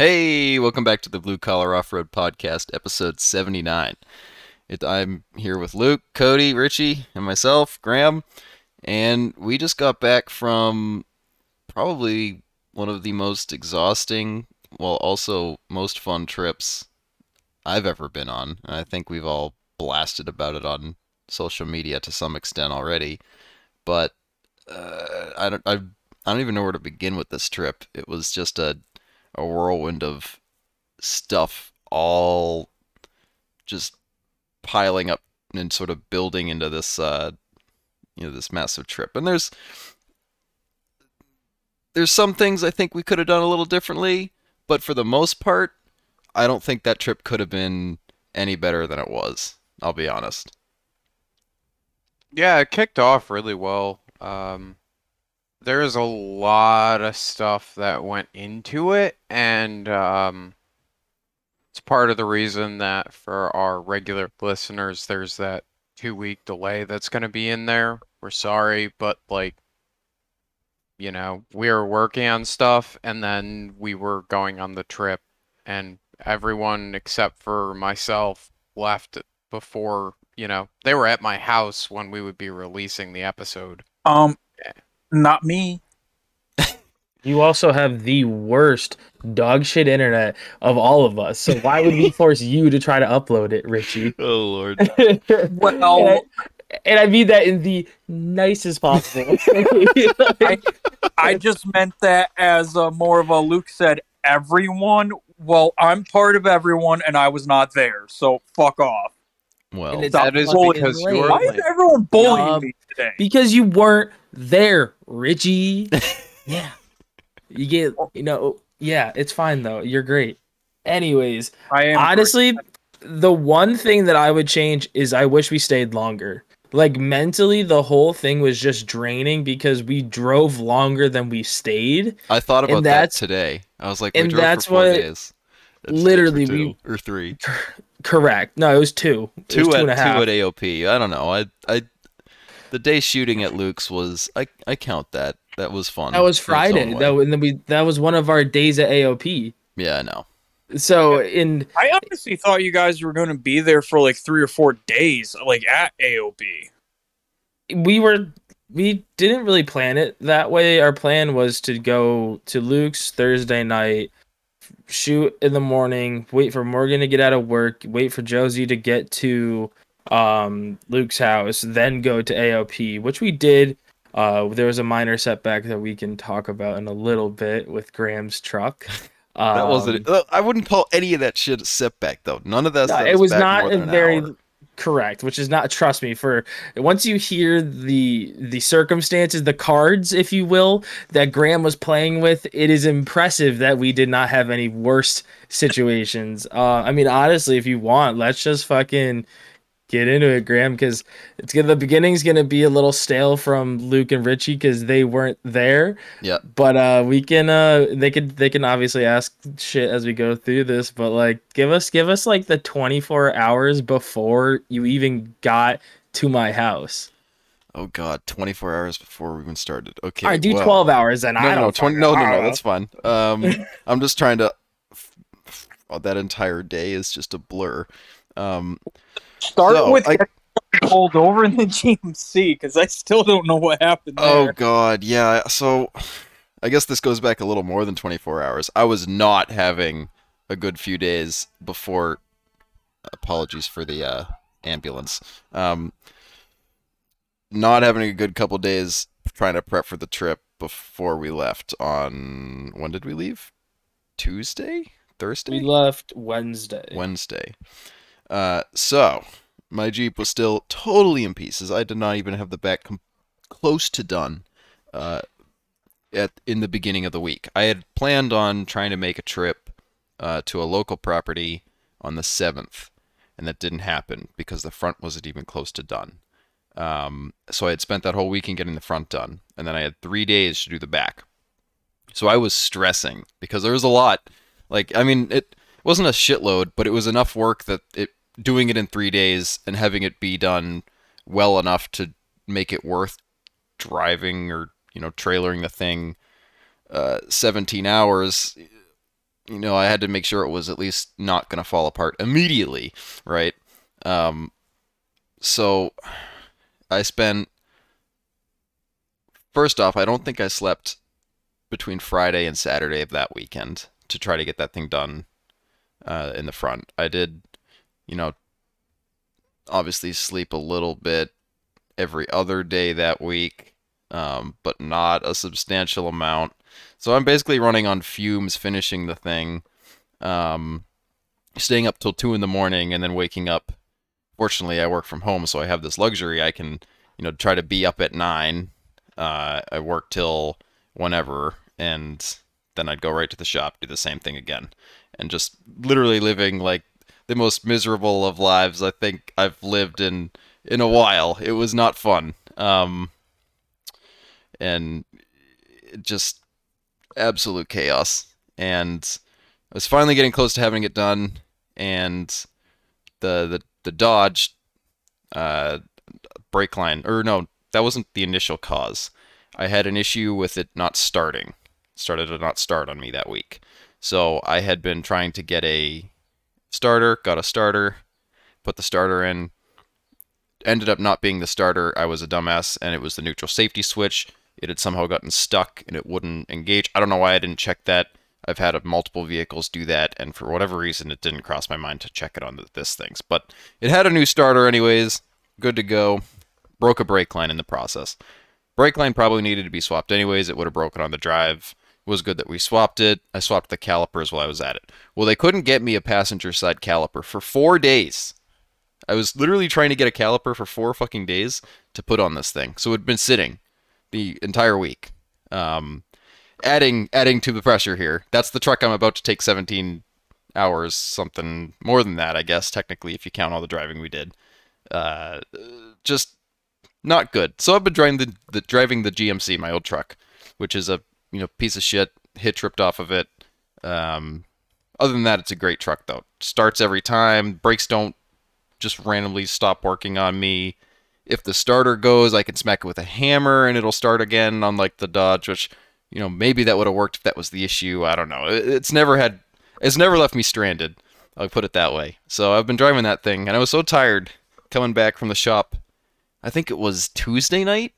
Hey, welcome back to the Blue Collar Off Road Podcast, episode 79. It, I'm here with Luke, Cody, Richie, and myself, Graham, and we just got back from probably one of the most exhausting, while also most fun trips I've ever been on. And I think we've all blasted about it on social media to some extent already. But uh, I don't, I, I don't even know where to begin with this trip. It was just a a whirlwind of stuff all just piling up and sort of building into this uh you know this massive trip and there's there's some things I think we could have done a little differently but for the most part I don't think that trip could have been any better than it was I'll be honest Yeah, it kicked off really well. Um, there's a lot of stuff that went into it, and um, it's part of the reason that for our regular listeners, there's that two week delay that's going to be in there. We're sorry, but like, you know, we were working on stuff, and then we were going on the trip, and everyone except for myself left before, you know, they were at my house when we would be releasing the episode. Um. Not me. You also have the worst dog shit internet of all of us. So why would we force you to try to upload it, Richie? oh lord Well, and, I, and I mean that in the nicest possible. I, I just meant that as uh, more of a Luke said, everyone. Well, I'm part of everyone, and I was not there, so fuck off. well And it's Stop That is because you're Why is everyone bullying Um, me today? because you weren't there, Richie. Yeah. You get, you know, yeah, it's fine though. You're great. Anyways, I am honestly, the one thing that I would change is I wish we stayed longer. Like mentally, the whole thing was just draining because we drove longer than we stayed. I thought about that today I was like we and drove that's for four what- days Instead for literally two we- or three Correct. No, it was two. It two was at two and a half. two at AOP. I don't know. I I the day shooting at Luke's was I I count that. That was fun. That was in its own Friday. way. That and then we that was one of our days at AOP. yeah, I know. So in I honestly thought you guys were going to be there for like three or four days, like at AOP. we were we didn't really plan it that way. Our plan was to go to Luke's Thursday night, shoot in the morning, wait for Morgan to get out of work, wait for Josie to get to um Luke's house, then go to AOP, which we did. Uh, there was a minor setback that we can talk about in a little bit with Graham's truck. Um, That wasn't. uh, I wouldn't call any of that shit a setback though. None of that. No, it was not a very hour. correct which is not trust me for once you hear the the circumstances the cards if you will that graham was playing with it is impressive that we did not have any worse situations uh i mean honestly if you want let's just fucking get into it graham because it's gonna the beginning's gonna be a little stale from luke and richie because they weren't there Yeah. but uh we can uh they could they can obviously ask shit as we go through this but like give us give us like the 24 hours before you even got to my house Oh god, 24 hours before we even started. Okay. all right do well, 12 hours and No, i no, don't no, 20, no, no, no, that's fine. Um, I'm just trying to. Oh, that entire day is just a blur. Um, Start So, with I- pulled over in the GMC because I still don't know what happened Oh god, yeah. So I guess this goes back a little more than 24 hours. I was not having a good few days before apologies for the uh, ambulance. Um not having a good couple days trying to prep for the trip before we left on when did we leave? Tuesday? Thursday? we left wednesday Wednesday. Uh, so my Jeep was still totally in pieces. I did not even have the back com- close to done. Uh, at in the beginning of the week, I had planned on trying to make a trip uh, to a local property on the seventh, and that didn't happen because the front wasn't even close to done. Um, so I had spent that whole weekend getting the front done, and then I had three days to do the back. So I was stressing because there was a lot. Like, I mean, it wasn't a shitload, but it was enough work that it doing it in three days and having it be done well enough to make it worth driving or you know trailering the thing uh, 17 hours you know, I had to make sure it was at least not going to fall apart immediately, right? Um, so I spent. First off, I don't think I slept between Friday and Saturday of that weekend to try to get that thing done uh, in the front. I did, you know, obviously sleep a little bit every other day that week, um, but not a substantial amount. So I'm basically running on fumes, finishing the thing, um, staying up till two in the morning, and then waking up. Fortunately, I work from home, so I have this luxury. I can, you know, try to be up at nine. Uh, I work till whenever, and then I'd go right to the shop, do the same thing again, and just literally living like the most miserable of lives I think I've lived in in a while. It was not fun. Um, and just absolute chaos. And I was finally getting close to having it done, and the the the Dodge uh, brake line, or no, that wasn't the initial cause. I had an issue with it not starting. Started to not start on me that week. So I had been trying to get a starter, got a starter, put the starter in, ended up not being the starter. I was a dumbass, and it was the neutral safety switch. It had somehow gotten stuck and it wouldn't engage. I don't know why I didn't check that. I've had multiple vehicles do that, and for whatever reason, it didn't cross my mind to check it on this things. But it had a new starter, anyways. Good to go. Broke a brake line in the process. Brake line probably needed to be swapped, anyways. It would have broken on the drive. Was good that we swapped it. I swapped the calipers while I was at it. Well, they couldn't get me a passenger side caliper for four days. I was literally trying to get a caliper for four fucking days to put on this thing. So it had been sitting the entire week. Um, adding adding to the pressure here. That's the truck I'm about to take 17 hours, something more than that, I guess, technically, if you count all the driving we did. Uh, just not good. So I've been driving the, the driving the GMC, my old truck, which is a you know piece of shit. Hitch ripped off of it. Um, other than that, it's a great truck though. Starts every time. Brakes don't just randomly stop working on me. If the starter goes, I can smack it with a hammer and it'll start again on like the Dodge, which you know maybe that would have worked if that was the issue. I don't know. It's never had, it's never left me stranded. I'll put it that way. So I've been driving that thing, and I was so tired coming back from the shop. I think it was Tuesday night,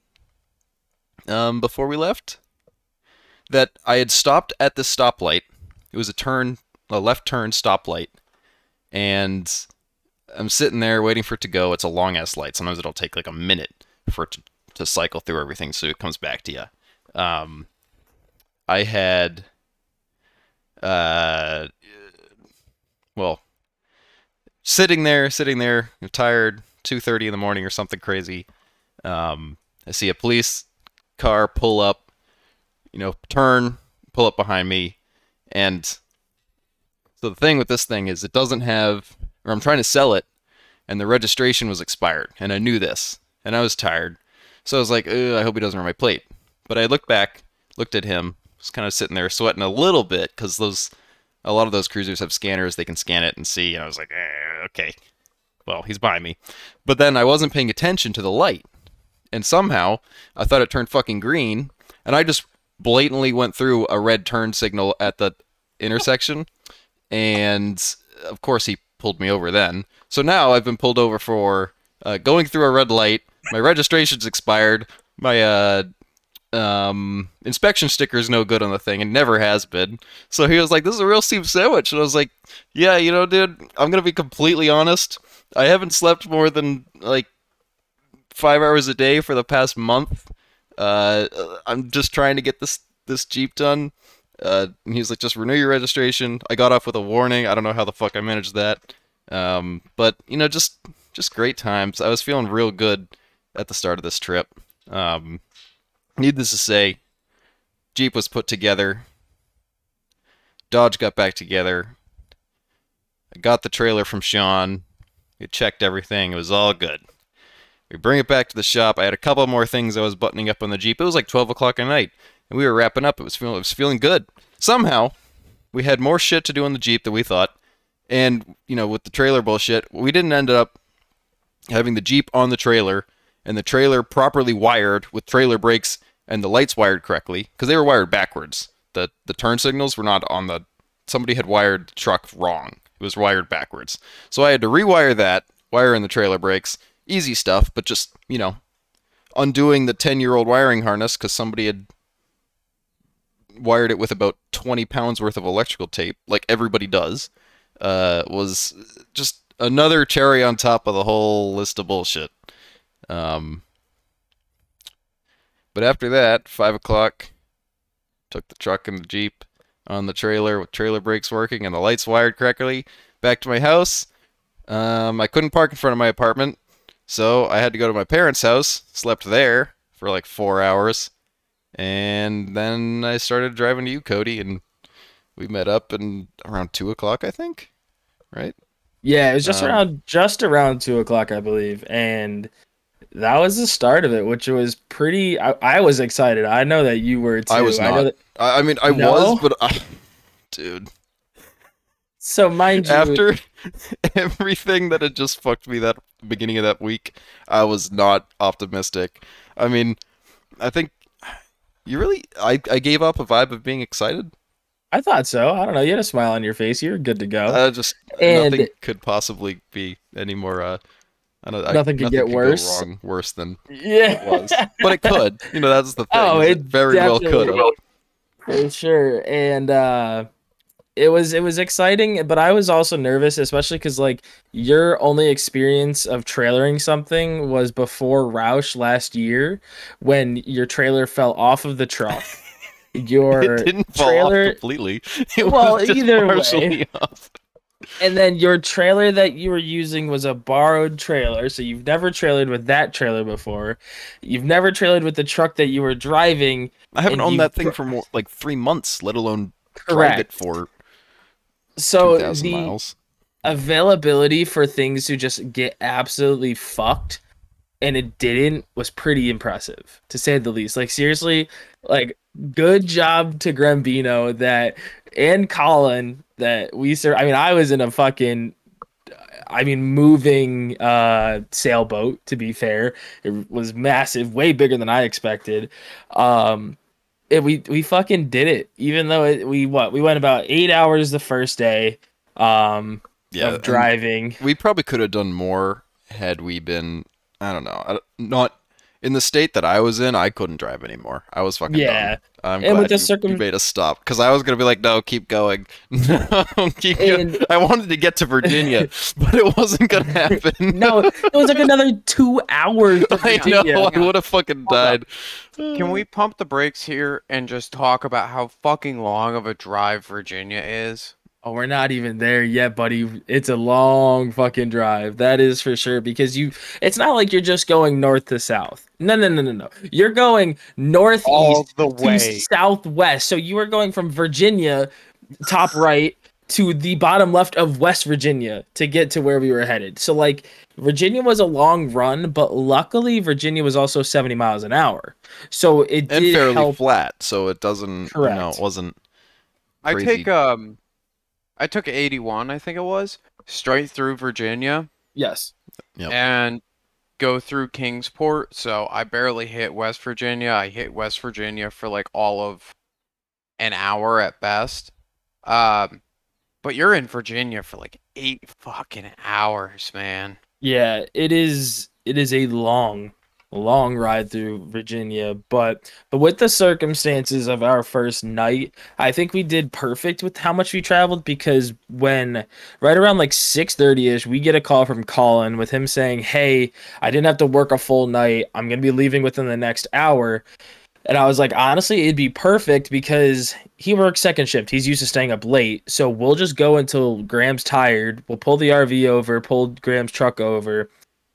um, before we left, that I had stopped at the stoplight. It was a turn, a left turn stoplight, and I'm sitting there waiting for it to go. It's a long ass light. Sometimes it'll take like a minute for it to, to cycle through everything so it comes back to you. Um, I had, uh, well, sitting there, sitting there, I'm tired, 2.30 in the morning or something crazy. Um, I see a police car pull up, you know, turn, pull up behind me. And so the thing with this thing is it doesn't have or I'm trying to sell it, and the registration was expired, and I knew this, and I was tired, so I was like, I hope he doesn't run my plate. But I looked back, looked at him, was kind of sitting there sweating a little bit because those, a lot of those cruisers have scanners, they can scan it and see, and I was like, eh, okay, well, he's by me. But then I wasn't paying attention to the light, and somehow I thought it turned fucking green, and I just blatantly went through a red turn signal at the intersection, and of course he pulled me over then. So now I've been pulled over for uh, going through a red light. My registration's expired. My uh, um, inspection sticker is no good on the thing and never has been. So he was like, "This is a real Steve sandwich," and I was like, "Yeah, you know, dude, I'm gonna be completely honest. I haven't slept more than like five hours a day for the past month. Uh, I'm just trying to get this this Jeep done. Uh, and he's like, just renew your registration. I got off with a warning. I don't know how the fuck I managed that. Um, but you know, just just great times. I was feeling real good at the start of this trip. Um, needless to say, Jeep was put together. Dodge got back together. I got the trailer from Sean. It checked everything. It was all good. We bring it back to the shop. I had a couple more things I was buttoning up on the Jeep. It was like 12 o'clock at night and we were wrapping up. It was feeling it was feeling good. Somehow, we had more shit to do on the Jeep than we thought, and you know, with the trailer bullshit, we didn't end up having the Jeep on the trailer and the trailer properly wired with trailer brakes and the lights wired correctly because they were wired backwards. The the turn signals were not on the somebody had wired the truck wrong. It was wired backwards. So I had to rewire that, wire in the trailer brakes. Easy stuff, but just, you know, undoing the 10 year old wiring harness because somebody had wired it with about 20 pounds worth of electrical tape, like everybody does, uh, was just another cherry on top of the whole list of bullshit. Um, but after that, 5 o'clock, took the truck and the Jeep on the trailer with trailer brakes working and the lights wired correctly back to my house. Um, I couldn't park in front of my apartment, so I had to go to my parents' house, slept there for like four hours, and then I started driving to you, Cody, and we met up and around two o'clock, I think, right? Yeah, it was just Um, around just around two o'clock, I believe, and that was the start of it, which was pretty. I, I was excited. I know that you were too. I was not. that- I, I mean, I No? was, but I, dude, so mind you, after everything that had just fucked me that beginning of that week, I was not optimistic. I mean, I think you really I, I gave up a vibe of being excited. I thought so. I don't know. You had a smile on your face. You were good to go. Uh, just And- nothing could possibly be any more uh I don't, I, Nothing could get go worse. wrong, worse than yeah, it was. but it could. You know, that's the thing. Oh, is it very well could for sure. And uh, it was it was exciting, but I was also nervous, especially because like your only experience of trailering something was before Rausch last year, when your trailer fell off of the truck. Your It didn't fall trailer- off completely. It Well, either way. off. And then your trailer that you were using was a borrowed trailer, so you've never trailered with that trailer before. You've never trailered with the truck that you were driving. I haven't owned that thing for more like three months, let alone drive Correct. it for So the miles. availability for things to just get absolutely fucked and it didn't was pretty impressive to say the least. Like seriously, like good job to Grambino that and Colin that we ser- I mean I was in a fucking I mean moving uh sailboat to be fair. It was massive, way bigger than I expected. Um it, we we fucking did it even though it, we what we went about 8 hours the first day um Yeah, of driving. we probably could have done more had we been. I don't know. Not in the state that I was in. I couldn't drive anymore. I was fucking Yeah. done. I'm And with the you, circum- you made us stop because I was gonna be like, no, keep going. no, keep And- going. I wanted to get to Virginia, but it wasn't gonna happen. No, it was like another two hours. to I Virginia. know. I would have fucking died. Can we pump the brakes here and just talk about how fucking long of a drive Virginia is? Oh, we're not even there yet, buddy. It's a long fucking drive. That is for sure. Because you, it's not like you're just going north to south. No, no, no, no, no. You're going northeast All the to way. southwest. So you are going from Virginia, top right, to the bottom left of West Virginia to get to where we were headed. So like Virginia was a long run, but luckily Virginia was also 70 miles an hour. So it And did fairly help. flat, so it doesn't. You know, it wasn't. I take um, I took 81, I think it was, straight through Virginia Yes. Yep. and go through Kingsport. So I barely hit West Virginia. I hit West Virginia for like all of an hour at best. Um, but you're in Virginia for like eight fucking hours, man. Yeah, it is it is a long long ride through Virginia, but but with the circumstances of our first night, I think we did perfect with how much we traveled because when right around like 6:30ish, we get a call from Colin with him saying, "Hey, I didn't have to work a full night. I'm going to be leaving within the next hour." And I was like, honestly, it'd be perfect because he works second shift. He's used to staying up late. So we'll just go until Graham's tired. We'll pull the RV over, pull Graham's truck over,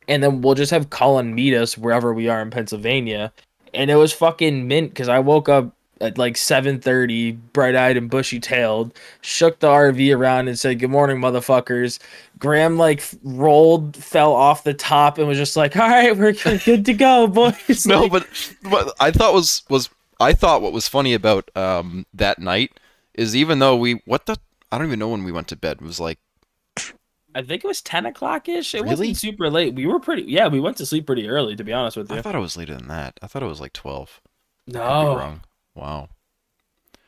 and then we'll just have Colin meet us wherever we are in Pennsylvania. And it was fucking mint because I woke up at like 7.30, bright-eyed and bushy-tailed, shook the RV around and said, good morning, motherfuckers. Graham like rolled, fell off the top and was just like, all right, we're good to go, boys. no, Like, but what I thought was was I thought what was funny about um that night is even though we what the I don't even know when we went to bed. It was like I think it was ten o'clock ish. It Really? wasn't super late. We were pretty. Yeah, we went to sleep pretty early, to be honest with you, I thought it was later than that. I thought it was like twelve. No, wrong. Wow.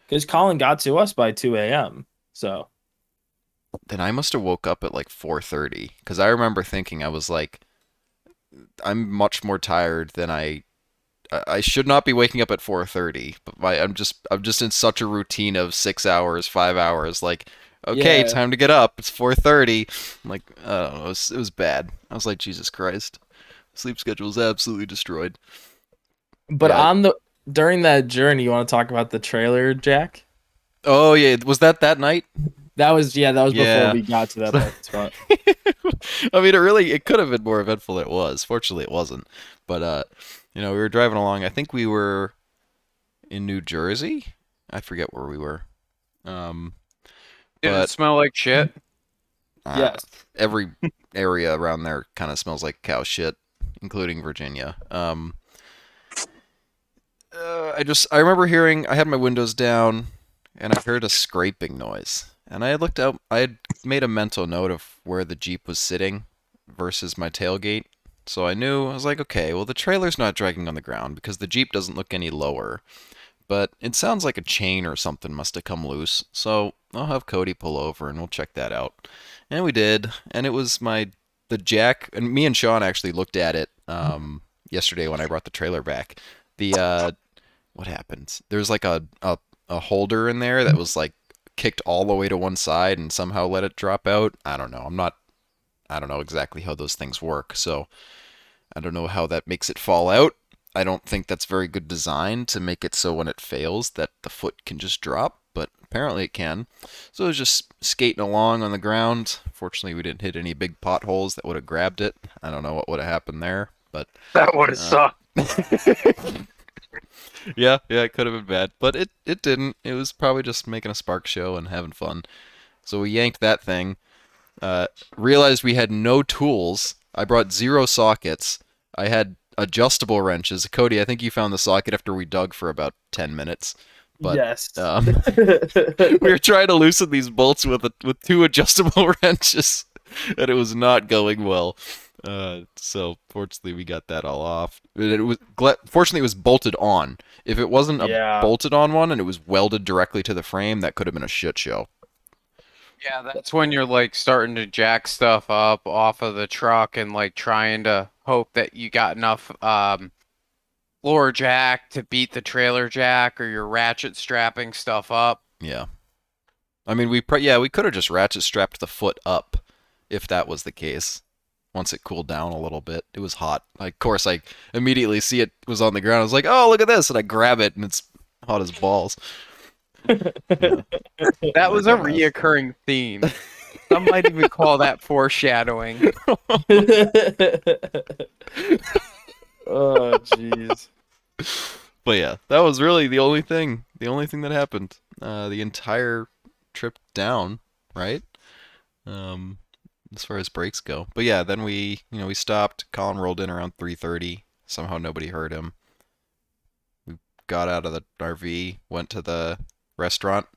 because Colin got to us by two a.m. So then I must have woke up at like 4:30 because I remember thinking I was like, I'm much more tired than I. I- I should not be waking up at 4:30, but my, I'm just I'm just in such a routine of six hours, five hours. Like, okay, Yeah. time to get up. It's 4:30. I'm like, I don't know. It was, it was bad. I was like, Jesus Christ, sleep schedule is absolutely destroyed. but Yeah. on the during that journey, you want to talk about the trailer, Jack? Oh yeah, was that that night? That was yeah, that was before Yeah. we got to that spot. I mean, it really it could have been more eventful than it was. Fortunately, it wasn't. But uh, you know, we were driving along. I think we were in New Jersey. I forget where we were. Um, Did But- it smell like shit? uh, yes. every area around there kind of smells like cow shit, including Virginia. Um, uh, I just I remember hearing I had my windows down and I heard a scraping noise, and I had looked out. I had made a mental note of where the jeep was sitting versus my tailgate, so I knew I was like, okay, well the trailer's not dragging on the ground because the jeep doesn't look any lower. But it sounds like a chain or something must have come loose, so I'll have Cody pull over and we'll check that out. And we did, and it was my the jack and me and Sean actually looked at it um, yesterday when I brought the trailer back. The uh, what happened? There's like a, a a holder in there that was like kicked all the way to one side and somehow let it drop out. I don't know. I'm not. I don't know exactly how those things work, so I don't know how that makes it fall out. I don't think that's very good design to make it so when it fails that the foot can just drop, apparently it can. So it was just skating along on the ground. Fortunately, we didn't hit any big potholes that would have grabbed it. I don't know what would have happened there, but That would have Uh, sucked. yeah, yeah, it could have been bad, but it it didn't. It was probably just making a spark show and having fun. So we yanked that thing. Uh, realized we had no tools. I brought zero sockets. I had adjustable wrenches. Cody, I think you found the socket after we dug for about ten minutes. But, yes. Um, we were trying to loosen these bolts with a, with two adjustable wrenches, and it was not going well. Uh, so fortunately, we got that all off. It it was fortunately it was bolted on. If it wasn't a Yeah. bolted on one and it was welded directly to the frame, that could have been a shit show. Yeah, that's when you're like starting to jack stuff up off of the truck and like trying to hope that you got enough um floor jack to beat the trailer jack or you're ratchet strapping stuff up. Yeah. I mean, we pr- yeah we could have just ratchet strapped the foot up, if that was the case. Once it cooled down a little bit, it was hot. Like, of course, I immediately see it was on the ground. I was like, "Oh, look at this!" And I grab it, and it's hot as balls. That was a reoccurring theme. Some might even call that foreshadowing. oh jeez. But yeah, that was really the only thing. The only thing that happened. Uh, the entire trip down, right? Um, as far as breaks go. But yeah, then we, you know, we stopped. Colin rolled in around 3:30. Somehow nobody heard him. We got out of the RV, went to the restaurant.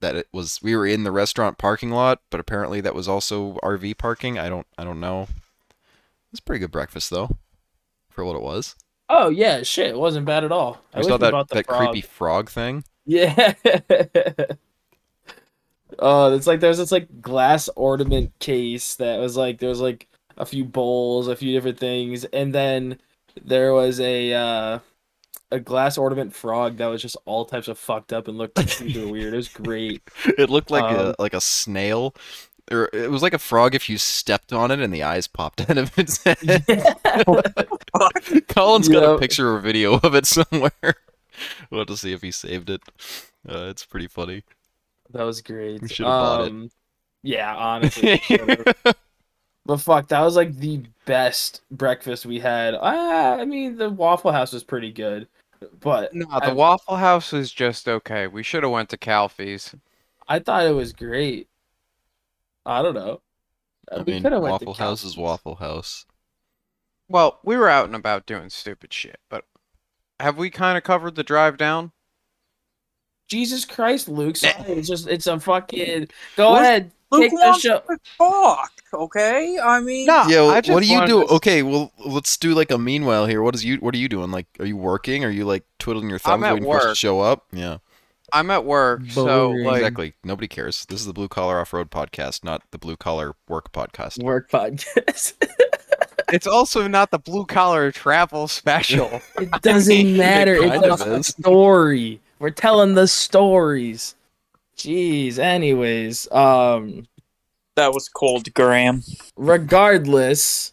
That it was. We were in the restaurant parking lot, but apparently that was also RV parking. I don't. I don't know. It was pretty good breakfast though, for what it was. Oh yeah, shit, it wasn't bad at all. I wish saw we that the that frog. creepy frog thing. Yeah. oh, it's like there's this like glass ornament case that was like there was like a few bowls, a few different things, and then there was a uh a glass ornament frog that was just all types of fucked up and looked super weird. It was great. It looked like Um, a like a snail, or it was like a frog if you stepped on it and the eyes popped out of its head. Colin's got a picture or video of it somewhere. We'll have to see if he saved it. Uh, it's pretty funny. That was great. We should've bought it. Um, Yeah, honestly. but fuck, that was like the best breakfast we had. Ah, I mean, the Waffle House was pretty good, but No, I- the Waffle House was just okay. We should have went to Calfee's. I thought it was great. I don't know. I We mean, coulda went to Waffle House is Waffle House. Well, we were out and about doing stupid shit, but have we kind of covered the drive down? Jesus Christ, Luke. Eh. Sorry, it's just it's a fucking. Go Luke- ahead, Luke take the wants show. to talk, okay? I mean, No, Yeah, I well, just what do you do? to- Okay, well, let's do like a meanwhile here. What is you? What are you doing? Like, are you working? Are you like twiddling your thumbs at waiting for us to show up? Yeah. I'm at work, so like exactly. Nobody cares. This is the Blue Collar Off Road podcast, not the Blue Collar Work podcast. Work podcast. it's also not the blue collar travel special. it doesn't matter. It It's of a is. story. We're telling the stories. Jeez. Anyways, um, That was cold, Graham. regardless,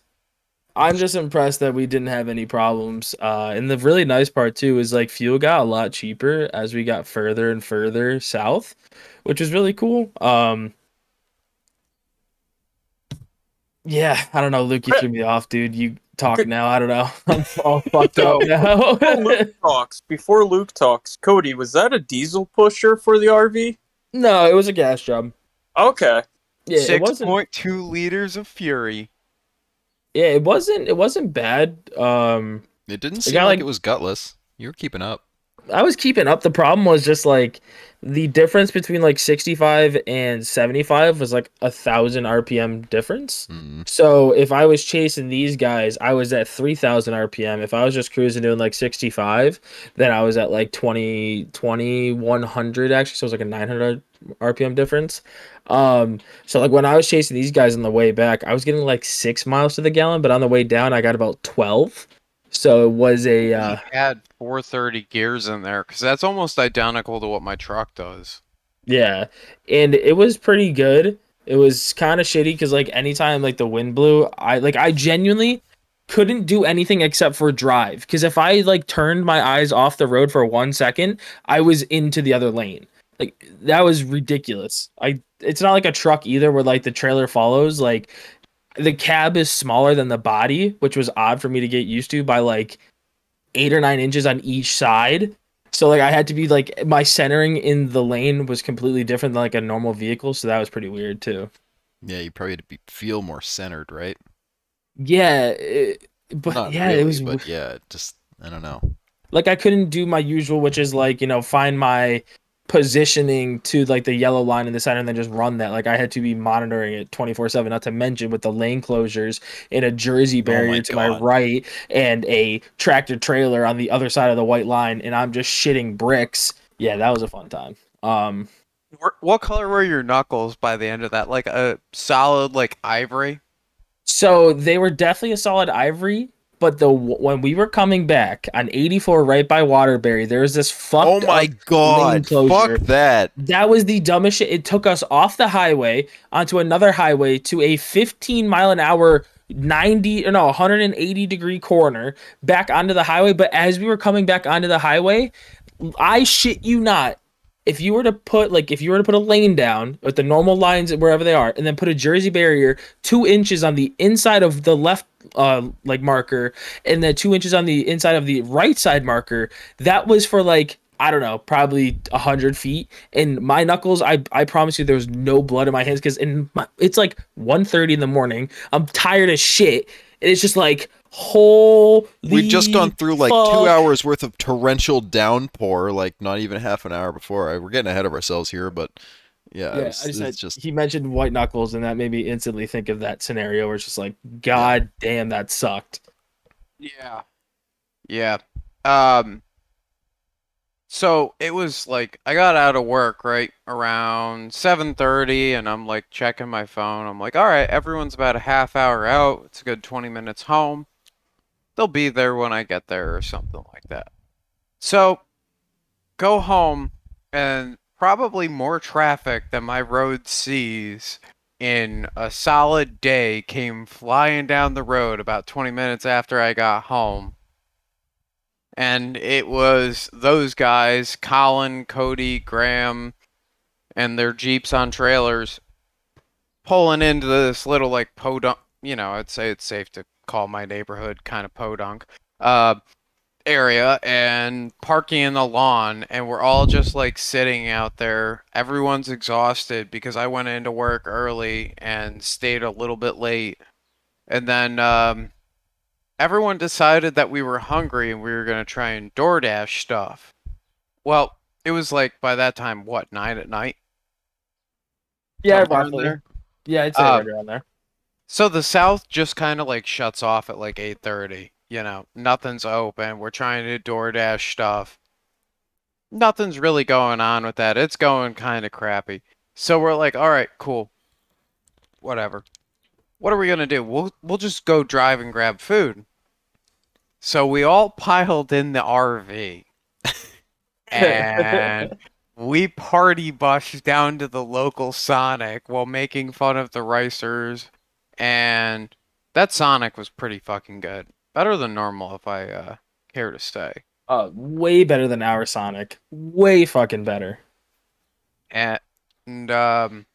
I'm just impressed that we didn't have any problems. Uh, and the really nice part too is like fuel got a lot cheaper as we got further and further south, which was really cool. Um, yeah, I don't know, Luke, you threw me off, dude. You talk now. I don't know. I'm all fucked up now. Luke talks. Before Luke talks, Cody, was that a diesel pusher for the RV? no, it was a gas job. Okay. Yeah, it Six wasn't. point two liters of fury. Yeah, it wasn't. It wasn't bad. Um, It didn't It seem got, like like- it was gutless. You were keeping up. I was keeping up. The problem was just like the difference between like 65 and 75 was like a thousand RPM difference. Mm. So if I was chasing these guys, I was at 3000 RPM. If I was just cruising doing like 65, then I was at like 20, 2100 actually. So it was like a 900 RPM difference. Um, so like when I was chasing these guys on the way back, I was getting like six miles to the gallon, but on the way down, I got about 12. So it was a, uh, he had 430 gears in there because that's almost identical to what my truck does. Yeah, and it was pretty good. It was kind of shitty because like anytime like the wind blew, I like I genuinely couldn't do anything except for drive. Because if I like turned my eyes off the road for one second, I was into the other lane. Like that was ridiculous. I it's not like a truck either where like the trailer follows. Like the cab is smaller than the body, which was odd for me to get used to by like eight or nine inches on each side. So like I had to be like my centering in the lane was completely different than like a normal vehicle, so that was pretty weird too. Yeah, you probably had to be, feel more centered, right? Yeah, it, but Not yeah, really, it was but yeah, just I don't know. like I couldn't do my usual, which is like you know find my positioning to like the yellow line in the center and then just run that. Like I had to be monitoring it twenty four seven. Not to mention with the lane closures and a Jersey barrier to my God. right and a tractor trailer on the other side of the white line, and I'm just shitting bricks. Yeah, that was a fun time. Um, What color were your knuckles by the end of that? Like a solid like ivory? So they were definitely a solid ivory, but the when we were coming back on 84 right by Waterbury, there was this fucked Oh my god! Fuck that! That was the dumbest shit. It took us off the highway onto another highway to a 15 mile an hour 90 or no 180 degree corner back onto the highway but as we were coming back onto the highway i shit you not if you were to put like if you were to put a lane down with the normal lines wherever they are and then put a jersey barrier two inches on the inside of the left uh like marker and then two inches on the inside of the right side marker that was for like i don't know probably a hundred feet. And my knuckles i i promise you there was no blood in my hands because in my, it's like 1.30 in the morning. I'm tired as shit and it's just like holy We'd just gone through like two hours worth of torrential downpour, like not even half an hour before. I, we're getting ahead of ourselves here, but yeah, Yeah, it was- I just, it's said, just he mentioned white knuckles, and that made me instantly think of that scenario where it's just like, God damn, that sucked. Yeah. Yeah. Um so it was like I got out of work right around 7:30 and I'm like checking my phone. I'm like, "All right, everyone's about a half hour out. It's a good 20 minutes home. They'll be there when I get there or something like that." So go home and probably more traffic than my road sees in a solid day came flying down the road about 20 minutes after I got home. And it was those guys, Colin, Cody, Graham, and their Jeeps on trailers pulling into this little like podunk, you know, I'd say it's safe to call my neighborhood kind of podunk, uh, area and parking in the lawn and we're all just like sitting out there. Everyone's exhausted because I went into work early and stayed a little bit late. And then um everyone decided that we were hungry and we were going to try and DoorDash stuff. Well, it was like by that time what, 9 at night? Yeah, roughly. there? Yeah, I'd say Um, right around there. So the south just kind of like shuts off at like 8:30. You know, nothing's open. We're trying to DoorDash stuff. nothing's really going on with that. It's going kind of crappy. So we're like, all right, cool. Whatever. What are we gonna do? We'll we'll just go drive and grab food. So we all piled in the RV. and we party bushed down to the local Sonic while making fun of the ricers and that Sonic was pretty fucking good. Better than normal if I uh care to say. Uh, way better than our Sonic. Way fucking better. And, and um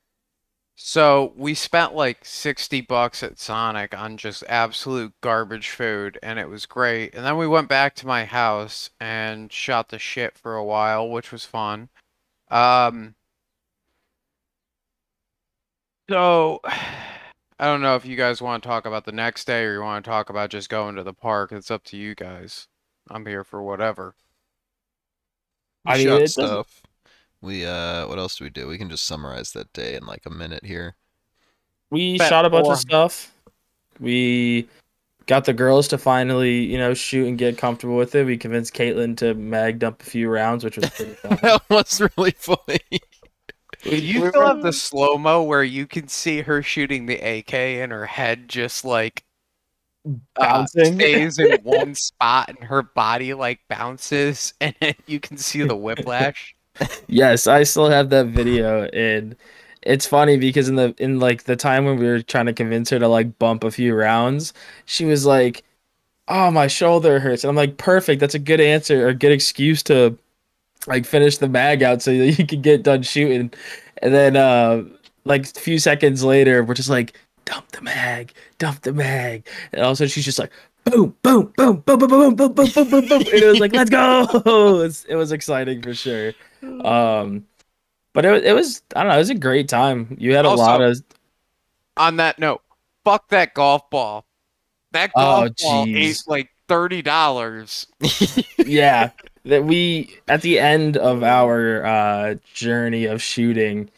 so we spent like 60 bucks at Sonic on just absolute garbage food and it was great. And then we went back to my house and shot the shit for a while, which was fun. Um so I don't know if you guys want to talk about the next day or you want to talk about just going to the park. It's up to you guys. I'm here for whatever. We I mean, shot it stuff. We uh, what else do we do? We can just summarize that day in like a minute here. We Bet shot a bunch four. of stuff. We got the girls to finally, you know, shoot and get comfortable with it. We convinced Caitlin to mag dump a few rounds, which was pretty fun. that was really funny. You still have the slow mo where you can see her shooting the AK and her head just like uh, Bouncing. stays in one spot and her body like bounces and you can see the whiplash. Yes, I still have that video and it's funny because in the in like the time when we were trying to convince her to like bump a few rounds, she was like, "Oh, my shoulder hurts." And I'm like, "Perfect. That's a good answer or good excuse to like finish the mag out so that you can get done shooting." And then uh like a few seconds later, we're just like, "Dump the mag. Dump the mag." And all of a sudden she's just like, boom, boom, boom, boom, boom, boom, boom, boom, boom, boom, boom. Boom. And it was like, let's go. It was, it was exciting for sure. Um, but it, it was, I don't know, it was a great time. You had a Also- lot of, On that note, fuck that golf ball. That Oh, golf ball ate like thirty dollars. yeah, that we, at the end of our uh, journey of shooting,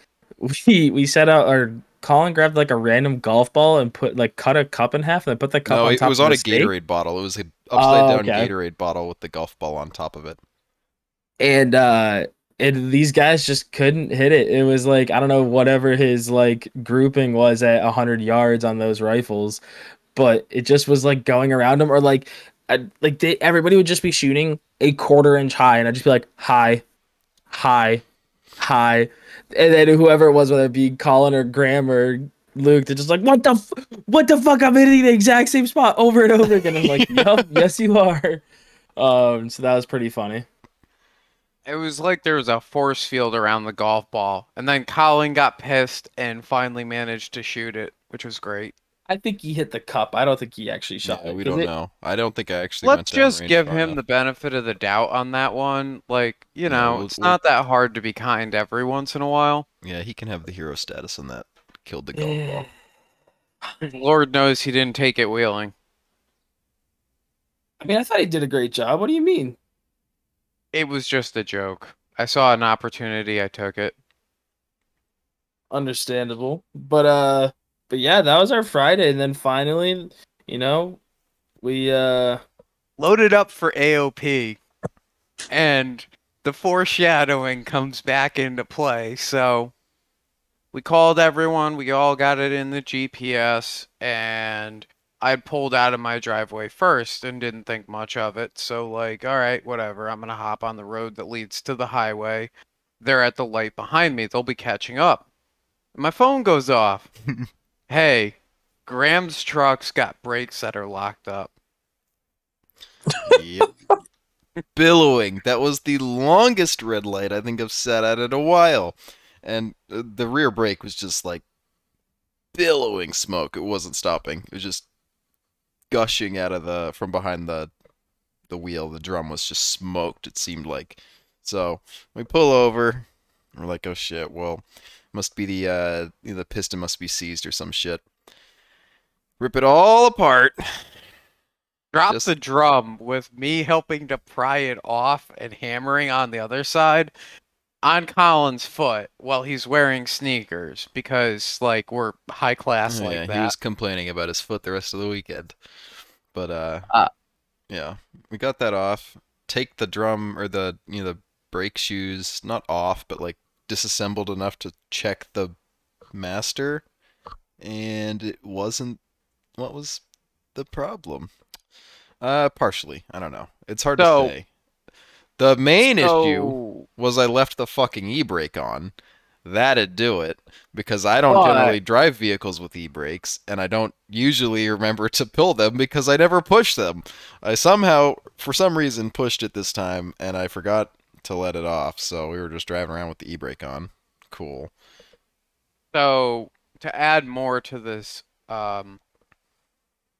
we, we set out, or Colin grabbed like a random golf ball and put like cut a cup in half and then put the cup no, on it was on a steak. Gatorade bottle. It was an upside Oh, down okay. Gatorade bottle with the golf ball on top of it. and uh and these guys just couldn't hit it. It was like I don't know whatever his like grouping was at 100 yards on those rifles, but it just was like going around him or like I, like they, everybody would just be shooting a quarter inch high and I'd just be like "Hi, hi, hi," and then whoever it was, whether it be Colin or Graham or Luke, they're just like, what the, f- what the fuck? I'm hitting the exact same spot over and over again. I'm like, yup, yes you are. Um, so that was pretty funny. It was like there was a force field around the golf ball, and then Colin got pissed and finally managed to shoot it, which was great. I think he hit the cup. I don't think he actually shot Yeah, it. We don't it- know. I don't think I actually. Let's went just give him enough. the benefit of the doubt on that one. Like, you Yeah, know, we'll- it's we'll- not that hard to be kind every once in a while. Yeah, he can have the hero status on that. Killed the golf ball. Lord knows he didn't take it wheeling. I mean, I thought he did a great job. What do you mean? It was just a joke. I saw an opportunity, I took it. Understandable, but uh, but yeah, that was our Friday, and then finally, you know, we uh, Loaded up for AOP, and the foreshadowing comes back into play. So we called everyone, we all got it in the GPS, and I pulled out of my driveway first and didn't think much of it. So, like, all right, whatever. I'm going to hop on the road that leads to the highway. They're at the light behind me, they'll be catching up. My phone goes off. hey, Graham's truck's got brakes that are locked up. yep. Billowing. That was the longest red light I think I've sat at in a while. And uh, the rear brake was just like billowing smoke. It wasn't stopping. It was just gushing out of the from behind the the wheel. The drum was just smoked, it seemed like. So we pull over. We're like, oh shit, well, must be the uh the piston must be seized or some shit. Rip it all apart. Drop Just- the drum with me helping to pry it off and hammering on the other side on Colin's foot while he's wearing sneakers because like we're high class Oh, like yeah, that. he was complaining about his foot the rest of the weekend. But uh, Uh. yeah, we got that off. Take the drum or the you know the brake shoes not off, but like disassembled enough to check the master, and it wasn't. What was the problem? Uh, partially. I don't know. It's hard So- to say. The main issue was I left the fucking e-brake on. That'd do it because I don't But- generally drive vehicles with e-brakes and I don't usually remember to pull them because I never push them. I somehow for some reason pushed it this time and I forgot to let it off, so we were just driving around with the e-brake on. Cool. So to add more to this, um,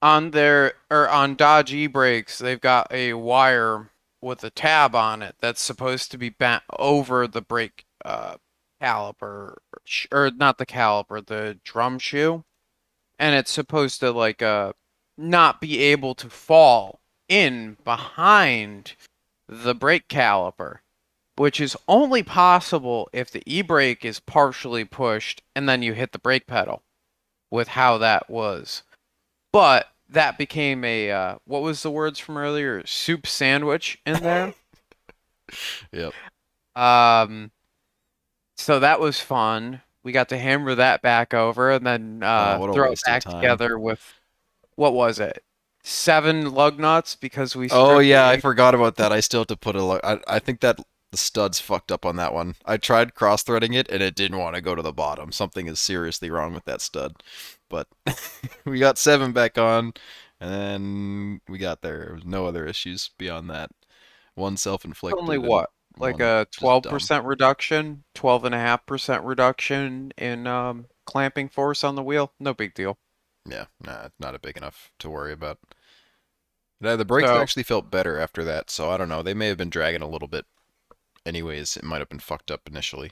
on their or on Dodge e-brakes, they've got a wire with a tab on it that's supposed to be bent over the brake uh, caliper, or not the caliper, the drum shoe, and it's supposed to like uh not be able to fall in behind the brake caliper which is only possible if the e-brake is partially pushed and then you hit the brake pedal with how that was. But that became a uh, what was the words from earlier? Soup sandwich in there? Yep. um so that was fun. We got to hammer that back over and then uh, Oh, throw it back together with what was it? Seven lug nuts because we Oh yeah, I forgot about that. I still have to put a lo- I I think that the studs fucked up on that one. I tried cross threading it and it didn't want to go to the bottom. Something is seriously wrong with that stud. But we got seven back on and then we got there. There was no other issues beyond that. One self-inflicted. only what like a 12% reduction, twelve and a half percent reduction in um, clamping force on the wheel. No big deal. Yeah, nah, not a big enough to worry about. Yeah, the brakes So- actually felt better after that, so I don't know. They may have been dragging a little bit. Anyways, it might have been fucked up initially.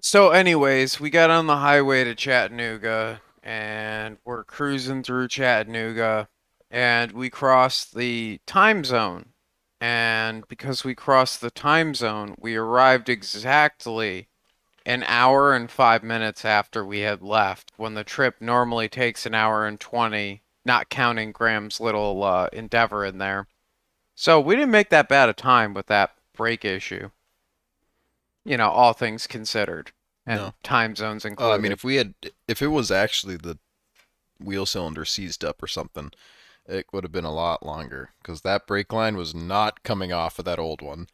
So, anyways, we got on the highway to Chattanooga, and we're cruising through Chattanooga, and we crossed the time zone. And because we crossed the time zone, we arrived exactly an hour and five minutes after we had left, when the trip normally takes an hour and 20, not counting Graham's little uh, endeavor in there. So, we didn't make that bad a time with that brake issue. You know, all things considered and No. time zones included. Oh, I mean, if we had, if it was actually the wheel cylinder seized up or something, it would have been a lot longer because that brake line was not coming off of that old one.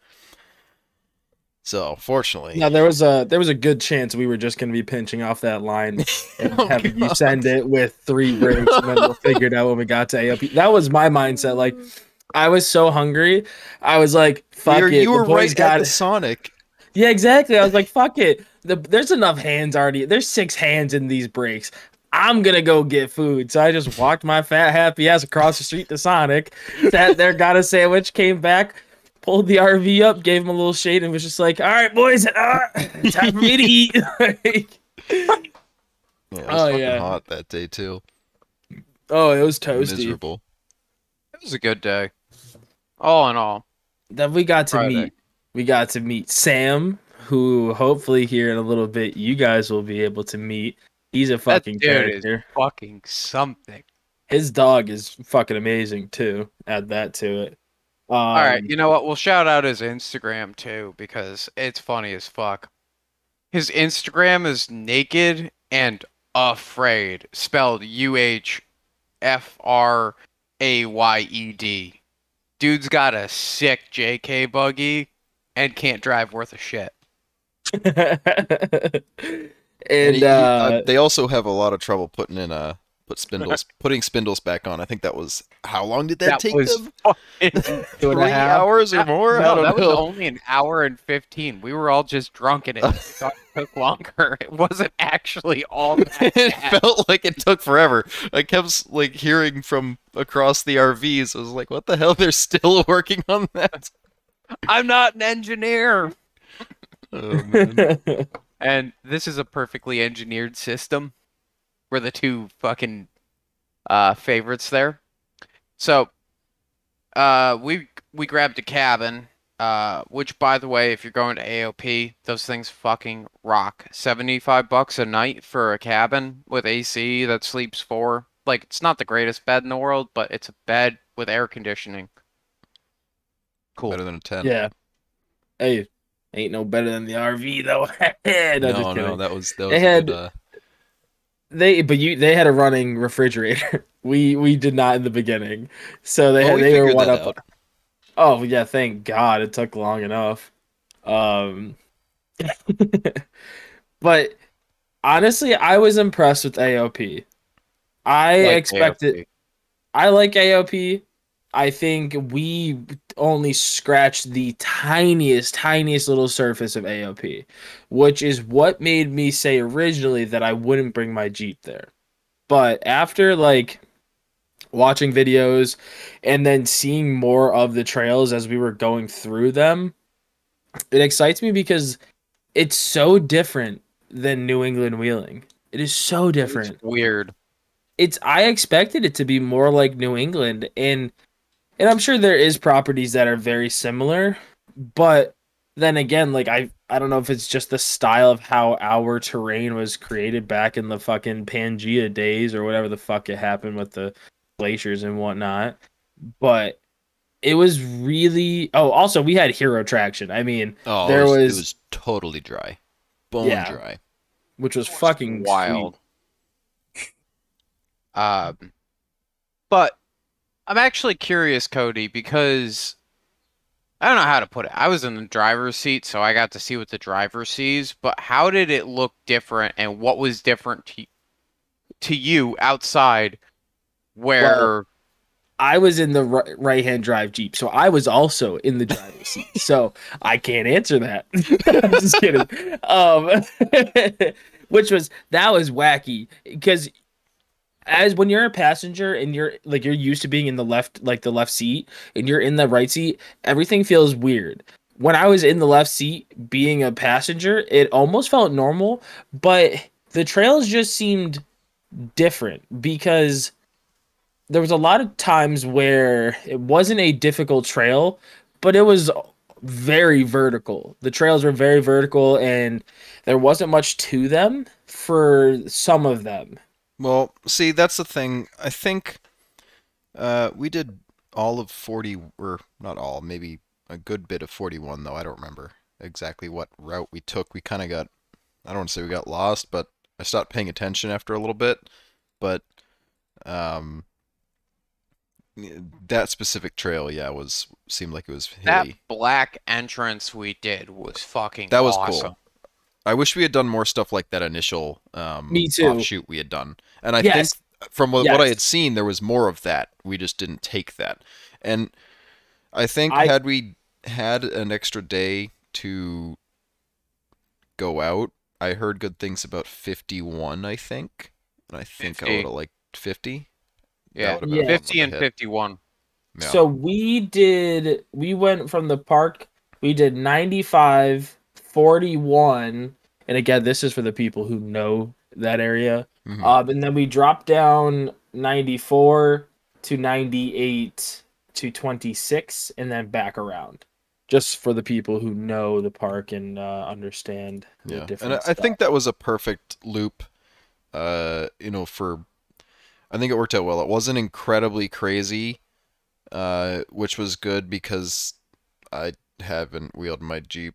So, fortunately, Now there was a there was a good chance we were just gonna be pinching off that line and Oh, having you send it with three brakes, and then we'll figure it out when we got to AOP. That was my mindset. Like, I was so hungry, I was like, "Fuck You're- it." you the were boys right got at the it. Sonic. Yeah, exactly. I was like, "Fuck it." The, there's enough hands already. There's six hands in these brakes. I'm gonna go get food. So I just walked my fat happy ass across the street to Sonic, sat there, got a sandwich, came back, pulled the RV up, gave him a little shade, and was just like, "All right, boys, uh, time for me to eat." Like, Yeah, it was Oh, fucking yeah. hot that day too. oh, it was toasty. Miserable. it was a good day. All in all, Then we got to Friday. meet. We got to meet Sam, who hopefully here in a little bit you guys will be able to meet. He's a fucking dude is- character. fucking something. His dog is fucking amazing too. Add that to it. Um, All right, you know what? We'll shout out his Instagram too because it's funny as fuck. His Instagram is naked and afraid, spelled U H F R A Y E D. Dude's got a sick JK buggy and can't drive worth a shit. and And he- he- uh, uh, they also have a lot of trouble putting in uh put spindles putting spindles back on. I think that was how long did that, take was them? Two Three half. hours or That- more? I No, don't that was only an hour and fifteen. We were all just drunk and it it took longer. It wasn't actually all that it bad. felt like it took forever. I kept like hearing from across the RVs. I was like, "What the hell? They're still working on that." I'm not an engineer. Oh, man. And this is a perfectly engineered system. We're the two fucking uh, favorites there. So, uh, we we grabbed a cabin. Uh, which, by the way, if you're going to AOP, those things fucking rock. Seventy-five bucks a night for a cabin with AC that sleeps four. Like, it's not the greatest bed in the world, but it's a bed with air conditioning. Cool. Better than a tent. yeah, Hey, ain't no better than the RV though. no, no, just no, kidding. that was that was They a had- good, uh, They but you they had a running refrigerator. we we did not in the beginning. So they well, had we they were one up. out. Oh yeah, thank God it took long enough. Um but honestly, I was impressed with AOP. I Like expected AOP. I like AOP. I think we only scratched the tiniest, tiniest little surface of AOP, which is what made me say originally that I wouldn't bring my Jeep there. But after like watching videos and then seeing more of the trails as we were going through them, it excites me because it's so different than New England wheeling. It is so different It's weird. it's I expected it to be more like New England and and I'm sure there is properties that are very similar, but then again, like I I don't know if it's just the style of how our terrain was created back in the fucking Pangea days or whatever the fuck it happened with the glaciers and whatnot. But it was really oh also we had hero traction. I mean, Oh, there it was, was- it was totally dry, bone Yeah. dry. which was fucking wild. Um, but I'm actually curious, Cody, because I don't know how to put it. I was in the driver's seat, so I got to see what the driver sees. But how did it look different, and what was different to to you outside, where I was in the right hand drive Jeep, so I was also in the driver's seat. So I can't answer that. I'm just kidding. Um, which was that was wacky because as when you're a passenger and you're like you're used to being in the left like the left seat and you're in the right seat, everything feels weird. When I was in the left seat being a passenger, it almost felt normal, but the trails just seemed different because there was a lot of times where it wasn't a difficult trail, but it was very vertical. The trails were very vertical and there wasn't much to them for some of them. Well, see, that's the thing. I think uh, we did all of 40, or not all, maybe a good bit of 41, though. I don't remember exactly what route we took. We kind of got, I don't want to say we got lost, but I stopped paying attention after a little bit. But um, that specific trail, yeah, was seemed like it was that black entrance we did was fucking That was awesome. cool. I wish we had done more stuff like that initial um, Me too. offshoot we had done. And I Yes. think from what, what I had seen, there was more of that. We just didn't take that. And I think I- had we had an extra day to go out, I heard good things about 51, I think. And I think I 50. would have liked 50. Yeah, would've been a fun one fifty to and hit. fifty-one. Yeah. So we did we went from the park, we did 95, 41, and again this is for the people who know that area. Mhm. Um, and then we drop down 94 to 98 to 26 and then back around. Just for the people who know the park and uh, understand the Yeah, and I, I think that was a perfect loop. Uh, you know, for I think it worked out well. It wasn't incredibly crazy, uh, which was good because I haven't wheeled my Jeep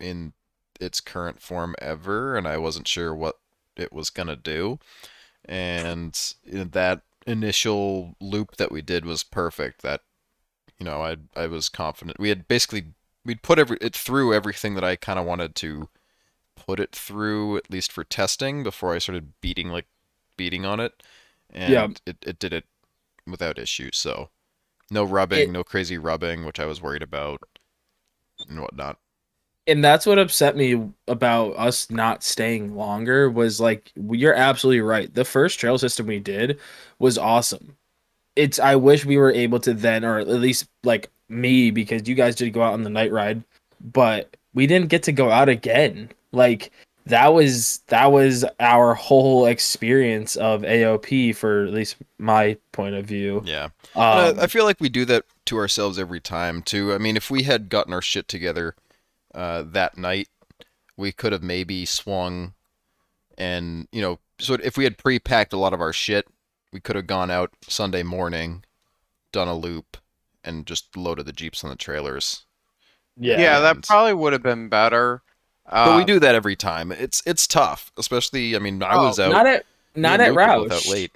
in its current form ever, and I wasn't sure what it was gonna do. And that initial loop that we did was perfect. That you know, I I was confident. We had basically we'd put every it through everything that I kind of wanted to put it through at least for testing before I started beating like beating on it, and Yeah. it it did it without issue. So no rubbing, It- no crazy rubbing, which I was worried about and whatnot. And that's what upset me about us not staying longer was like you're absolutely right the first trail system we did was awesome it's i wish we were able to then or at least like me because you guys did go out on the night ride but we didn't get to go out again like that was that was our whole experience of aop for at least my point of view Yeah. um, I, I feel like we do that to ourselves every time too. I mean, if we had gotten our shit together uh, that night, we could have maybe swung, and you know, so if we had pre-packed a lot of our shit, we could have gone out Sunday morning, done a loop, and just loaded the jeeps on the trailers, Yeah, that And- probably would have been better. But we Uh, do that every time. It's it's tough, especially. I mean, I Oh, was out. Not at me not at Luke Rausch. Out late.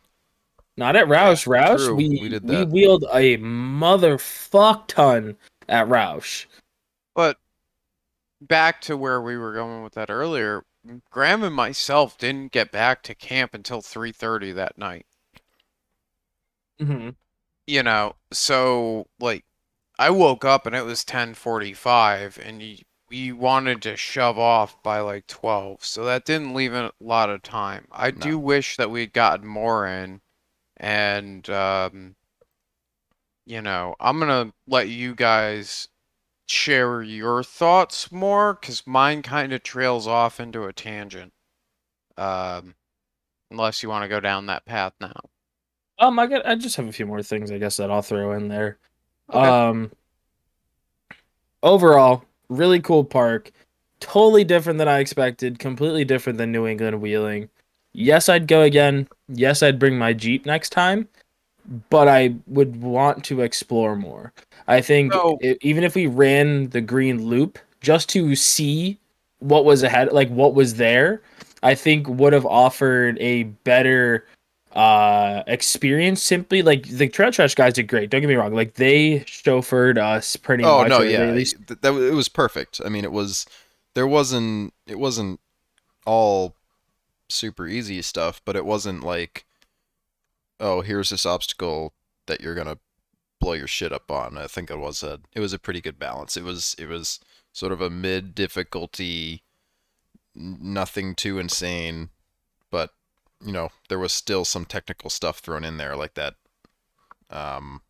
Not at Rausch. Rausch, true, we we did we wheeled a motherfuck ton at Rausch. Back to where we were going with that earlier, Graham and myself didn't get back to camp until 3:30 that night. Mm-hmm. You know, so like I woke up and it was 10:45 and we wanted to shove off by like 12. So that didn't leave a lot of time. I No. do wish that we'd gotten more in and um you know, I'm going to let you guys share your thoughts more cuz mine kind of trails off into a tangent. Um unless you want to go down that path now. Um, I got. I just have a few more things, I guess, that I'll throw in there. Okay. Um, overall, really cool park. Totally different than I expected. Completely different than New England wheeling. Yes, I'd go again. Yes, I'd bring my Jeep next time. But I would want to explore more. I think So- i- even if we ran the green loop just to see what was ahead, like what was there, I think would have offered a better uh experience simply like the trail trash guys did great don't get me wrong like they chauffeured us pretty Oh much no, yeah, least th- that it was perfect. I mean, it was there wasn't it wasn't all super easy stuff, but it wasn't like oh, here's this obstacle that you're gonna blow your shit up on. I think it was a it was a pretty good balance. It was it was sort of a mid difficulty, nothing too insane, but you know there was still some technical stuff thrown in there like that. Um,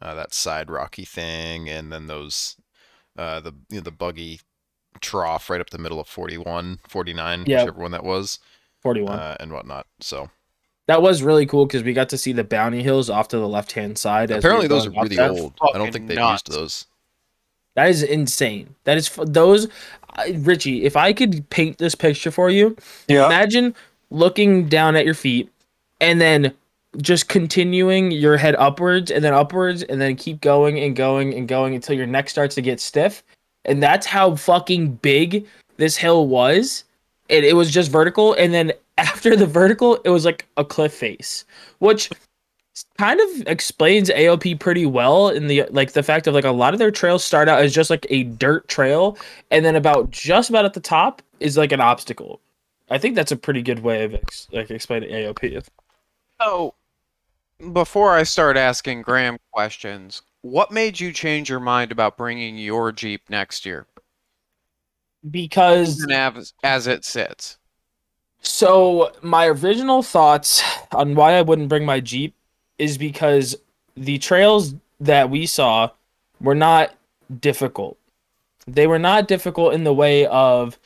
uh, that side rocky thing, and then those uh, the you know, the buggy trough right up the middle of 41, 49, Yeah. whichever one that was, 41 uh, and whatnot. So that was really cool because we got to see the bounty hills off to the left hand side as we apparently were those are really there. old. I don't think they've used those. that is insane that is f- those I- richie if i could paint this picture for you Yeah. imagine looking down at your feet and then just continuing your head upwards and then upwards and then keep going and going and going until your neck starts to get stiff and that's how fucking big this hill was and it was just vertical and then after the vertical it was like a cliff face which kind of explains AOP pretty well in the like the fact of like a lot of their trails start out as just like a dirt trail and then about just about at the top is like an obstacle I think that's a pretty good way of ex- like explaining AOP. So, before I start asking Graham questions, what made you change your mind about bringing your Jeep next year, Because as, as it sits? So my original thoughts on why I wouldn't bring my Jeep is because the trails that we saw were not difficult. They were not difficult in the way of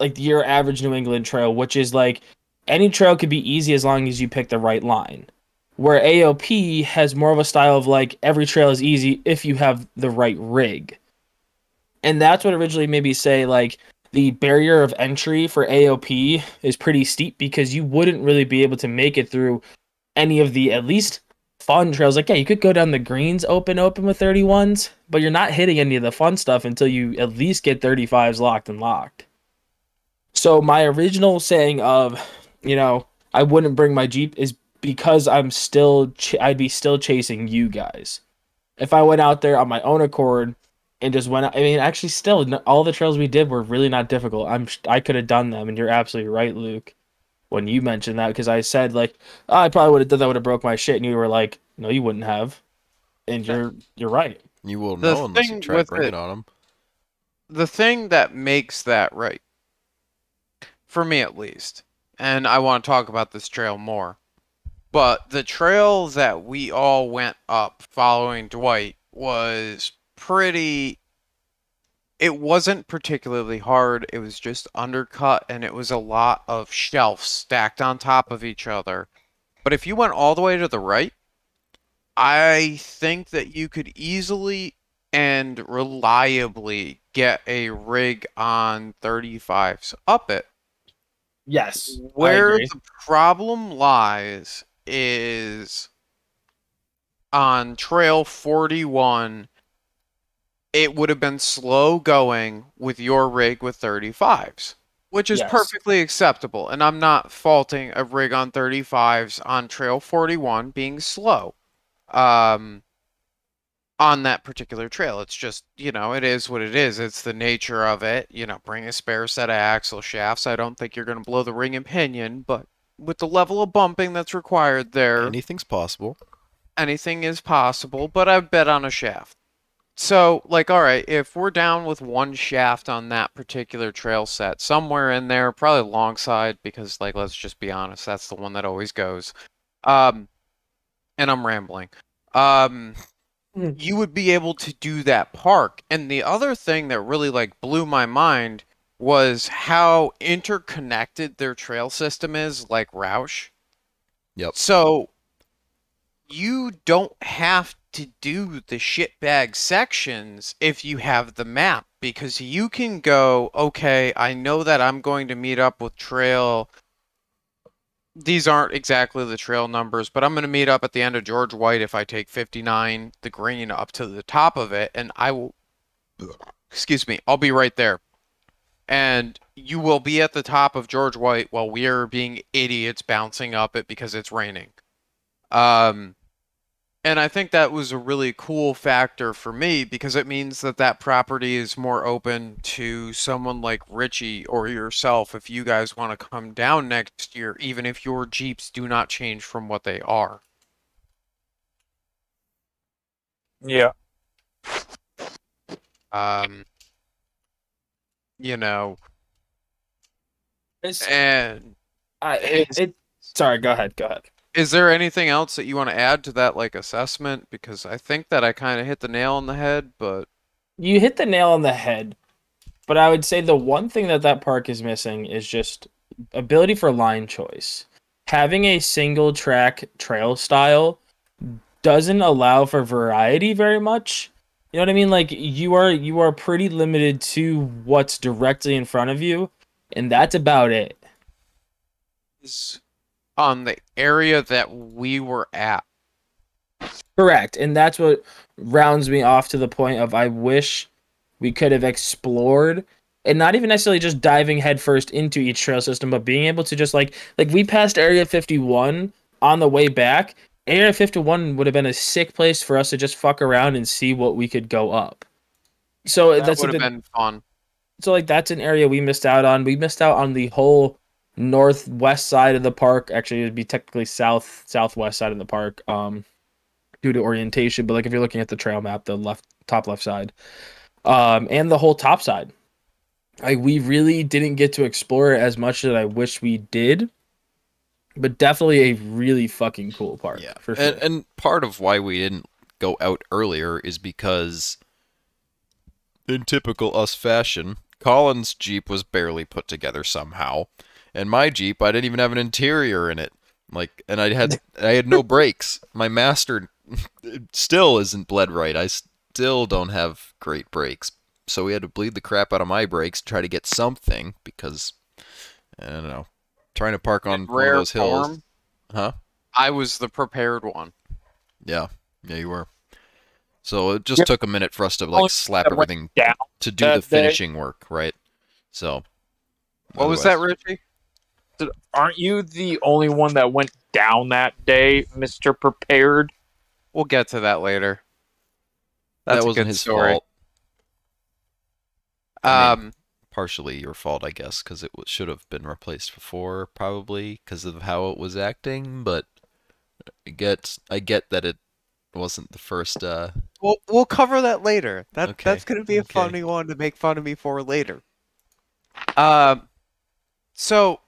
like your average New England trail, which is like any trail could be easy as long as you pick the right line. Where AOP has more of a style of like every trail is easy if you have the right rig. And that's what originally made me say like the barrier of entry for AOP is pretty steep because you wouldn't really be able to make it through any of the at least fun trails. Like, yeah, you could go down the greens open open with 31s, but you're not hitting any of the fun stuff until you at least get 35s locked and locked. So my original saying of, you know, I wouldn't bring my Jeep is because I'm still ch- I'd be still chasing you guys. If I went out there on my own accord and just went out, I mean, actually, still all the trails we did were really not difficult. I'm I could have done them, and you're absolutely right, Luke, when you mentioned that because I said like oh, I probably would have done that would have broke my shit, and you were like, no, you wouldn't have, and you're you're right. You will The know unless you try to with bring it- it on them. The thing that makes that right, for me at least, and I want to talk about this trail more, but the trail that we all went up following Dwight was pretty. It wasn't particularly hard. It was just undercut, and it was a lot of shelves stacked on top of each other. But if you went all the way to the right, I think that you could easily and reliably get a rig on 35s up it. Yes, Where the problem lies is on trail 41 it would have been slow going with your rig with 35s, which is Yes. perfectly acceptable. And I'm not faulting a rig on 35s on Trail 41 being slow. Um, on that particular trail. It's just, you know, it is what it is. It's the nature of it. You know, bring a spare set of axle shafts. I don't think you're going to blow the ring and pinion, but with the level of bumping that's required there, Anything's possible. anything is possible, but I bet on a shaft. So, like, all right, if we're down with one shaft on that particular trail set, somewhere in there, probably alongside, because, like, let's just be honest, that's the one that always goes. Um, and I'm rambling. Um, Hmm. you would be able to do that park. And the other thing that really, like, blew my mind was how interconnected their trail system is, like Rausch. Yep. So, you don't have to do the shitbag sections if you have the map because you can go, okay, I know that I'm going to meet up with trail. These aren't exactly the trail numbers, but I'm going to meet up at the end of George White if I take 59, the green, up to the top of it, and I will. Excuse me, I'll be right there. And you will be at the top of George White while we're being idiots bouncing up it because it's raining. Um, and I think that was a really cool factor for me because it means that that property is more open to someone like Richie or yourself if you guys want to come down next year, even if your Jeeps do not change from what they are. Yeah. Um, you know, It's, and I, it, it, sorry, go ahead, go ahead. Is there anything else that you want to add to that like assessment? Because I think that I kind of hit the nail on the head, but You hit the nail on the head, but I would say the one thing that that park is missing is just ability for line choice. Having a single track trail style doesn't allow for variety very much. You know what I mean? Like you are you are pretty limited to what's directly in front of you, and that's about it. is on the area that we were at. Correct. And that's what rounds me off to the point of I wish we could have explored and not even necessarily just diving headfirst into each trail system, but being able to just like like we passed Area 51 on the way back. Area 51 would have been a sick place for us to just fuck around and see what we could go up. So That that's would have been fun. so like that's an area we missed out on. We missed out on the whole northwest side of the park. Actually, it'd be technically south southwest side of the park, um, due to orientation. But like if you're looking at the trail map, the left top left side, um, and the whole top side, like we really didn't get to explore it as much as I wish we did. But definitely a really fucking cool park. Yeah, for sure. and, and part of why we didn't go out earlier is because, in typical us fashion, Colin's Jeep was barely put together somehow, and my Jeep I didn't even have an interior in it. Like, and I had I had no brakes. My Master still isn't bled right. I still don't have great brakes, so we had to bleed the crap out of my brakes to try to get something because I don't know, trying to park on In one of rare those hills, form, huh? I was the prepared one. Yeah, yeah, you were. So it just Yep. took a minute for us to like oh, slap everything down to do that the day. finishing work, right? So. What was that, Richie? Aren't you the only one that went down that day, Mister Prepared? We'll get to that later. That's that wasn't good his story. fault. I mean- Um, Partially your fault, I guess, because it should have been replaced before, probably because of how it was acting. But I get, I get that it wasn't the first. uh we'll we'll cover that later. That Okay, that's gonna be a okay. funny one to make fun of me for later. Um, so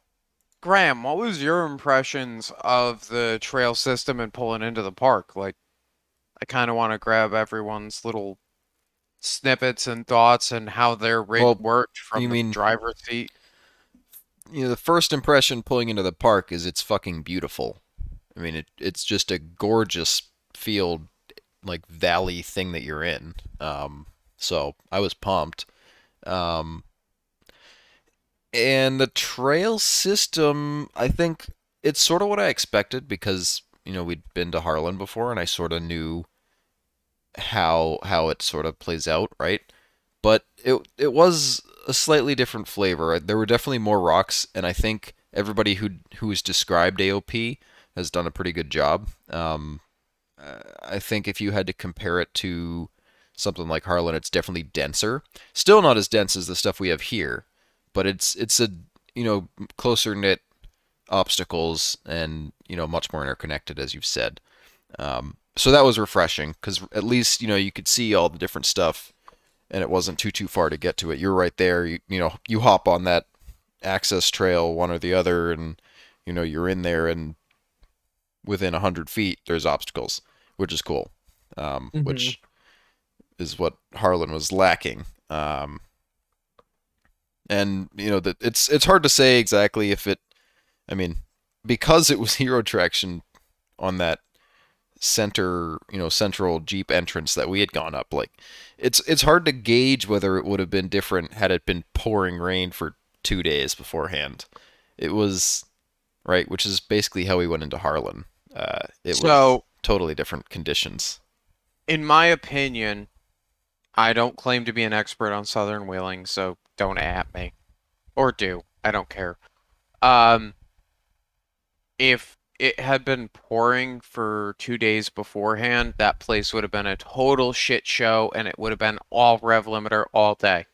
Graham, what was your impressions of the trail system and pulling into the park? Like, I kind of want to grab everyone's little snippets and thoughts and how their rig Well, worked from you the mean- driver's seat. You know, the first impression pulling into the park is it's fucking beautiful. I mean, it it's just a gorgeous field, like valley thing that you're in. Um, so I was pumped. Um, and the trail system, I think it's sort of what I expected because you know we'd been to Harlan before, and I sort of knew how how it sort of plays out, right? But it it was a slightly different flavor. There were definitely more rocks, and I think everybody who who has described AOP has done a pretty good job. Um, I think if you had to compare it to something like Harlan, it's definitely denser. Still not as dense as the stuff we have here, but it's it's a you know closer knit obstacles and you know much more interconnected as you've said. Um, so that was refreshing because at least you know you could see all the different stuff, and it wasn't too too far to get to it. You're right there. You you know you hop on that access trail, one or the other, and you know you're in there, and within a hundred feet there's obstacles, which is cool. Um, Mhm. Which is what Harlan was lacking. Um, and you know that it's it's hard to say exactly if it. I mean, because it was hero traction on that center, you know, central Jeep entrance that we had gone up. Like, it's it's hard to gauge whether it would have been different had it been pouring rain for two days beforehand. It was right, which is basically how we went into Harlan. Uh, it was totally different conditions. In my opinion, I don't claim to be an expert on southern wheeling, so don't at me. Or do. I don't care. Um if it had been pouring for two days beforehand, that place would have been a total shit show and it would have been all rev limiter all day.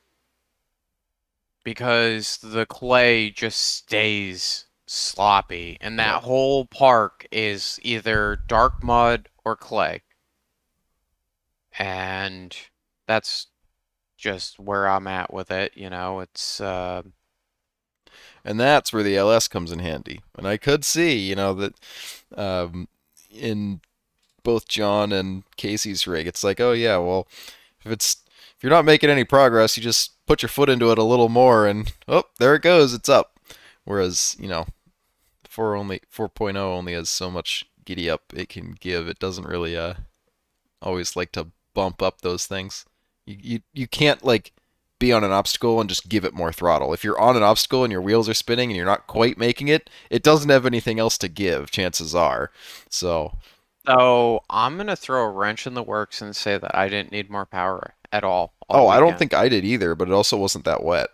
Because the clay just stays sloppy and that whole park is either dark mud or clay and that's just where I'm at with it. You know, it's uh, and that's where the LS comes in handy. And I could see, you know, that um, in both John and Casey's rig, it's like, oh yeah, well, if it's if you're not making any progress, you just put your foot into it a little more, and oh, there it goes, it's up. Whereas, you know, four only 4.0 only has so much giddy up it can give. It doesn't really uh always like to bump up those things. You you, you can't like be on an obstacle and just give it more throttle. If you're on an obstacle and your wheels are spinning and you're not quite making it, it doesn't have anything else to give, chances are. So, so I'm gonna throw a wrench in the works and say that I didn't need more power at all. all oh, I don't weekend. think I did either, but it also wasn't that wet.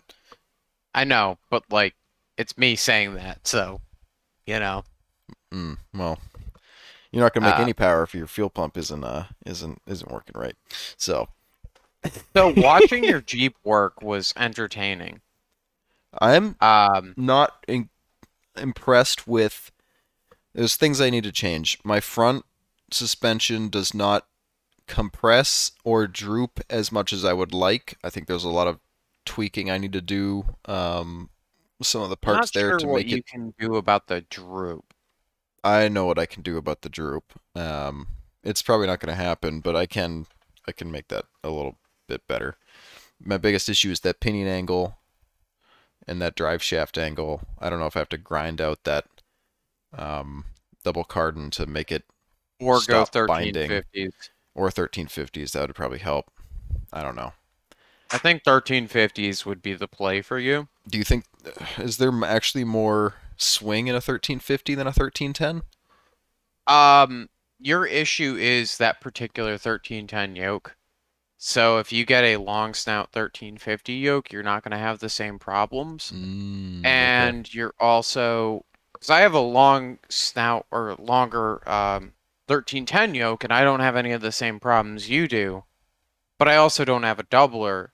I know, but like it's me saying that, so you know. Mm, well, you're not gonna make Uh, any power if your fuel pump isn't uh isn't isn't working right. So, So watching your Jeep work was entertaining. I'm Um, not in- impressed with. There's things I need to change. My front suspension does not compress or droop as much as I would like. I think there's a lot of tweaking I need to do. Um, some of the parts not there sure to what make you it. can do about the droop. I know what I can do about the droop. Um, it's probably not going to happen, but I can. I can make that a little bit better. My biggest issue is that pinion angle and that drive shaft angle. I don't know if I have to grind out that um, double cardan to make it Or go Stop binding. 1350s. or 1350s. That would probably help. I don't know. I think 1350s would be the play for you. Do you think is there actually more swing in a 1350 than a 1310? Um, your issue is that particular 1310 yoke. So if you get a long snout 1350 yoke, you're not going to have the same problems. Mm, okay. And you're also, because I have a long snout or longer um, 1310 yoke, and I don't have any of the same problems you do. But I also don't have a doubler.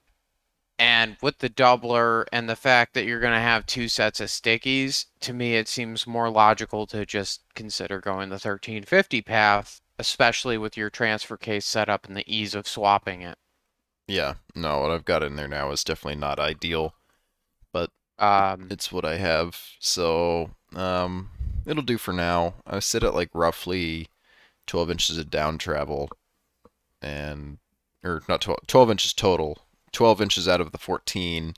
And with the doubler and the fact that you're going to have two sets of stickies, to me it seems more logical to just consider going the 1350 path, especially with your transfer case setup and the ease of swapping it. yeah, no, what I've got in there now is definitely not ideal. But um, It's what I have, so um, it'll do for now. I sit at like roughly 12 inches of down travel, and or not 12, 12 inches total. 12 inches out of the 14.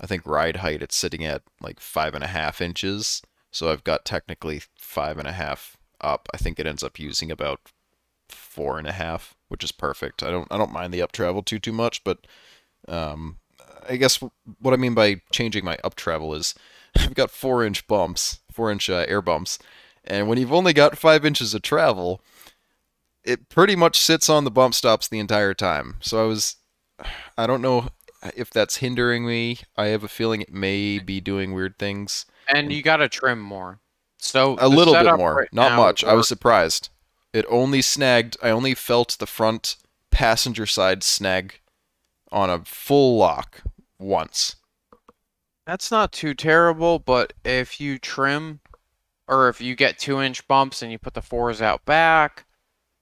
I think ride height it's sitting at like five and a half inches, so I've got technically five and a half up. I think it ends up using about four and a half, which is perfect. I don't I don't mind the up travel too too much, but um, I guess what I mean by changing my up travel is I've got four inch bumps, four inch uh, air bumps, and when you've only got five inches of travel, it pretty much sits on the bump stops the entire time. So I was, I don't know if that's hindering me. I have a feeling it may be doing weird things. And you got to trim more. So A little bit more, right not much. I was surprised. It only snagged. I only felt the front passenger side snag on a full lock once. That's not too terrible, but if you trim, or if you get two inch bumps and you put the fours out back,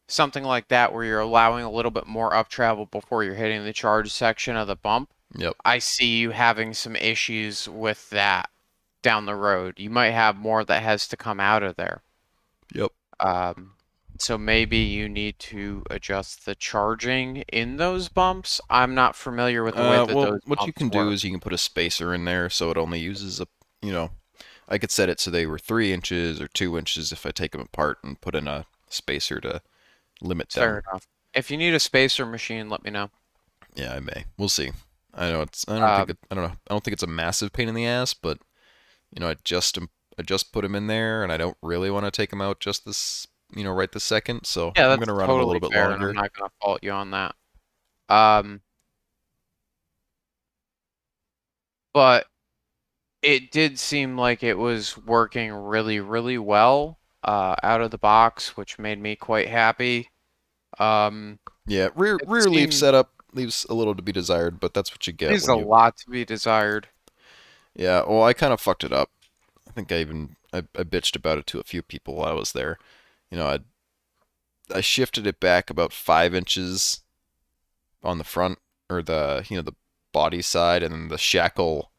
something like that, where you're allowing a little bit more up travel before you're hitting the charge section of the bump, Yep. I see you having some issues with that down the road. You might have more that has to come out of there. Yep. Um, so maybe you need to adjust the charging in those bumps. I'm not familiar with the way Uh, that well, those what you bumps can do work. is you can put a spacer in there, so it only uses a, you know, I could set it so they were three inches or two inches if I take them apart and put in a spacer to limit them. Fair enough. If you need a spacer machine, let me know. Yeah, I may. We'll see. I know it's. I don't Um, think. It, I don't know. I don't think it's a massive pain in the ass, but you know, I just am- I just put them in there, and I don't really want to take them out just this, you know, right this second. So Yeah, I'm gonna run totally a little bit fair, longer. I'm not gonna fault you on that. Um, but it did seem like it was working really, really well uh, out of the box, which made me quite happy. Um, Yeah, rear rear leaf setup leaves a little to be desired, but that's what you get. there's a you- lot to be desired. Yeah, well, I kind of fucked it up. I think I even I, I bitched about it to a few people while I was there. You know, I I shifted it back about five inches on the front or the you know the body side, and then the shackle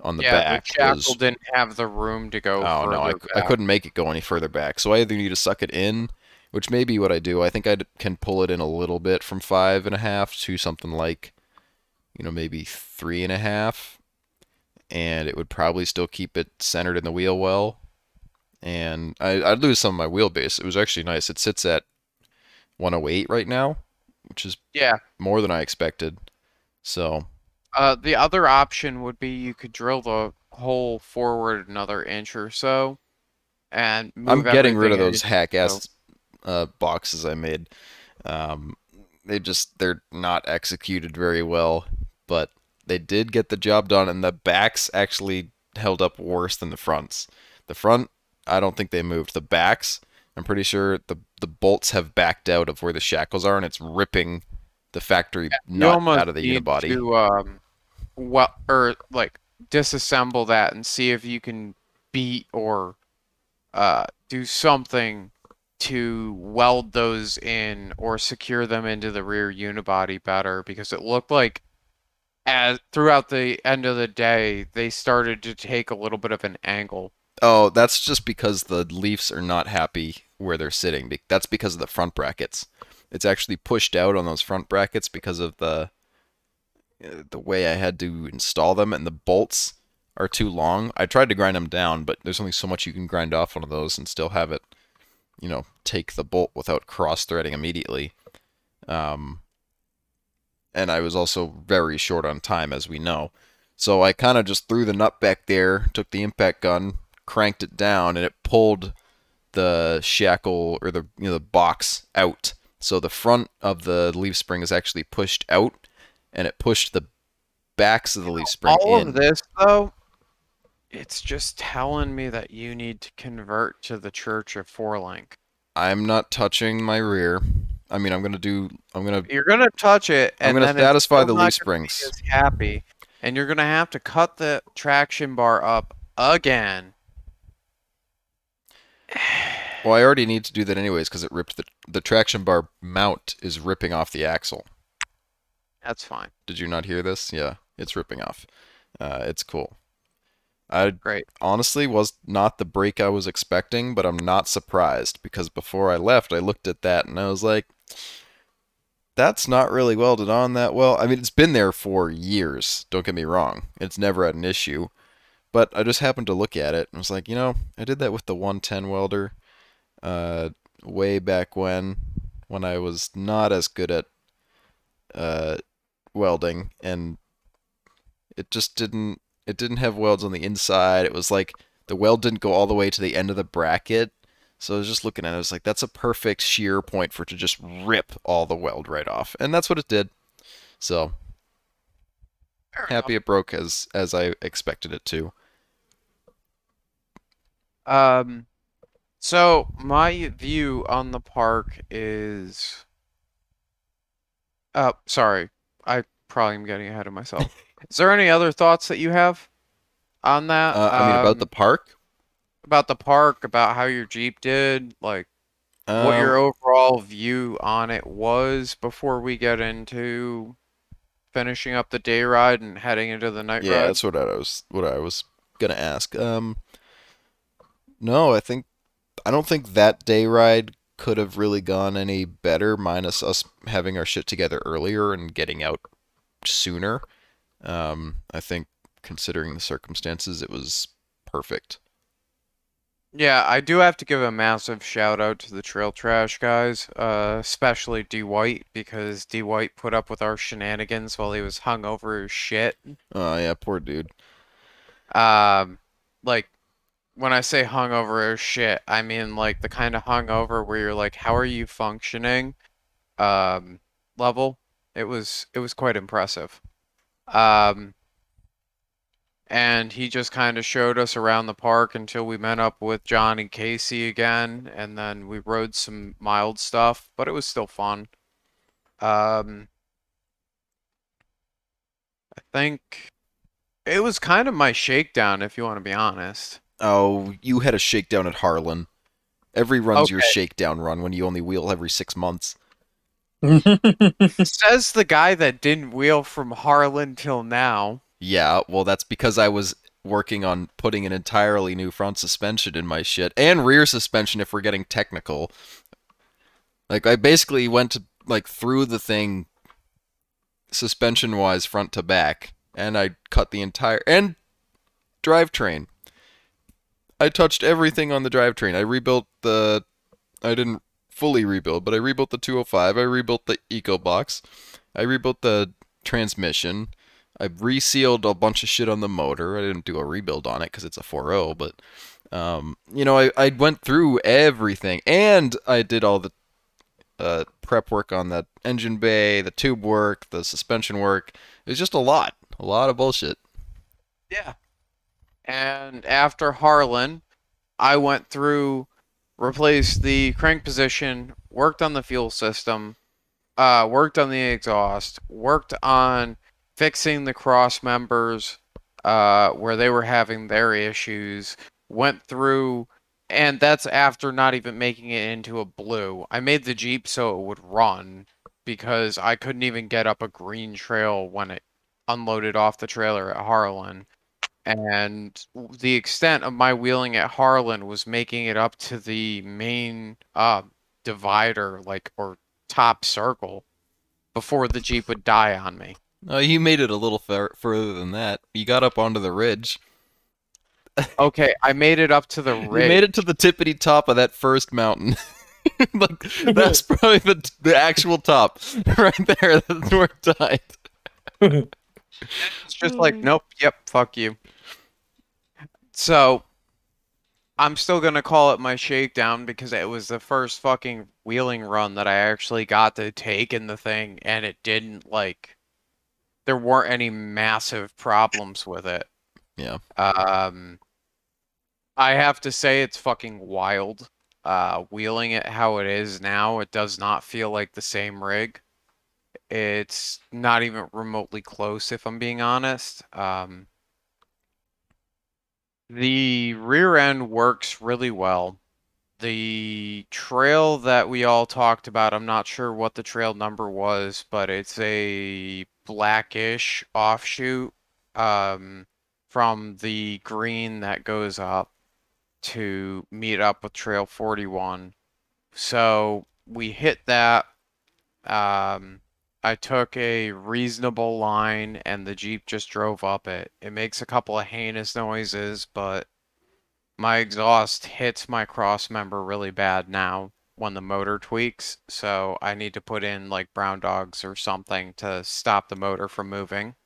on the yeah, back the shackle was. didn't have the room to go. Oh no, I, further I couldn't make it go any further back. So I either need to suck it in, which may be what I do. I think I can pull it in a little bit from five and a half to something like, you know, maybe three and a half, and it would probably still keep it centered in the wheel well. And I, I'd lose some of my wheelbase. It was actually nice. It sits at 108 right now, which is Yeah. more than I expected. So Uh, the other option would be you could drill the hole forward another inch or so, and move I'm getting rid of those hack ass uh, boxes I made. Um, they just they're not executed very well, but they did get the job done, and the backs actually held up worse than the fronts. The front, I don't think they moved. The backs, I'm pretty sure the the bolts have backed out of where the shackles are, and it's ripping the factory You nut out of the unibody. to um, well, or like disassemble that and see if you can beat or uh do something to weld those in or secure them into the rear unibody better because it looked like as throughout the end of the day they started to take a little bit of an angle. Oh, that's just because the Leafs are not happy where they're sitting. That's because of the front brackets. It's actually pushed out on those front brackets because of the uh, the way I had to install them, and the bolts are too long. I tried to grind them down, but there's only so much you can grind off one of those and still have it, you know, take the bolt without cross threading immediately. Um, and I was also very short on time, as we know. So I kind of just threw the nut back there, took the impact gun, cranked it down, and it pulled the shackle or the you know the box out. So the front of the leaf spring is actually pushed out, and it pushed the backs of the leaf spring All in. of this though it's just telling me that you need to convert to the Church of Four Link. I'm not touching my rear. I mean, I'm gonna do. I'm gonna. You're gonna touch it, I'm gonna satisfy the leaf springs. happy, and you're gonna have to cut the traction bar up again. Well, I already need to do that anyways because it ripped the the traction bar mount is ripping off the axle. That's fine. Did you not hear this? Yeah, it's ripping off. Uh, it's cool. I Great. honestly was not the break I was expecting, but I'm not surprised because before I left, I looked at that and I was like, that's not really welded on that well. I mean, it's been there for years, don't get me wrong. It's never had an issue. But I just happened to look at it and was like, you know, I did that with the 110 welder uh, way back when, when I was not as good at uh, welding, and it just didn't it didn't have welds on the inside. It was like the weld didn't go all the way to the end of the bracket, So I was just looking at it, I was like, that's a perfect shear point for it to just rip all the weld right off. And that's what it did. So happy it broke as as I expected it to. Um, so my view on the park is. Uh, sorry, I probably am getting ahead of myself. Is there any other thoughts that you have on that? Uh, I mean about Um, the park. about the park, about how your Jeep did, like what Um, your overall view on it was before we get into finishing up the day ride and heading into the night Yeah, ride. that's what I was what I was gonna ask. Um, no, I think I don't think that day ride could have really gone any better, minus us having our shit together earlier and getting out sooner. Um, I think considering the circumstances, it was perfect. Yeah, I do have to give a massive shout out to the Trail Trash guys, uh, especially D White, because D White put up with our shenanigans while he was hung over as shit. Oh yeah, poor dude. Um, like when I say hungover as shit, I mean like the kind of hungover where you're like, how are you functioning? Um, level. It was it was quite impressive. Um, and he just kind of showed us around the park until we met up with John and Casey again, and then we rode some mild stuff, but it was still fun. Um, I think it was kind of my shakedown, if you want to be honest. Oh, you had a shakedown at Harlan. Every run's your shakedown run when you only wheel every six months. Says the guy that didn't wheel from Harlan till now. Yeah, well, that's because I was working on putting an entirely new front suspension in my shit and rear suspension if we're getting technical. Like I basically went to like through the thing suspension wise front to back and I cut the entire and drivetrain. I touched everything on the drivetrain. I rebuilt the I didn't fully rebuild, but I rebuilt the 205. I rebuilt the Eco Box. I rebuilt the transmission. I resealed a bunch of shit on the motor. I didn't do a rebuild on it because it's a 4.0, but um, you know, I, I went through everything and I did all the uh, prep work on the engine bay, the tube work, the suspension work. It was just a lot, a lot of bullshit. Yeah. And after Harlan, I went through, replaced the crank position, worked on the fuel system, uh, worked on the exhaust, worked on fixing the cross members uh, where they were having their issues, went through, and that's after not even making it into a blue. I made the Jeep so it would run because I couldn't even get up a green trail when it unloaded off the trailer at Harlan and the extent of my wheeling at Harlan was making it up to the main uh, divider, like or top circle, before the jeep would die on me. Oh, you made it a little fur- further than that. You got up onto the ridge. Okay, I made it up to the You ridge. made it to the tippity top of that first mountain. like, that's probably the the actual top right there. That's where it died. It's just like, nope, yep, fuck you. So, I'm still gonna call it my shakedown because it was the first fucking wheeling run that I actually got to take in the thing, and it didn't like. There weren't any massive problems with it. Yeah. Um, I have to say it's fucking wild. Uh, wheeling it how it is now, it does not feel like the same rig. It's not even remotely close, if I'm being honest. Um, the rear end works really well. The trail that we all talked about, I'm not sure what the trail number was, but it's a blackish offshoot um, from the green that goes up to meet up with Trail 41. So we hit that. Um, I took a reasonable line and the Jeep just drove up it. It makes a couple of heinous noises, but my exhaust hits my cross member really bad now when the motor tweaks, so I need to put in like brown dogs or something to stop the motor from moving.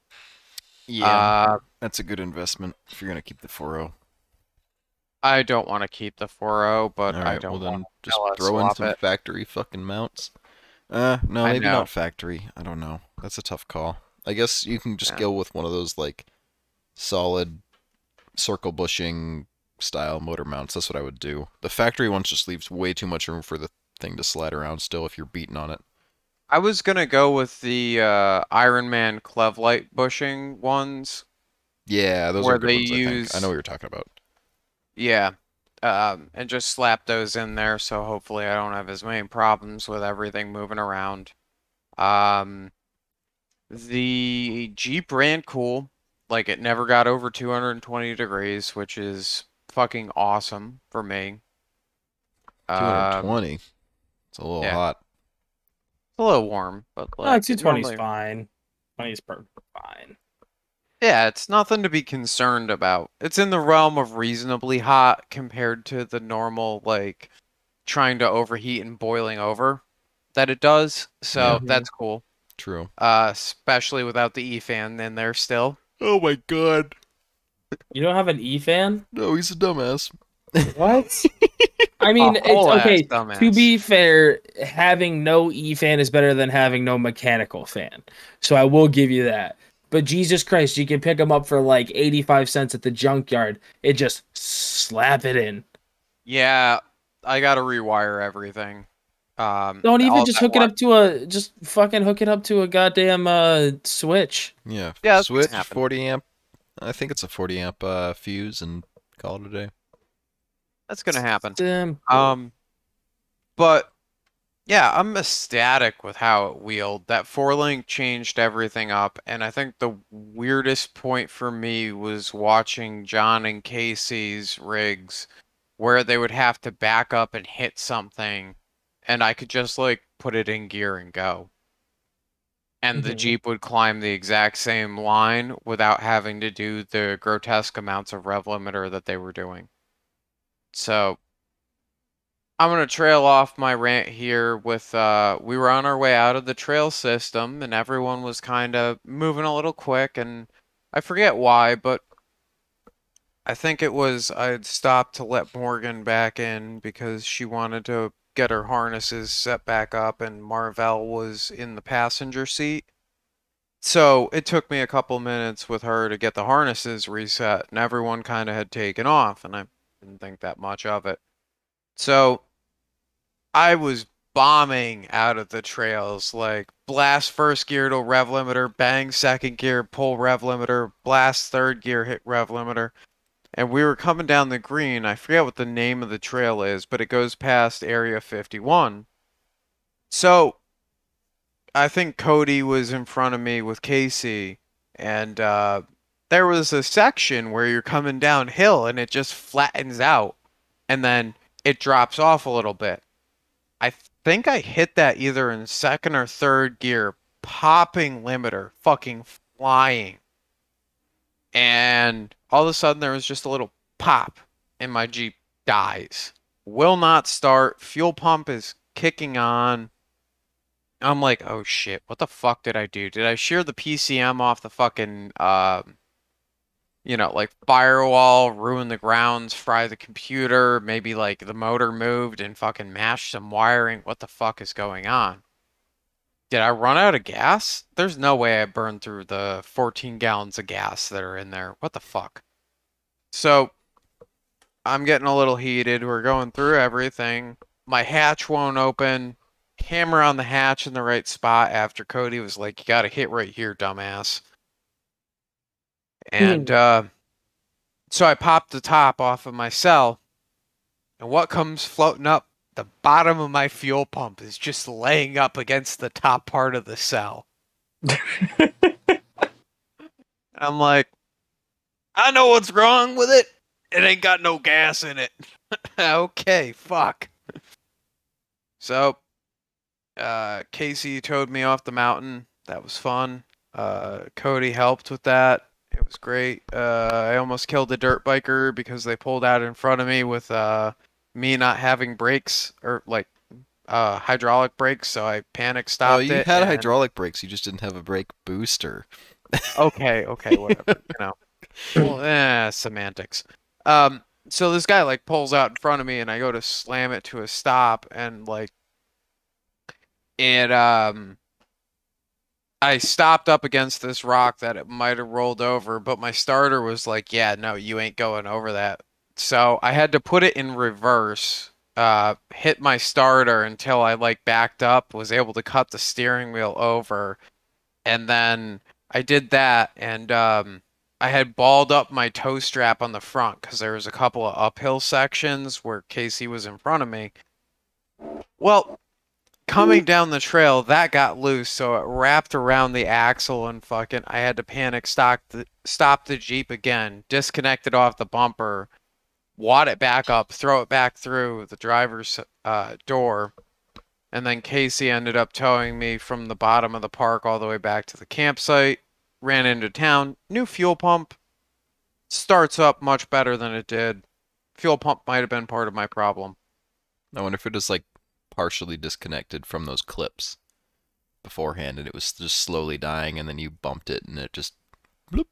Yeah, Uh, that's a good investment if you're gonna keep the 4.0. I don't want to keep the 4.0, but All I right, don't well then just throw in some it. factory fucking mounts. Uh, no, I maybe know. not factory. I don't know. That's a tough call. I guess you can just Yeah. go with one of those like solid circle bushing style motor mounts. That's what I would do. The factory ones just leaves way too much room for the thing to slide around still if you're beating on it. I was gonna go with the uh, Iron Man Clevite bushing ones. Yeah, those Where are good they ones, I think. I know what you're talking about. Yeah. Um, and just slap those in there so hopefully I don't have as many problems with everything moving around. Um, the Jeep ran cool. Like it never got over 220 degrees, which is fucking awesome for me. Um, 220. It's a little yeah. hot. it's a little warm, but No, like two twenty is fine. Twenty is per- fine. Yeah, it's nothing to be concerned about. It's in the realm of reasonably hot compared to the normal, like, trying to overheat and boiling over that it does. So Yeah. that's cool. True. Uh, especially without the E fan in there still. Oh my god. You don't have an E fan? No, he's a dumbass. What? I mean, A it's ass okay. dumbass. To be fair, having no E fan is better than having no mechanical fan. So I will give you that. But Jesus Christ, you can pick them up for like 85 cents at the junkyard. It just slap it in. Yeah, I gotta rewire everything. Um, Don't even just hook it up to a just fucking hook it up to a goddamn uh switch. Yeah. Yeah, Switch 40 amp. I think it's a 40 amp uh, fuse and call it a day. That's gonna happen. Damn. Um, but yeah, I'm ecstatic with how it wheeled. That four link changed everything up, and I think the weirdest point for me was watching John and Casey's rigs, where they would have to back up and hit something, and I could just like put it in gear and go. And the Mhm. Jeep would climb the exact same line without having to do the grotesque amounts of rev limiter that they were doing. So I'm gonna trail off my rant here with uh we were on our way out of the trail system and everyone was kind of moving a little quick and I forget why, but I think it was I'd stopped to let Morgan back in because she wanted to get her harnesses set back up and Marvell was in the passenger seat. So it took me a couple minutes with her to get the harnesses reset and everyone kind of had taken off and I didn't think that much of it. So I was bombing out of the trails, like blast first gear to rev limiter, bang second gear, pull rev limiter, blast third gear, hit rev limiter. And we were coming down the green. I forget what the name of the trail is, but it goes past Area 51. So I think Cody was in front of me with Casey, and uh, there was a section where you're coming downhill and it just flattens out and then it drops off a little bit. I think I hit that either in second or third gear, popping limiter, fucking flying. And all of a sudden there was just a little pop and my Jeep dies. Will not start. Fuel pump is kicking on. I'm like, oh shit, what the fuck did I do? Did I shear the PCM off the fucking um you know, like firewall, ruin the grounds, fry the computer, maybe like the motor moved and fucking mashed some wiring. What the fuck is going on? Did I run out of gas? There's no way I burned through the 14 gallons of gas that are in there. What the fuck? So, I'm getting a little heated. We're going through everything. My hatch won't open. Hammer on the hatch in the right spot after Cody was like, You gotta hit right here, dumbass. And uh, so I popped the top off of my cell, and what comes floating up the bottom of my fuel pump is just laying up against the top part of the cell. I'm like, I know what's wrong with it. It ain't got no gas in it. okay, fuck. So, uh, Casey towed me off the mountain. That was fun. Uh, Cody helped with that. It was great. Uh, I almost killed a dirt biker because they pulled out in front of me with uh, me not having brakes or like uh, hydraulic brakes, so I panic stopped oh, you it. had and- hydraulic brakes. You just didn't have a brake booster. Okay, okay, whatever. you know, well, eh, semantics. Um, so this guy like pulls out in front of me, and I go to slam it to a stop, and like it um. I stopped up against this rock that it might have rolled over, but my starter was like, "Yeah, no, you ain't going over that." So I had to put it in reverse, uh, hit my starter until I like backed up, was able to cut the steering wheel over, and then I did that, and um, I had balled up my toe strap on the front because there was a couple of uphill sections where Casey was in front of me. Well, coming down the trail, that got loose, so it wrapped around the axle and fucking. I had to panic stop the stop the jeep again, disconnect it off the bumper, wad it back up, throw it back through the driver's uh, door, and then Casey ended up towing me from the bottom of the park all the way back to the campsite. Ran into town, new fuel pump. Starts up much better than it did. Fuel pump might have been part of my problem. I wonder if it was like partially disconnected from those clips beforehand and it was just slowly dying and then you bumped it and it just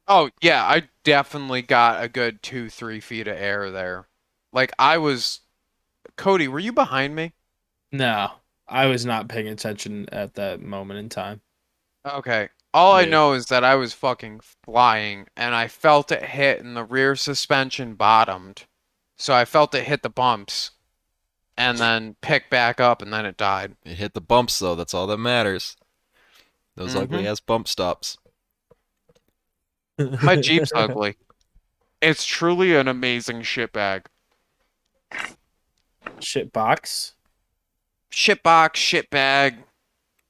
Oh yeah, I definitely got a good two, three feet of air there. Like I was Cody, were you behind me? No, I was not paying attention at that moment in time. Okay. All I know is that I was fucking flying and I felt it hit and the rear suspension bottomed. So I felt it hit the bumps and then pick back up and then it died. it hit the bumps though, that's all that matters. Those ugly Mhm. ass bump stops. My Jeep's ugly. It's truly an amazing shit bag. Shit box. Shit box. Shit bag.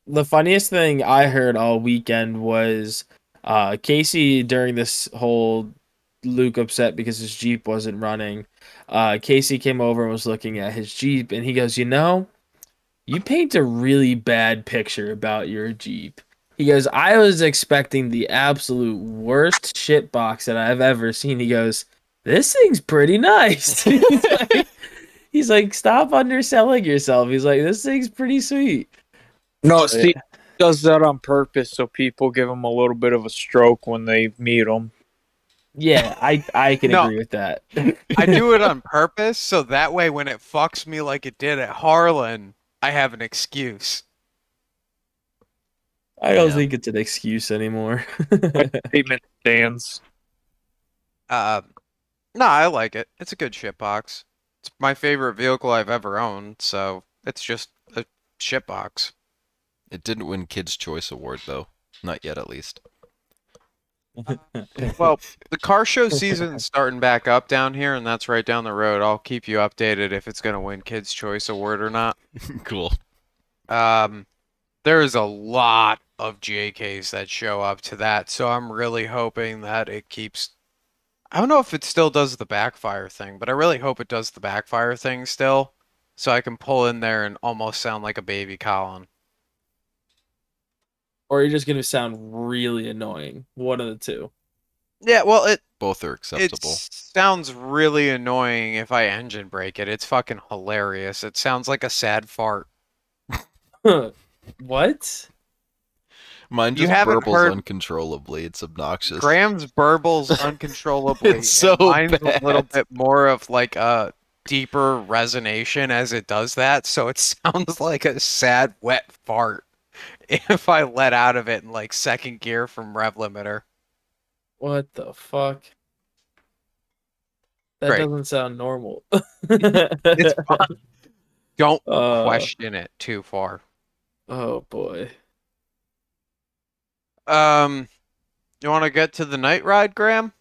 The funniest thing I heard all weekend was uh, Casey during this whole Luke upset because his Jeep wasn't running. Uh, Casey came over and was looking at his Jeep, and he goes, "You know, you paint a really bad picture about your Jeep." He goes, "I was expecting the absolute worst shit box that I've ever seen." He goes, "This thing's pretty nice." he's, like, he's like, "Stop underselling yourself." He's like, "This thing's pretty sweet." No, Steve does that on purpose so people give him a little bit of a stroke when they meet him. Yeah, I I can No. agree with that. I do it on purpose so that way when it fucks me like it did at Harlan, I have an excuse. I don't Yeah. think it's an excuse anymore. Statement stands. Uh, no, I like it. It's a good shitbox. It's my favorite vehicle I've ever owned, so it's just a shitbox. It didn't win Kids Choice Award though. Not yet at least. Well, the car show season's starting back up down here, and that's right down the road. I'll keep you updated if it's gonna win Kids' Choice Award or not. cool. Um, there's a lot of JKs that show up to that, so I'm really hoping that it keeps. I don't know if it still does the backfire thing, but I really hope it does the backfire thing still, so I can pull in there and almost sound like a baby Colin. Or you're just gonna sound really annoying. One of the two. Yeah, well, it Both are acceptable. it acceptable. sounds really annoying if I engine brake it. It's fucking hilarious. It sounds like a sad fart. what? Mine you just haven't burbles heard- uncontrollably. It's obnoxious. Graham's burbles uncontrollably. It's so and mine's a little bit more of like a deeper resonation as it does that, so it sounds like a sad wet fart if I let out of it in like second gear from rev limiter. What the fuck? That Great. doesn't sound normal. It's fine. Don't Uh, question it too far. Oh boy. Um, you want to get to the night ride, Graham?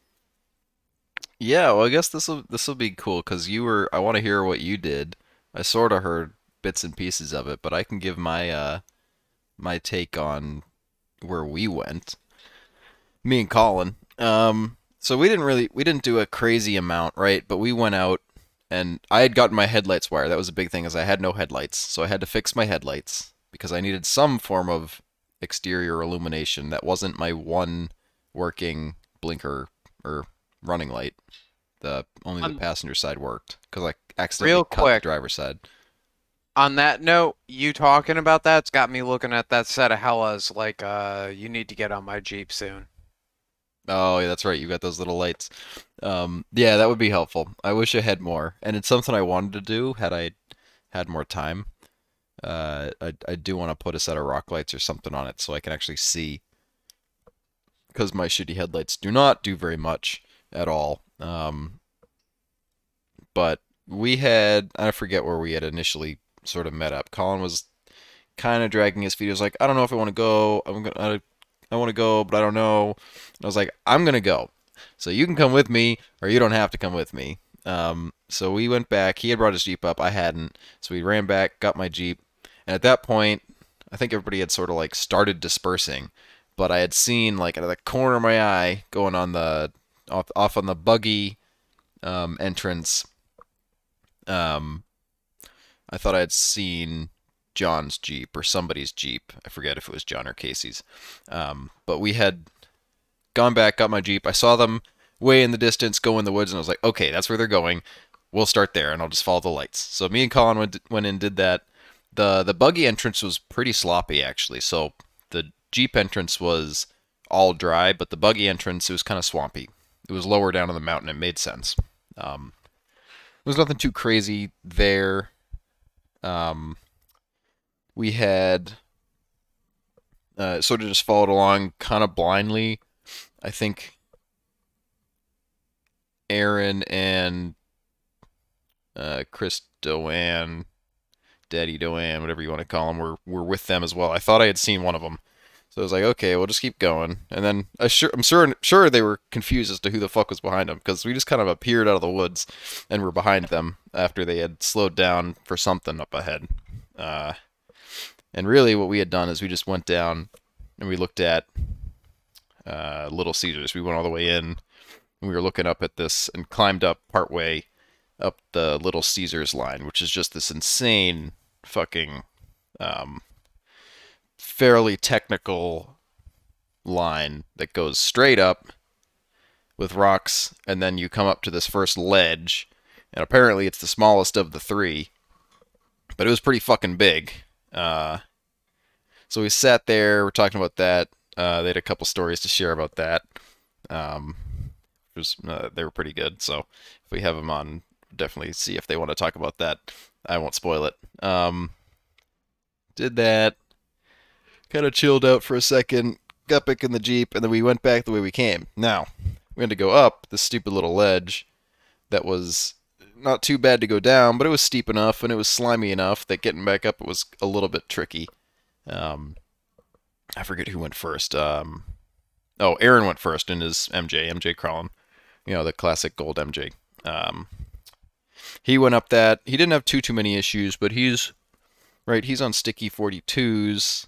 Yeah, well, I guess this will this will be cool because you were. I want to hear what you did. I sort of heard bits and pieces of it, but I can give my uh my take on where we went. Me and Colin. Um, so we didn't really we didn't do a crazy amount, right? But we went out and I had gotten my headlights wired. That was a big thing, is I had no headlights, so I had to fix my headlights because I needed some form of exterior illumination that wasn't my one working blinker or running light. The only the Um, passenger side worked because I accidentally real cut quick. the driver's side. On that note, you talking about that's got me looking at that set of Hellas like uh you need to get on my Jeep soon. Oh, yeah, that's right. You got those little lights. Um, yeah, that would be helpful. I wish I had more, and it's something I wanted to do had I had more time. Uh, I I do want to put a set of rock lights or something on it so I can actually see. Because my shitty headlights do not do very much at all. Um, but we had I forget where we had initially sort of met up. Colin was kind of dragging his feet. He was like, I don't know if I want to go. I'm gonna I, I want to go, but I don't know. And I was like, I'm gonna go. So you can come with me, or you don't have to come with me. Um, so we went back. He had brought his jeep up. I hadn't. So we ran back, got my jeep, and at that point, I think everybody had sort of like started dispersing. But I had seen like out of the corner of my eye going on the off, off on the buggy um, entrance. Um, I thought I had seen John's Jeep or somebody's Jeep. I forget if it was John or Casey's. Um, but we had gone back, got my Jeep. I saw them way in the distance go in the woods, and I was like, okay, that's where they're going. We'll start there, and I'll just follow the lights. So me and Colin went, went in and did that. The, the buggy entrance was pretty sloppy, actually. So the Jeep entrance was all dry, but the buggy entrance, it was kind of swampy. It was lower down on the mountain. It made sense. Um, there was nothing too crazy there. Um, we had uh, sort of just followed along kind of blindly. I think Aaron and uh, Chris Doan, Daddy Doan, whatever you want to call them, were were with them as well. I thought I had seen one of them, so I was like, okay, we'll just keep going. And then I sure, I'm sure sure they were confused as to who the fuck was behind them because we just kind of appeared out of the woods and were behind them after they had slowed down for something up ahead. Uh, and really, what we had done is we just went down and we looked at uh, Little Caesars. We went all the way in. And we were looking up at this and climbed up partway up the Little Caesars line, which is just this insane fucking um, fairly technical line that goes straight up with rocks, and then you come up to this first ledge, and apparently it's the smallest of the three, but it was pretty fucking big. Uh, so we sat there, we're talking about that. Uh, they had a couple stories to share about that. Um, was, uh, they were pretty good. So if we have them on, definitely see if they want to talk about that. I won't spoil it. Um, did that. Kind of chilled out for a second. Got back in the jeep, and then we went back the way we came. Now we had to go up this stupid little ledge that was not too bad to go down, but it was steep enough and it was slimy enough that getting back up was a little bit tricky. Um, I forget who went first. Um, oh, Aaron went first in his MJ, MJ Crawlin, you know, the classic gold MJ. Um, he went up that. He didn't have too too many issues, but he's right. He's on sticky 42s.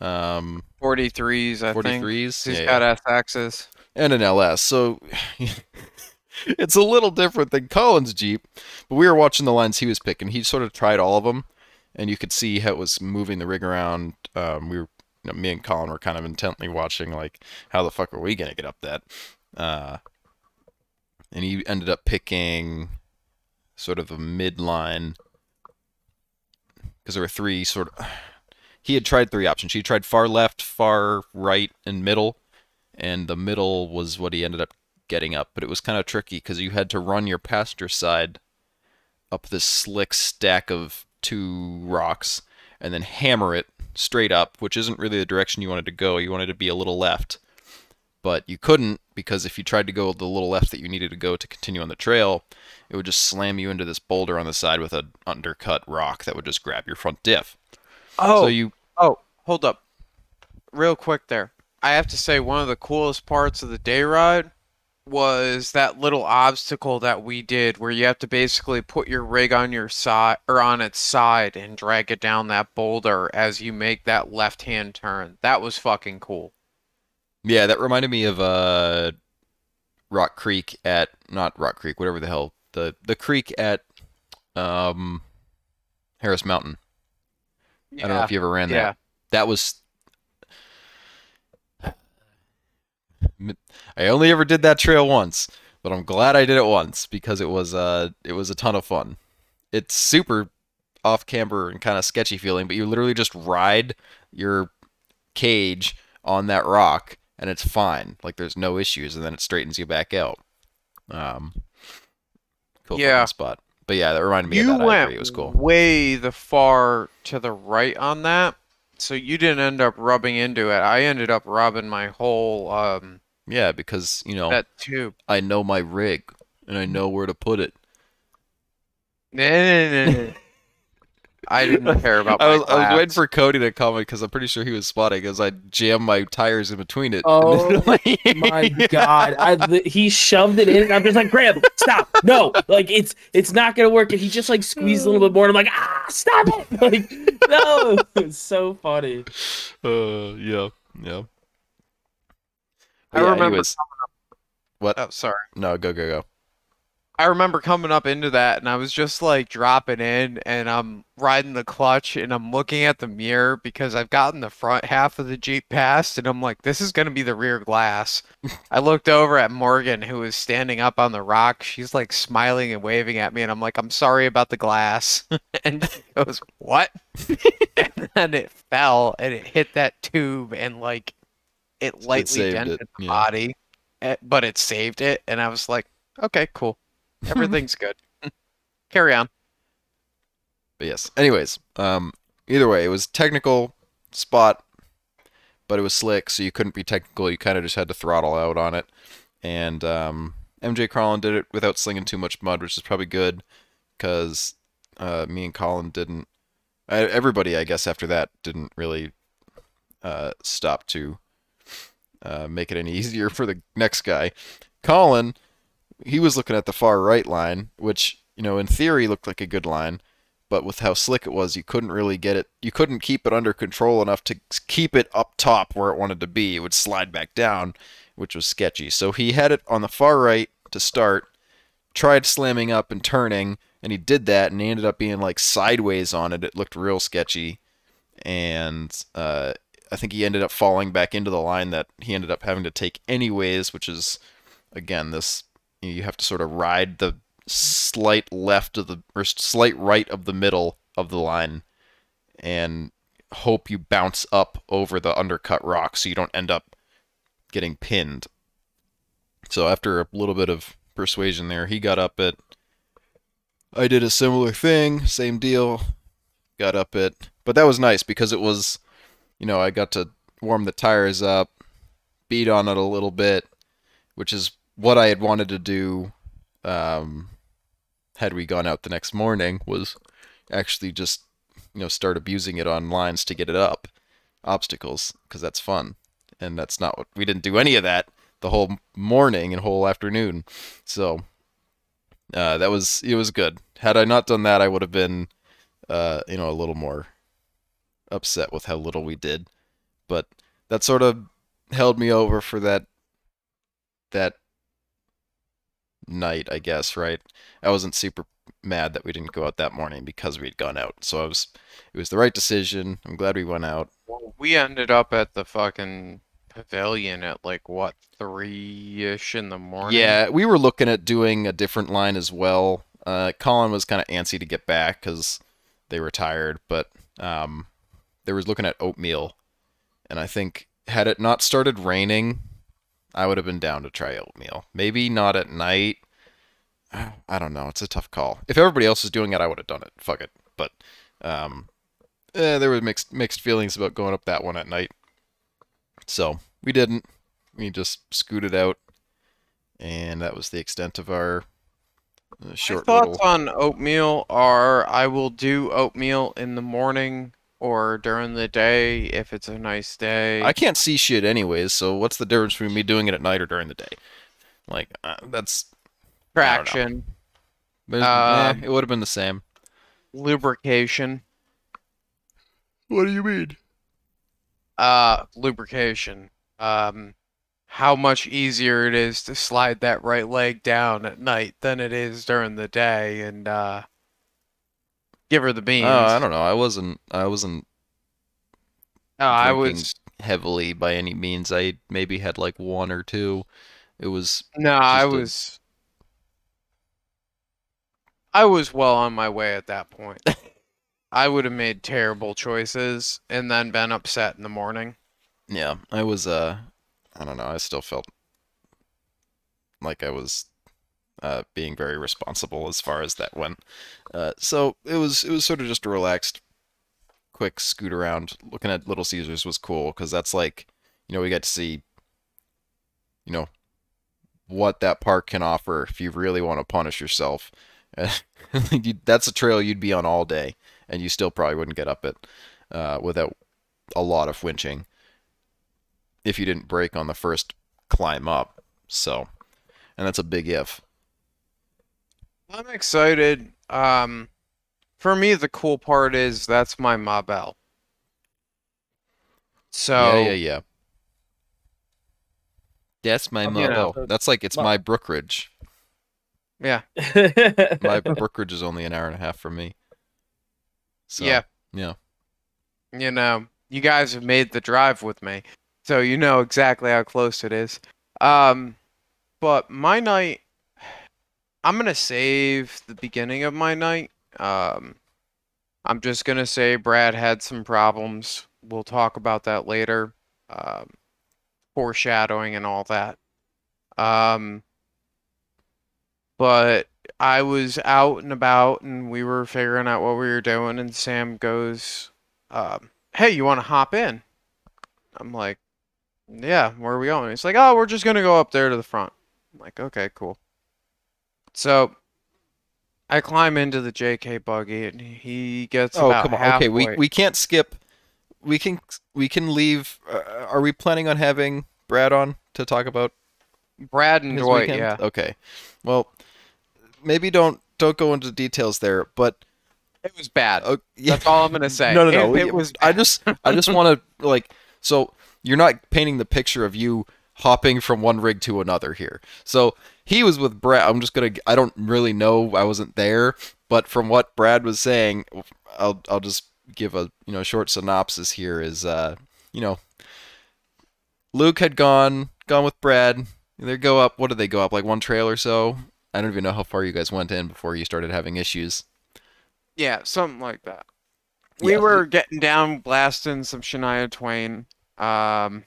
Um, 43s, I think. 43s. He's Yeah, got yeah. S axis. and an LS. So it's a little different than Colin's Jeep. But we were watching the lines he was picking. He sort of tried all of them, and you could see how it was moving the rig around. Um, we were, you know, me and Colin were kind of intently watching, like, how the fuck are we gonna get up that? Uh, and he ended up picking sort of a midline because there were three sort of. He had tried three options. He tried far left, far right, and middle and the middle was what he ended up getting up. But it was kind of tricky because you had to run your passenger side up this slick stack of two rocks and then hammer it straight up, which isn't really the direction you wanted to go. You wanted to be a little left. But you couldn't because if you tried to go the little left that you needed to go to continue on the trail, it would just slam you into this boulder on the side with an undercut rock that would just grab your front diff. Oh, So you oh, hold up. Real quick there. I have to say one of the coolest parts of the day ride was that little obstacle that we did where you have to basically put your rig on your side or on its side and drag it down that boulder as you make that left-hand turn. That was fucking cool. Yeah, that reminded me of uh, Rock Creek at not Rock Creek, whatever the hell the the creek at um, Harris Mountain. I don't know if you ever ran yeah. that. That was. I only ever did that trail once, but I'm glad I did it once because it was uh it was a ton of fun. It's super off camber and kind of sketchy feeling, but you literally just ride your cage on that rock and it's fine. Like there's no issues, and then it straightens you back out. Um, cool Yeah. spot. But yeah, that reminded me you of that. Went. It was cool. way the far to the right on that, so you didn't end up rubbing into it. I ended up rubbing my whole um Yeah, because you know that tube. I know my rig and I know where to put it. I didn't care about. I my was, I was waiting for Cody to comment because I'm pretty sure he was spotting as I jammed my tires in between it. Oh my god! I, the, he shoved it in, and I'm just like, Graham, stop! No, like it's it's not gonna work. And he just like squeezed a little bit more, and I'm like, ah, stop it! Like, no, it's so funny. Uh, yeah, yeah. I yeah, remember anyways, what? Oh, sorry. No, go, go, go. I remember coming up into that and I was just like dropping in and I'm riding the clutch and I'm looking at the mirror because I've gotten the front half of the Jeep past and I'm like, this is going to be the rear glass. I looked over at Morgan who was standing up on the rock. She's like smiling and waving at me and I'm like, I'm sorry about the glass. and she goes, what? and then it fell and it hit that tube and like it lightly it, dented the yeah. body, eh, but it saved it. And I was like, okay, cool. Everything's good. Carry on. But yes. Anyways, um, either way, it was technical spot, but it was slick, so you couldn't be technical. You kind of just had to throttle out on it. And um, MJ Carlin did it without slinging too much mud, which is probably good because uh, me and Colin didn't. I, everybody, I guess, after that didn't really uh, stop to uh, make it any easier for the next guy. Colin, he was looking at the far right line, which you know in theory looked like a good line but with how slick it was, you couldn't really get it. You couldn't keep it under control enough to keep it up top where it wanted to be. It would slide back down, which was sketchy. So he had it on the far right to start, tried slamming up and turning, and he did that, and he ended up being like sideways on it. It looked real sketchy, and uh, I think he ended up falling back into the line that he ended up having to take anyways, which is again this you have to sort of ride the slight left of the or slight right of the middle of the line and hope you bounce up over the undercut rock so you don't end up getting pinned. So after a little bit of persuasion there, he got up it. I did a similar thing, same deal. Got up it, but that was nice because it was, you know, I got to warm the tires up, beat on it a little bit, which is what I had wanted to do um, had we gone out the next morning was actually just you know start abusing it on lines to get it up. Obstacles because that's fun. And that's not what we didn't do any of that the whole morning and whole afternoon. So uh, that was it was good. Had i not done that i would have been uh, you know a little more upset with how little we did. But that sort of held me over for that that night, I guess, right? I wasn't super mad that we didn't go out that morning because we'd gone out. So I was it was the right decision. I'm glad we went out. Well, we ended up at the fucking pavilion at like what three ish in the morning. Yeah, we were looking at doing a different line as well. Uh, Colin was kind of antsy to get back because they were tired, but um, they was looking at oatmeal, and I think had it not started raining, I would have been down to try oatmeal. Maybe not at night. I don't know. It's a tough call. If everybody else was doing it, I would have done it. Fuck it. But um, eh, there were mixed mixed feelings about going up that one at night. So we didn't. We just scooted out, and that was the extent of our uh, My short thoughts little. on oatmeal are I will do oatmeal in the morning or during the day if it's a nice day. I can't see shit anyways. So what's the difference between me doing it at night or during the day? Like uh, that's I don't. Traction, there's- Um, eh, it would have been the same. lubrication, What do you mean? uh, lubrication. Um, how much easier it is to slide that right leg down at night than it is during the day, and uh, give her the beans. Oh, I don't know. I wasn't. I wasn't Oh, I was heavily by any means. I maybe had like one or two. It was no, I was I was well on my way at that point. I would have made terrible choices and then been upset in the morning. yeah. I was uh, I don't know. I still felt like I was uh, being very responsible as far as that went. Uh, so it was it was sort of just a relaxed, quick scoot around. Looking at Little Caesars was cool because that's like, you know, we get to see, you know, what that park can offer if you really want to punish yourself. that's a trail you'd be on all day, and you still probably wouldn't get up it uh, without a lot of winching if you didn't break on the first climb up. So, and that's a big if. I'm excited. Um, for me, the cool part is that's my Mabel. So yeah, yeah, yeah. That's my Um, mo- you know, oh, That's like it's my- my Brookridge. yeah, My Brookridge is only an hour and a half from me. So, yeah. yeah. You know, you guys have made the drive with me, so you know exactly how close it is. Um, but my night, I'm gonna save the beginning of my night. Um, I'm just gonna say Brad had some problems. We'll talk about that later. Um, foreshadowing and all that. Um, but I was out and about and we were figuring out what we were doing, and Sam goes, um, Hey, you want to hop in? I'm like, Yeah, where are we going? He's like, Oh, we're just to go up there to the front. I'm like, Okay, cool. So I climb into the JK buggy and he gets Oh, come on. Okay, we we can't skip. We can we can leave. Uh, are we planning on having Brad on to talk about Brad and Dwight, weekend? yeah. Okay. Well, maybe don't don't go into details there, but It was bad. uh, yeah. That's all I'm gonna say. No, no, no. It, it was I just, I just want to like. So you're not painting the picture of you hopping from one rig to another here. So he was with Brad. I'm just gonna. I don't really know. I wasn't there, but from what Brad was saying, I'll, I'll just give a you know short synopsis here. Is uh, you know, Luke had gone, gone with Brad. They go up. What did they go up? Like one trail or so. I don't even know how far you guys went in before you started having issues. Yeah, something like that. We Yeah. were getting down, blasting some Shania Twain. Um,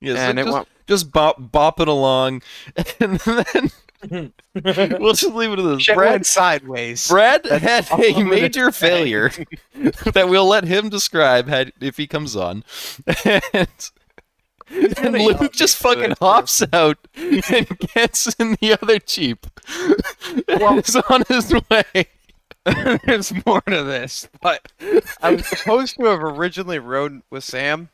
Yeah, so and it just, went. just bop bop it along, and then we'll just leave it at this. Shit Brad, sideways. Brad had all a I'm gonna major failure that we'll let him describe had if he comes on, and, and gonna yell at Luke just fucking this, hops out and gets in the other jeep. and is on his way. There's more to this, but I was supposed to have originally rode with Sam.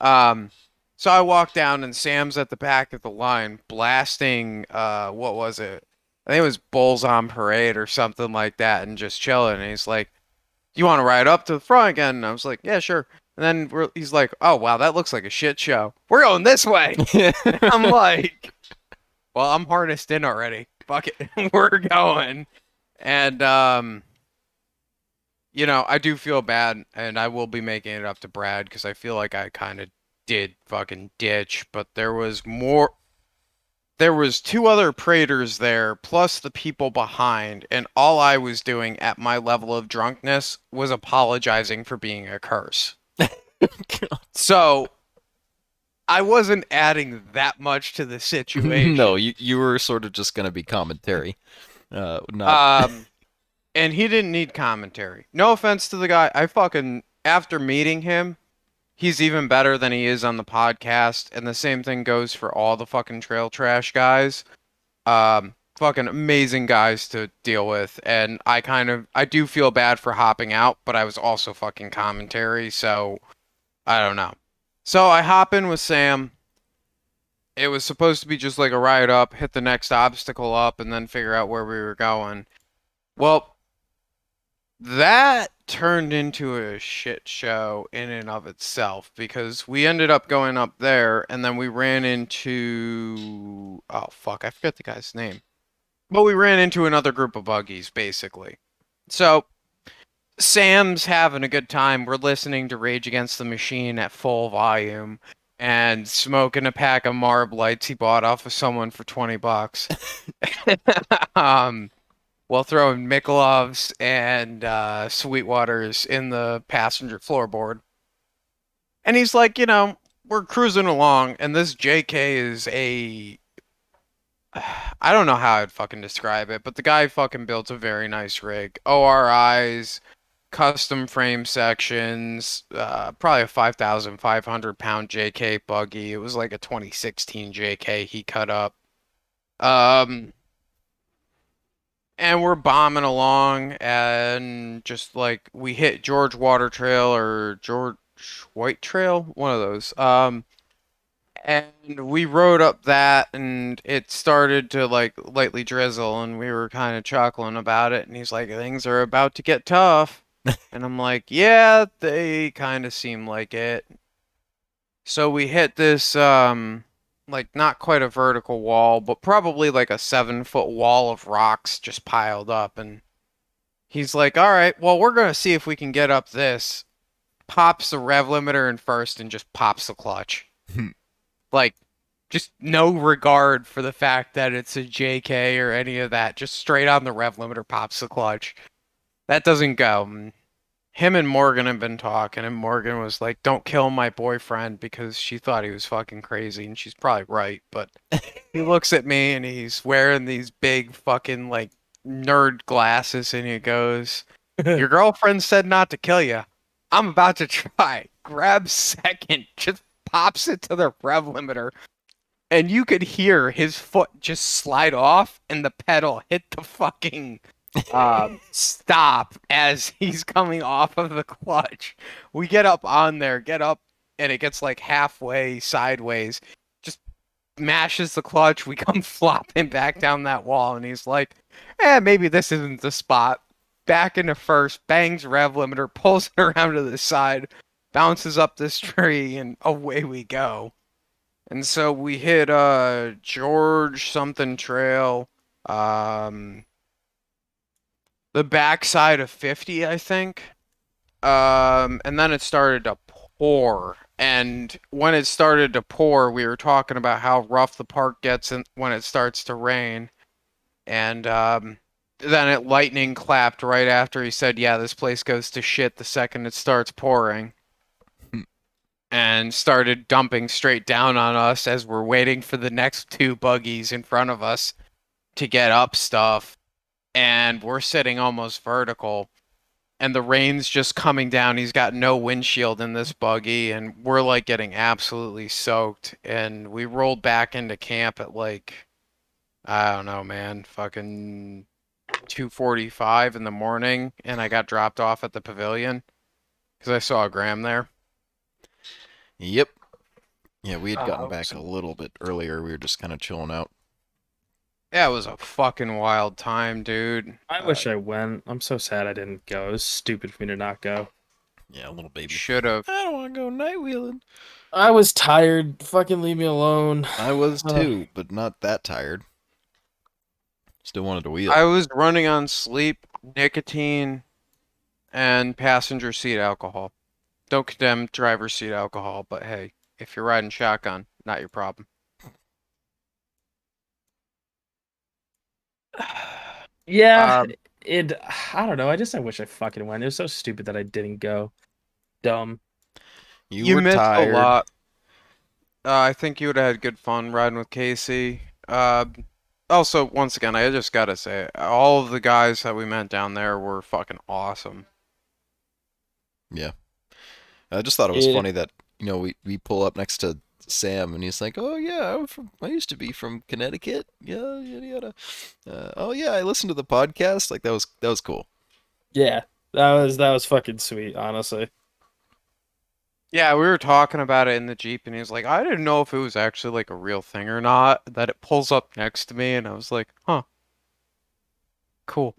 Um, so I walk down and Sam's at the back of the line blasting. Uh, what was it? I think it was Bulls on Parade or something like that, and just chilling. And he's like, "You want to ride up to the front again?" And I was like, "Yeah, sure." And then we're, he's like, "Oh wow, that looks like a shit show. We're going this way." I'm like, well, I'm harnessed in already. Fuck it. We're going. And um you know, I do feel bad and I will be making it up to Brad cuz I feel like I kind of did fucking ditch, but there was more there was two other praters there plus the people behind and all I was doing at my level of drunkenness was apologizing for being a curse. So I wasn't adding that much to the situation. no, you you were sort of just gonna be commentary, uh, not. Um, and he didn't need commentary. No offense to the guy. I fucking after meeting him, he's even better than he is on the podcast. And the same thing goes for all the fucking trail trash guys. Um, fucking amazing guys to deal with. And I kind of I do feel bad for hopping out, but I was also fucking commentary, so I don't know. So I hop in with Sam. It was supposed to be just like a ride up, hit the next obstacle up, and then figure out where we were going. Well, that turned into a shit show in and of itself because we ended up going up there and then we ran into oh fuck, I forget the guy's name. But we ran into another group of buggies basically. So Sam's having a good time. We're listening to Rage Against the Machine at full volume and smoking a pack of Marb lights he bought off of someone for 20 bucks. um while throwing Michelob's and uh, Sweetwaters in the passenger floorboard. And he's like, you know, we're cruising along, and this JK is a. I don't know how I'd fucking describe it, but the guy fucking built a very nice rig. ORIs, custom frame sections, uh, probably a 5,500 pound JK buggy. It was like a 2016 JK he cut up. Um, and we're bombing along, and just like we hit George Water Trail or George White Trail, one of those. Um, and we rode up that, and it started to like lightly drizzle, and we were kind of chuckling about it. And he's like, "Things are about to get tough," and I'm like, "Yeah, they kind of seem like it." So we hit this um like not quite a vertical wall, but probably like a seven foot wall of rocks just piled up. And he's like, All right, well, we're going to see if we can get up this. Pops the rev limiter in first and just pops the clutch. Hmm. like, just no regard for the fact that it's a JK or any of that. Just straight on the rev limiter pops the clutch. That doesn't go. Him and Morgan have been talking, and Morgan was like, "Don't kill my boyfriend," because she thought he was fucking crazy, and she's probably right. But he looks at me, and he's wearing these big fucking like nerd glasses, and he goes, "Your girlfriend said not to kill you. I'm about to try." Grabs second, just pops it to the rev limiter, and you could hear his foot just slide off, and the pedal hit the fucking um, stop as he's coming off of the clutch. We get up on there, get up, and it gets like halfway sideways. Just mashes the clutch. We come flopping back down that wall, and he's like, "Eh, maybe this isn't the spot." Back into first, bangs rev limiter, pulls it around to the side, bounces up this tree, and away we go. And so we hit uh George something trail. Um, the backside of 50, I think. Um, and then it started to pour. And when it started to pour, we were talking about how rough the park gets when it starts to rain. And um, then it lightning clapped right after he said, Yeah, this place goes to shit the second it starts pouring. and started dumping straight down on us as we're waiting for the next two buggies in front of us to get up stuff and we're sitting almost vertical and the rain's just coming down he's got no windshield in this buggy and we're like getting absolutely soaked and we rolled back into camp at like i don't know man fucking 2:45 in the morning and i got dropped off at the pavilion cuz i saw graham there Yep. Yeah, we had Oh, gotten back awesome. a little bit earlier. We were just kind of chilling out. Yeah it was a fucking wild time dude I wish I went. I'm so sad I didn't go. It was stupid for me to not go. Yeah, a little baby. should have I don't want to go night wheeling. I was tired. Fucking leave me alone. I was Ugh. too, but not that tired. Still wanted to wheel. I was running on sleep, nicotine, and passenger seat alcohol. Don't condemn driver's seat alcohol, but hey, if you're riding shotgun, not your problem. Yeah, Um, it. I don't know. I just I wish I fucking went. It was so stupid that I didn't go. Dumb. you, were missed tired. a lot. Uh, I think you would have had good fun riding with Casey. Uh, also, once again, I just gotta say, all of the guys that we met down there were fucking awesome. Yeah, I just thought it was Yeah. funny that you know we, we pull up next to Sam and he's like, "Oh yeah, I'm from. I used to be from Connecticut. Yeah, yada yada. Uh, oh yeah, I listened to the podcast. Like that was that was cool. Yeah, that was that was fucking sweet. Honestly. Yeah, we were talking about it in the Jeep, and he was like, I didn't know if it was actually like a real thing or not. That it pulls up next to me, and I was like, huh. Cool.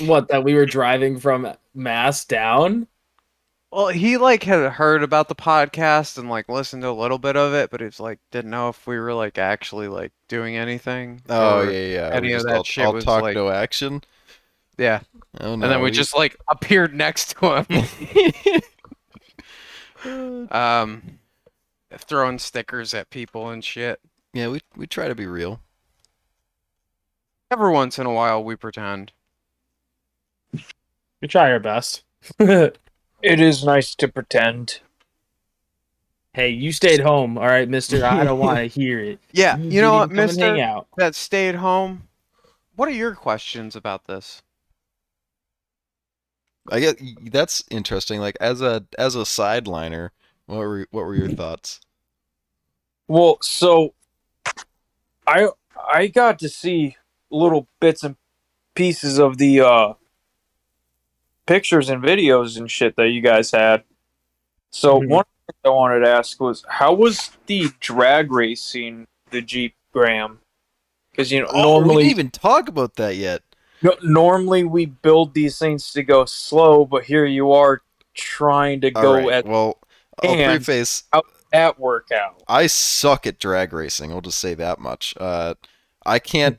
what that we were driving from Mass down? Well, he like had heard about the podcast and like listened to a little bit of it, but it's like didn't know if we were like actually like doing anything. Oh or- yeah, yeah. any we of just that all, shit all was, talk like- no action. Yeah. Oh And no, then we just like appeared next to him, um, throwing stickers at people and shit. yeah, we we try to be real. Every once in a while, we pretend. We try our best. It is nice to pretend. Hey, you stayed home, all right, Mister. I don't want to hear it. Yeah, you know what, didn't come and hang Mister? out. That stayed home. What are your questions about this? I get that's interesting. Like as a as a sideliner, what were what were your thoughts? Well, so I I got to see little bits and pieces of the uh pictures and videos and shit that you guys had. So Mhm. one thing I wanted to ask was how was the drag racing the Jeep Graham? Because you know Oh, we didn't even talk about that yet. no, normally we build these things to go slow, but here you are trying to All go right, at well, I'll and- preface. that workout. I suck at drag racing. I'll just say that much. Uh, I can't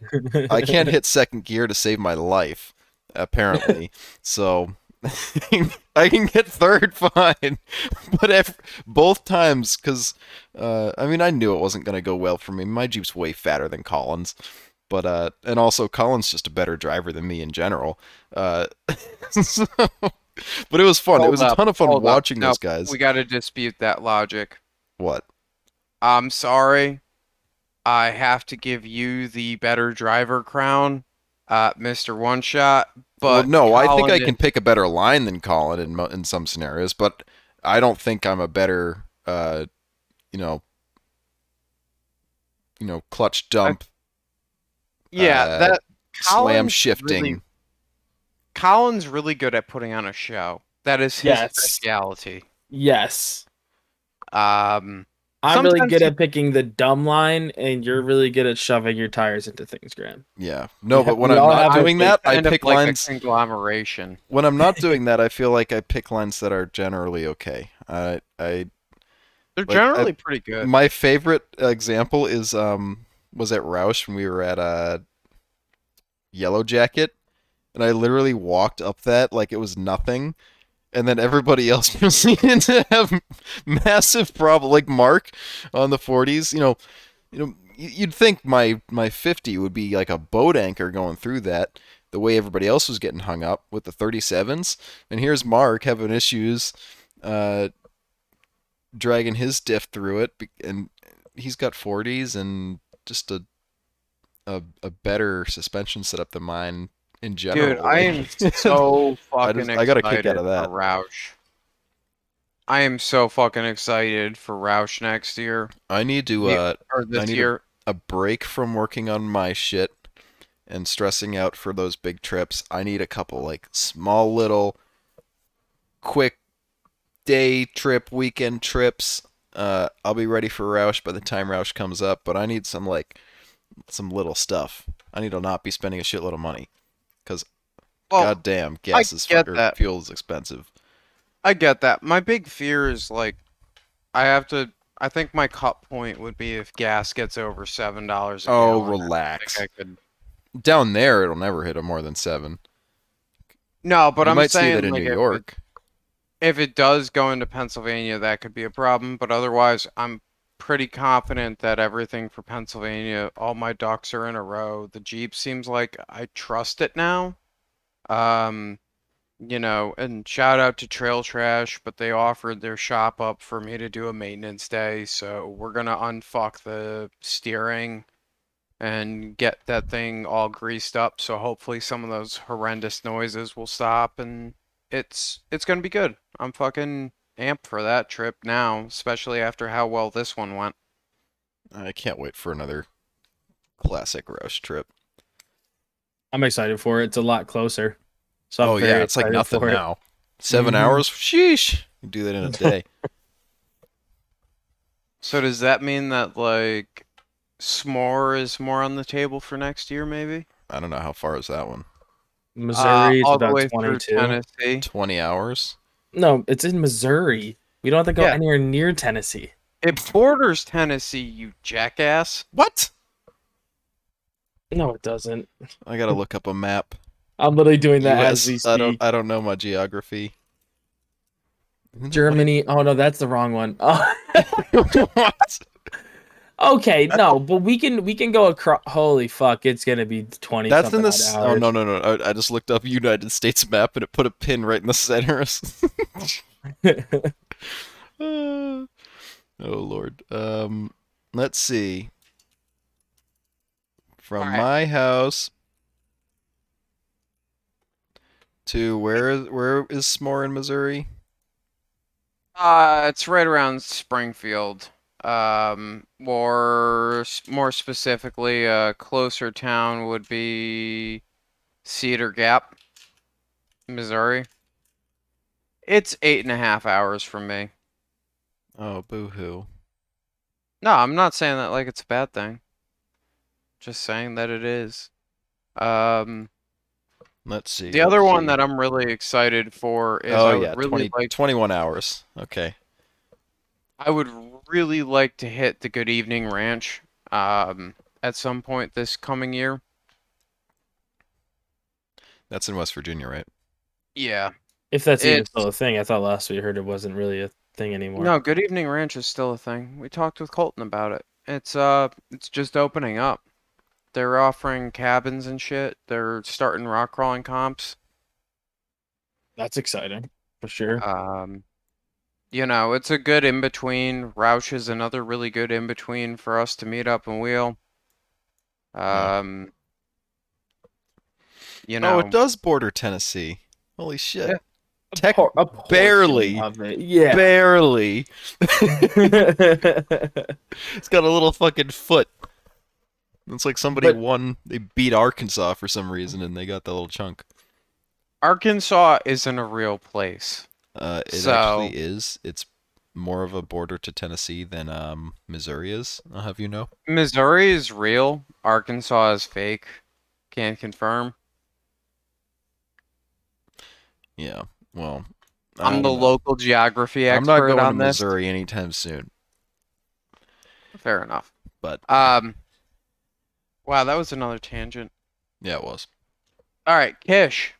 I can't hit second gear to save my life, apparently. so I can get third fine, but ev both times, because uh, I mean I knew it wasn't gonna go well for me. My Jeep's way fatter than Collins, but uh, and also Collins just a better driver than me in general. Uh, so, but it was fun. it Hold was a ton of fun up. watching those guys. We got to dispute that logic. What? I'm sorry. I have to give you the better driver crown, uh, Mr. One Shot. Well, But no, I think I can pick a better line than Colin in in some scenarios, but I don't think I'm a better, uh, you know, you know, clutch dump, Yeah, uh, that slam Colin's shifting. really- Colin's really good at putting on a show. That is his Yes. speciality. yes, Um, I'm really good you- at picking the dumb line, and you're really good at shoving your tires into things, Graham. Yeah, no, but when we I'm all not have doing that, I kind of pick like lines. a conglomeration. When I'm not doing that, I feel like I pick lines that are generally okay. I, I, They're Like, I- generally pretty good. my favorite example is um was at Rausch when we were at uh Yellow Jacket, and I literally walked up that like it was nothing, and then everybody else proceeded to have massive problem. Like Mark on the 40s, you know, you know, you'd think my my 50 would be like a boat anchor going through that. The way everybody else was getting hung up with the 37s, and here's Mark having issues, uh, dragging his diff through it, and he's got 40s and just a a, a better suspension setup than mine in general. Dude, I am so fucking just- I got a kick excited out of that. for Rausch. I am so fucking excited for Rausch next year I need to uh, or this need a- year. a break from working on my shit and stressing out for those big trips. I need a couple like small little quick day trip, weekend trips. Uh, I'll be ready for Rausch by the time Rausch comes up, but I need some like some little stuff. I need to not be spending a shitload of money because Well, goddamn gas is get that. fuel is expensive. I get that. My big fear is like I have to. I think my cut point would be if gas gets over seven dollars. Oh, I relax. think I could. Down there, it'll never hit a more than seven. No, but you I'm might saying see that in like New if it- York. if it does go into Pennsylvania, that could be a problem. But otherwise, I'm pretty confident that everything for Pennsylvania, all my ducks are in a row. The Jeep seems like I trust it now. Um, you know, and shout out to Trail Trash, but they offered their shop up for me to do a maintenance day, so we're gonna unfuck the steering and get that thing all greased up. So hopefully some of those horrendous noises will stop and it's it's gonna be good. I'm fucking amped for that trip now, especially after how well this one went. I can't wait for another classic Rausch trip. I'm excited for it. It's a lot closer. So I'm oh yeah, it's like nothing for it. now. 7 Mhm. hours, sheesh. You do that in a day. So does that mean that like s'more is more on the table for next year, maybe? I don't know how far is that one. Missouri uh, is all the about way through 22. Tennessee. Twenty hours. No, it's in Missouri. We don't have to go Yeah. anywhere near Tennessee. It borders Tennessee, you jackass. What? No, it doesn't. I gotta look up a map. I'm literally doing that US, as we I don't. I don't know my geography. Germany. Oh no, that's the wrong one. Oh. what? Okay, no, but we can we can go across. Holy fuck, it's gonna be twenty. That's in something the. odd s- Oh no no no! I, I just looked up United States map and it put a pin right in the center. Oh lord. Um, let's see. From Alright. my house to where is where is S'more in Missouri? Uh, it's right around Springfield. Um, or more specifically, a closer town would be Cedar Gap, Missouri. It's eight and a half hours from me. Oh, boo-hoo. No, I'm not saying that like it's a bad thing. Just saying that it is. Um, Let's see. the other one see. that I'm really excited for is Oh yeah, really 20, like 21 hours. Okay. I would really like to hit the Good Evening Ranch um, at some point this coming year. That's in West Virginia, right? Yeah. If that's even It's- still a thing, I thought last we heard it wasn't really a thing anymore. No, Good Evening Ranch is still a thing. We talked with Colton about it. It's uh it's just opening up. They're offering cabins and shit. They're starting rock crawling comps. That's exciting for sure. Um you know, it's a good in between. Rausch is another really good in between for us to meet up and wheel. Yeah. Um you know, Oh, it does border Tennessee. Holy shit. Yeah. Tech Por- a barely. Yeah. barely. It's got a little fucking foot. It's like somebody But- won. They beat Arkansas for some reason, and they got that little chunk. Arkansas isn't a real place. Uh, it So- actually is. It's more of a border to Tennessee than um, Missouri is. I'll have you know. Missouri is real. Arkansas is fake. Can't confirm. Yeah. Well, I I'm don't the know. local geography expert. I'm not going on to this. Missouri anytime soon. Fair enough. But Um. Wow, that was another tangent. yeah, it was. All right, Kish,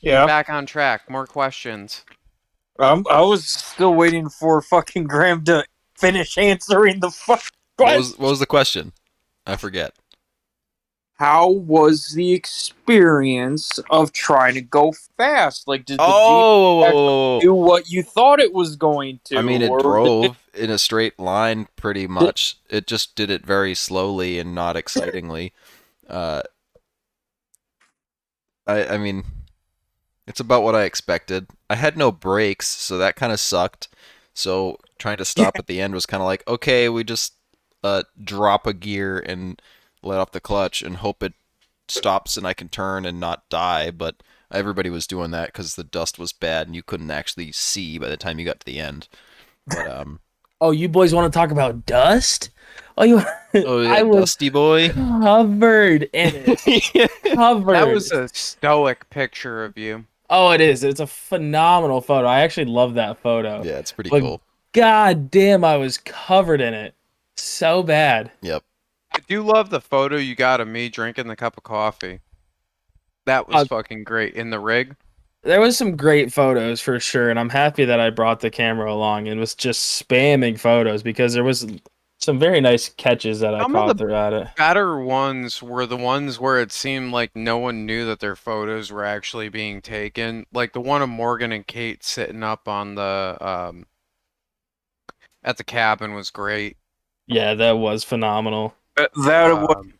Yeah. back on track. More questions. Um, I was still waiting for fucking Graham to finish answering the fuck What question. was what was the question? I forget. How was the experience of trying to go fast? Like, did the Jeep Oh, whoa, whoa, whoa, whoa. do what you thought it was going to? I mean, it or did drove in a straight line pretty much. It just did it very slowly and not excitingly. Uh, I I mean, it's about what I expected. I had no brakes, so that kind of sucked. So trying to stop at the end was kind of like, okay, we just uh, drop a gear and let off the clutch and hope it stops and I can turn and not die. But everybody was doing that because the dust was bad and you couldn't actually see by the time you got to the end. But um, Oh, you boys want to talk about dust? Oh, you. oh, yeah, I was Dusty Boy. covered in it. Covered. That was a stoic picture of you. Oh, it is. It's a phenomenal photo. I actually love that photo. yeah, it's pretty Like- cool. God damn, I was covered in it. So bad. Yep. I do love the photo you got of me drinking the cup of coffee. That was Uh, fucking great in the rig. There was some great photos for sure, and I'm happy that I brought the camera along and was just spamming photos because there was some very nice catches that I Some of caught throughout it. Better ones were the ones where it seemed like no one knew that their photos were actually being taken. Like the one of Morgan and Kate sitting up on the um at the cabin was great. Yeah, that was phenomenal. that, that was Um,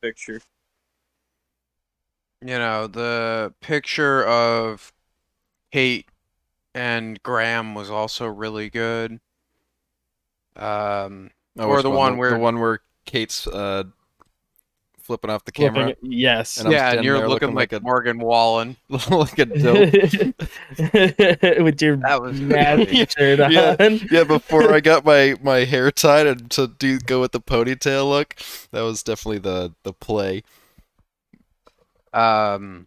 the picture? you know, the picture of Kate and Graham was also really good. Um, Oh, Or the one The- where- the one where Kate's uh, flipping off the camera, it- Yes. And yeah, and you're looking, looking like, like a- Morgan Wallen. like a dope. With your That was nasty Yeah, shirt yeah. yeah, before I got my my hair tied and to do go with the ponytail look, that was definitely the the play. Um,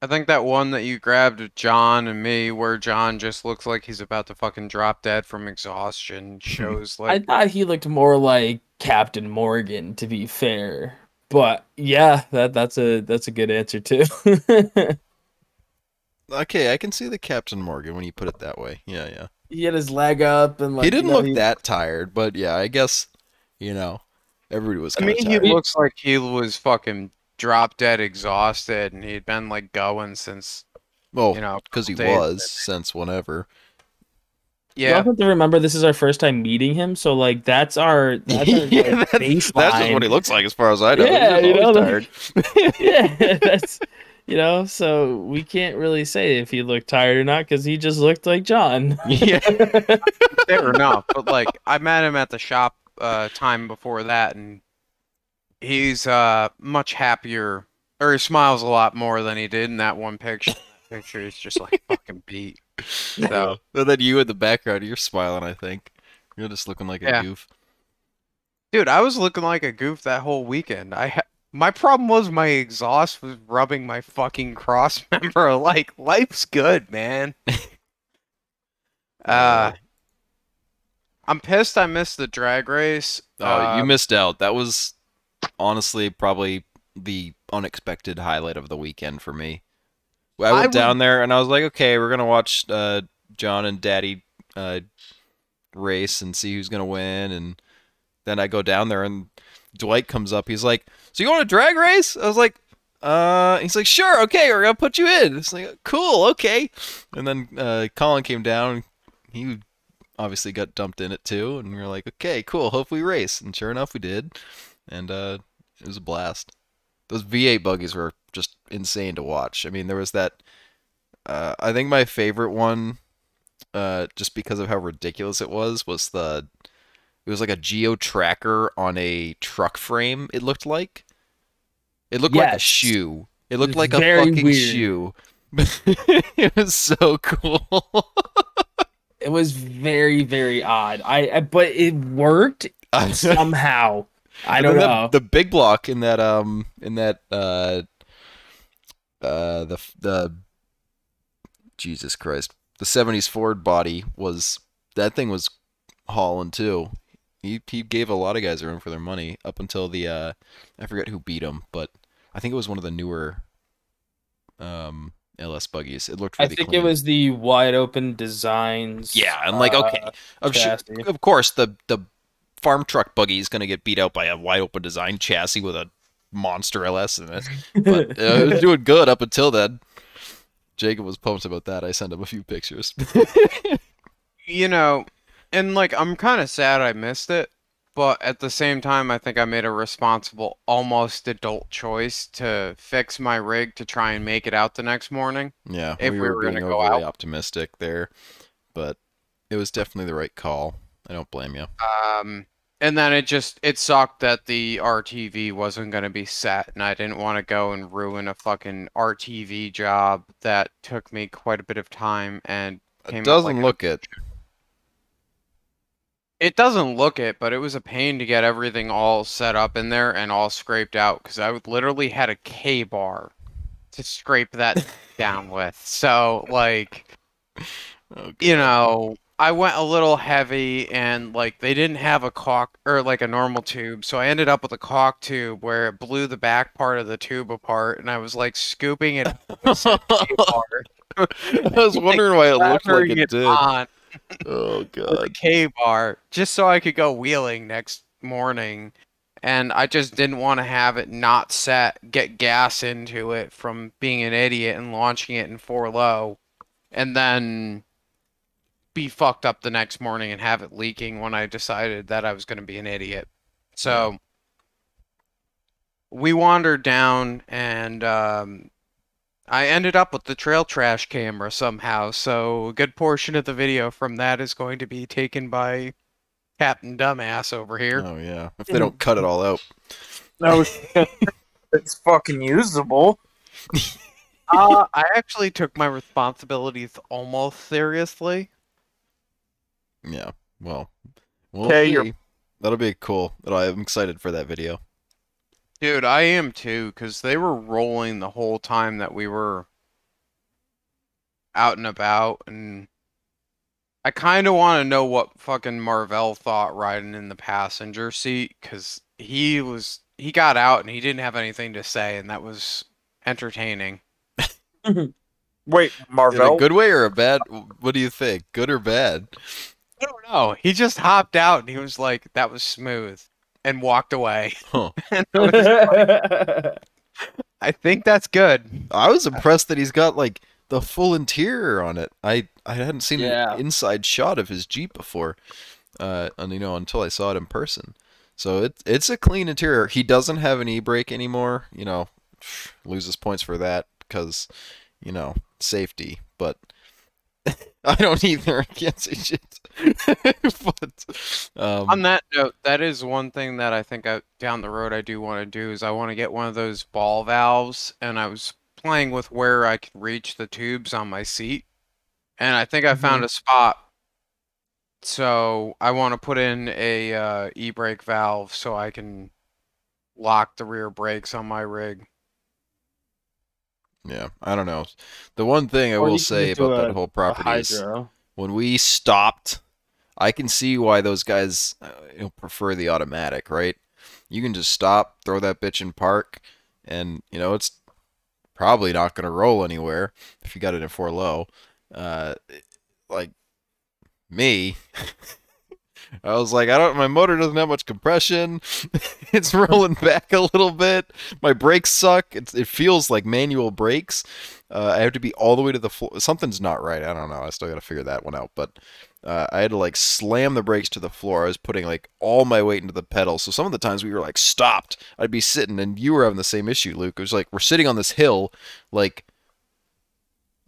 I think that one that you grabbed of John and me, where John just looks like he's about to fucking drop dead from exhaustion, shows like. I thought he looked more like Captain Morgan, to be fair. But yeah, that that's a that's a good answer too. Okay, I can see the Captain Morgan when you put it that way. Yeah, yeah. he had his leg up and like he didn't you know, look he- that tired, but yeah, I guess you know everybody was I mean, of he looks like he was fucking drop dead exhausted, and he'd been like going since well, you know because he days. was since whenever. We Yeah. also have to remember this is our first time meeting him, so like that's our that's our yeah, like, that's, that's just what he looks like, as far as I know. Yeah, you know, tired. yeah, that's you know, so we can't really say if he looked tired or not because he just looked like John. yeah. fair enough. But like, I met him at the shop uh, time before that, and he's uh much happier, or he smiles a lot more than he did in that one picture. That picture is just like fucking beat. So And then you in the background, you're smiling. I think you're just looking like a Yeah. goof. Dude, I was looking like a goof that whole weekend. I ha- my problem was my exhaust was rubbing my fucking cross member. Like life's good, man. uh, I'm pissed I missed the drag race. Oh, Uh, you missed out. That was honestly probably the unexpected highlight of the weekend for me. I I went would- down there and I was like, okay, we're gonna watch uh, John and Daddy uh, race and see who's gonna win. And then I go down there and Dwight comes up. He's like, "So you want a drag race?" I was like, "Uh." He's like, "Sure, okay, we're gonna put you in." It's like, "Cool, okay." And then uh, Colin came down. He obviously got dumped in it too, and we are like, "Okay, cool. Hope we race." And sure enough, we did. And uh, it was a blast. Those V8 buggies were just insane to watch. I mean, there was that. Uh, I think my favorite one, uh, just because of how ridiculous it was, was the. It was like a geo tracker on a truck frame. It looked like. It looked like a shoe. It looked was like a fucking weird. shoe. it was so cool. It was very very odd. I, I but it worked somehow. I don't know. The, the big block in that um in that uh uh the the Jesus Christ the '70s Ford body was that thing was hauling too. He he gave a lot of guys a run for their money up until the uh I forget who beat him, but I think it was one of the newer um LS buggies. It looked I think clean. it was the wide open designs. Yeah, I'm like, okay, uh, of, sh- chassis. of course, the the farm truck buggy is going to get beat out by a wide open design chassis with a monster LS in it. But uh, it was doing good up until then. Jacob was pumped about that. I sent him a few pictures. you know, and like I'm kind of sad I missed it, but at the same time, I think I made a responsible, almost adult choice to fix my rig to try and make it out the next morning. yeah, If we were being gonna go overly out. optimistic there, but it was definitely the right call. I don't blame you. Um, and then it just it sucked that the RTV wasn't gonna be set, and I didn't want to go and ruin a fucking RTV job that took me quite a bit of time and came It doesn't like a- look it. It doesn't look it, but it was a pain to get everything all set up in there and all scraped out because I literally had a K bar to scrape that down with. So like, Oh, you know, I went a little heavy and like they didn't have a caulk or like a normal tube, so I ended up with a caulk tube where it blew the back part of the tube apart, and I was like scooping it apart, I was wondering why it looked like lathering it did. on Oh god. K bar just so I could go wheeling next morning. And I just didn't want to have it not set, get gas into it from being an idiot and launching it in four low, and then be fucked up the next morning and have it leaking when I decided that I was going to be an idiot. So we wandered down and um, I ended up with the trail trash camera somehow, so a good portion of the video from that is going to be taken by Captain Dumbass over here. Oh yeah. If they don't cut it all out. No, it's fucking usable. Uh, I actually took my responsibilities almost seriously. Yeah. Well. We'll Okay, see. you're- That'll be cool. That'll- I'm excited for that video. Dude, I am too, because they were rolling the whole time that we were out and about, and I kind of want to know what fucking Marvell thought riding in the passenger seat, because he was he got out and he didn't have anything to say, and that was entertaining. Wait, In a good way or a bad? What do you think? Good or bad? I don't know. He just hopped out and he was like, "That was smooth," and walked away. Huh. And I like, I think that's good. I was impressed that he's got like the full interior on it. I I hadn't seen Yeah. an inside shot of his Jeep before, uh, and you know until I saw it in person. So it it's a clean interior. He doesn't have an e-brake anymore. You know, loses points for that because you know safety. But I don't either. I can't say shit. but um, On that note, that is one thing that I think I, down the road I do want to do is I want to get one of those ball valves, and I was playing with where I could reach the tubes on my seat, and I think I found a spot. So I want to put in a uh, e-brake valve so I can lock the rear brakes on my rig. Yeah, I don't know. The one thing I Or will say about a- that whole property is when we stopped, I can see why those guys uh, you know, prefer the automatic, right? You can just stop, throw that bitch in park, and you know it's probably not going to roll anywhere if you got it in four low. Uh, like me, I was like, I don't. My motor doesn't have much compression. it's rolling back a little bit. My brakes suck. It's, it feels like manual brakes. Uh, I have to be all the way to the floor. Something's not right. I don't know. I still got to figure that one out. But uh, I had to like slam the brakes to the floor. I was putting like all my weight into the pedal. So some of the times we were like stopped, I'd be sitting, and you were having the same issue, Luke. It was like we're sitting on this hill, like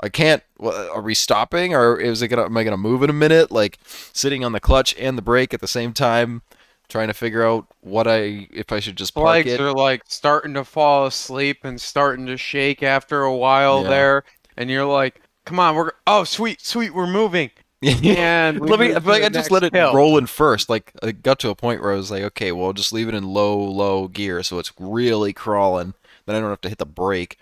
I can't. Are we stopping, or is it gonna? Am I gonna move in a minute? Like sitting on the clutch and the brake at the same time, trying to figure out what I if I should just park Legs it. are like starting to fall asleep and starting to shake after a while Yeah. there, and you're like, "Come on, we're oh sweet, sweet, we're moving." And we let me. like I just let it hill. roll in first. Like I got to a point where I was like, okay, well, just leave it in low, low gear, so it's really crawling. Then I don't have to hit the brake.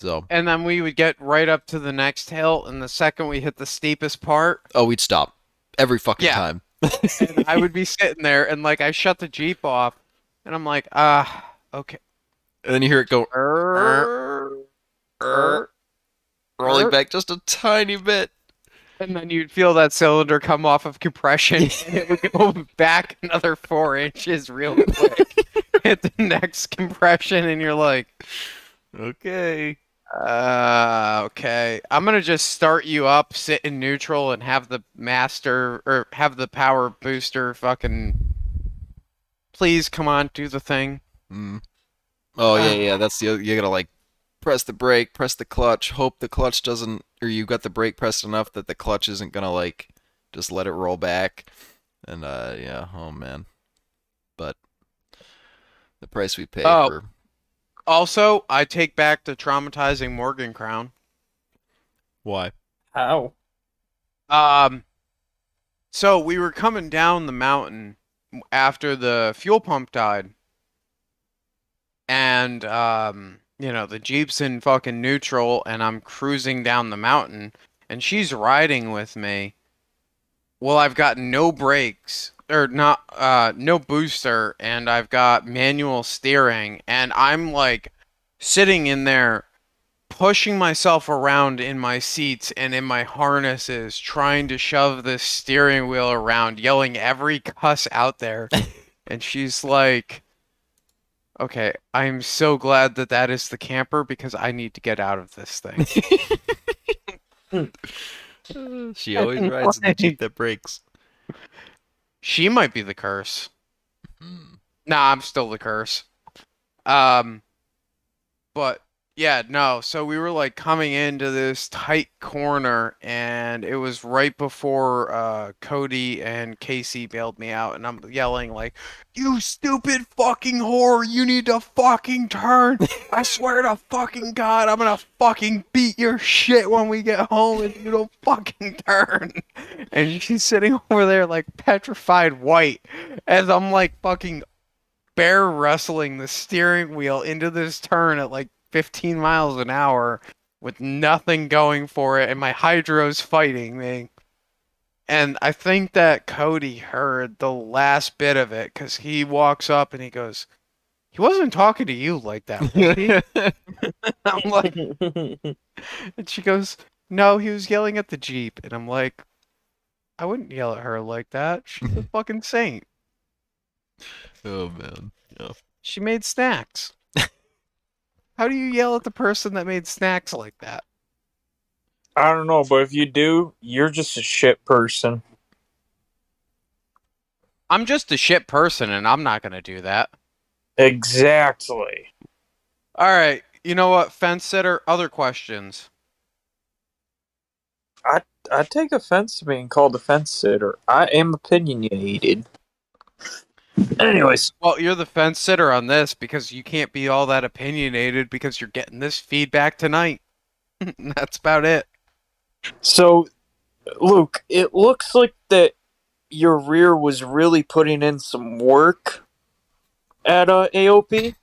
So, And then we would get right up to the next hill, and the second we hit the steepest part, oh, we'd stop every fucking Yeah. time. and I would be sitting there, and like I shut the jeep off, and I'm like, ah, okay. And then you hear it go, Er, er, rolling back just a tiny bit. And then you'd feel that cylinder come off of compression, and it would go back another four inches real quick. Hit the next compression, and you're like, Okay. Uh, okay. I'm gonna just start you up, sit in neutral, and have the master or have the power booster fucking. Please come on, do the thing. Mm. Oh yeah, yeah. That's the you gotta like press the brake, press the clutch, hope the clutch doesn't, or you got the brake pressed enough that the clutch isn't gonna like just let it roll back. And uh, yeah, oh man. But the price we pay Oh. for Also, I take back the traumatizing Morgan crown. why? How? Um, so we were coming down the mountain after the fuel pump died, and um, you know the jeep's in fucking neutral, and I'm cruising down the mountain, and she's riding with me. Well, I've got no brakes or not, uh, no booster, and I've got manual steering, and I'm like sitting in there pushing myself around in my seats and in my harnesses, trying to shove this steering wheel around, yelling every cuss out there. and she's like, Okay, I'm so glad that that is the camper because I need to get out of this thing. she always rides in the jeep that breaks. She might be the curse. Hmm. Nah, I'm still the curse. Um, but yeah, no. So we were like coming into this tight corner, and it was right before uh, Cody and Casey bailed me out, and I'm yelling like, "You stupid fucking whore! You need to fucking turn! I swear to fucking God, I'm gonna fucking beat your shit when we get home if you don't fucking turn!" And she's sitting over there like petrified white, as I'm like fucking bear wrestling the steering wheel into this turn at like 15 miles an hour with nothing going for it and my hydro's fighting me and i think that cody heard the last bit of it because he walks up and he goes he wasn't talking to you like that was he? i'm like and she goes no he was yelling at the jeep and i'm like i wouldn't yell at her like that she's a fucking saint oh man. Yeah. she made snacks How do you yell at the person that made snacks like that? I don't know, but if you do, you're just a shit person. I'm just a shit person, and I'm not gonna do that. Exactly. All right, you know what, fence sitter? Other questions. I I take offense to being called a fence sitter. I am opinionated. Anyways, Well, you're the fence sitter on this because you can't be all that opinionated because you're getting this feedback tonight. That's about it. so Luke, it looks like that your rear was really putting in some work at uh, AOP.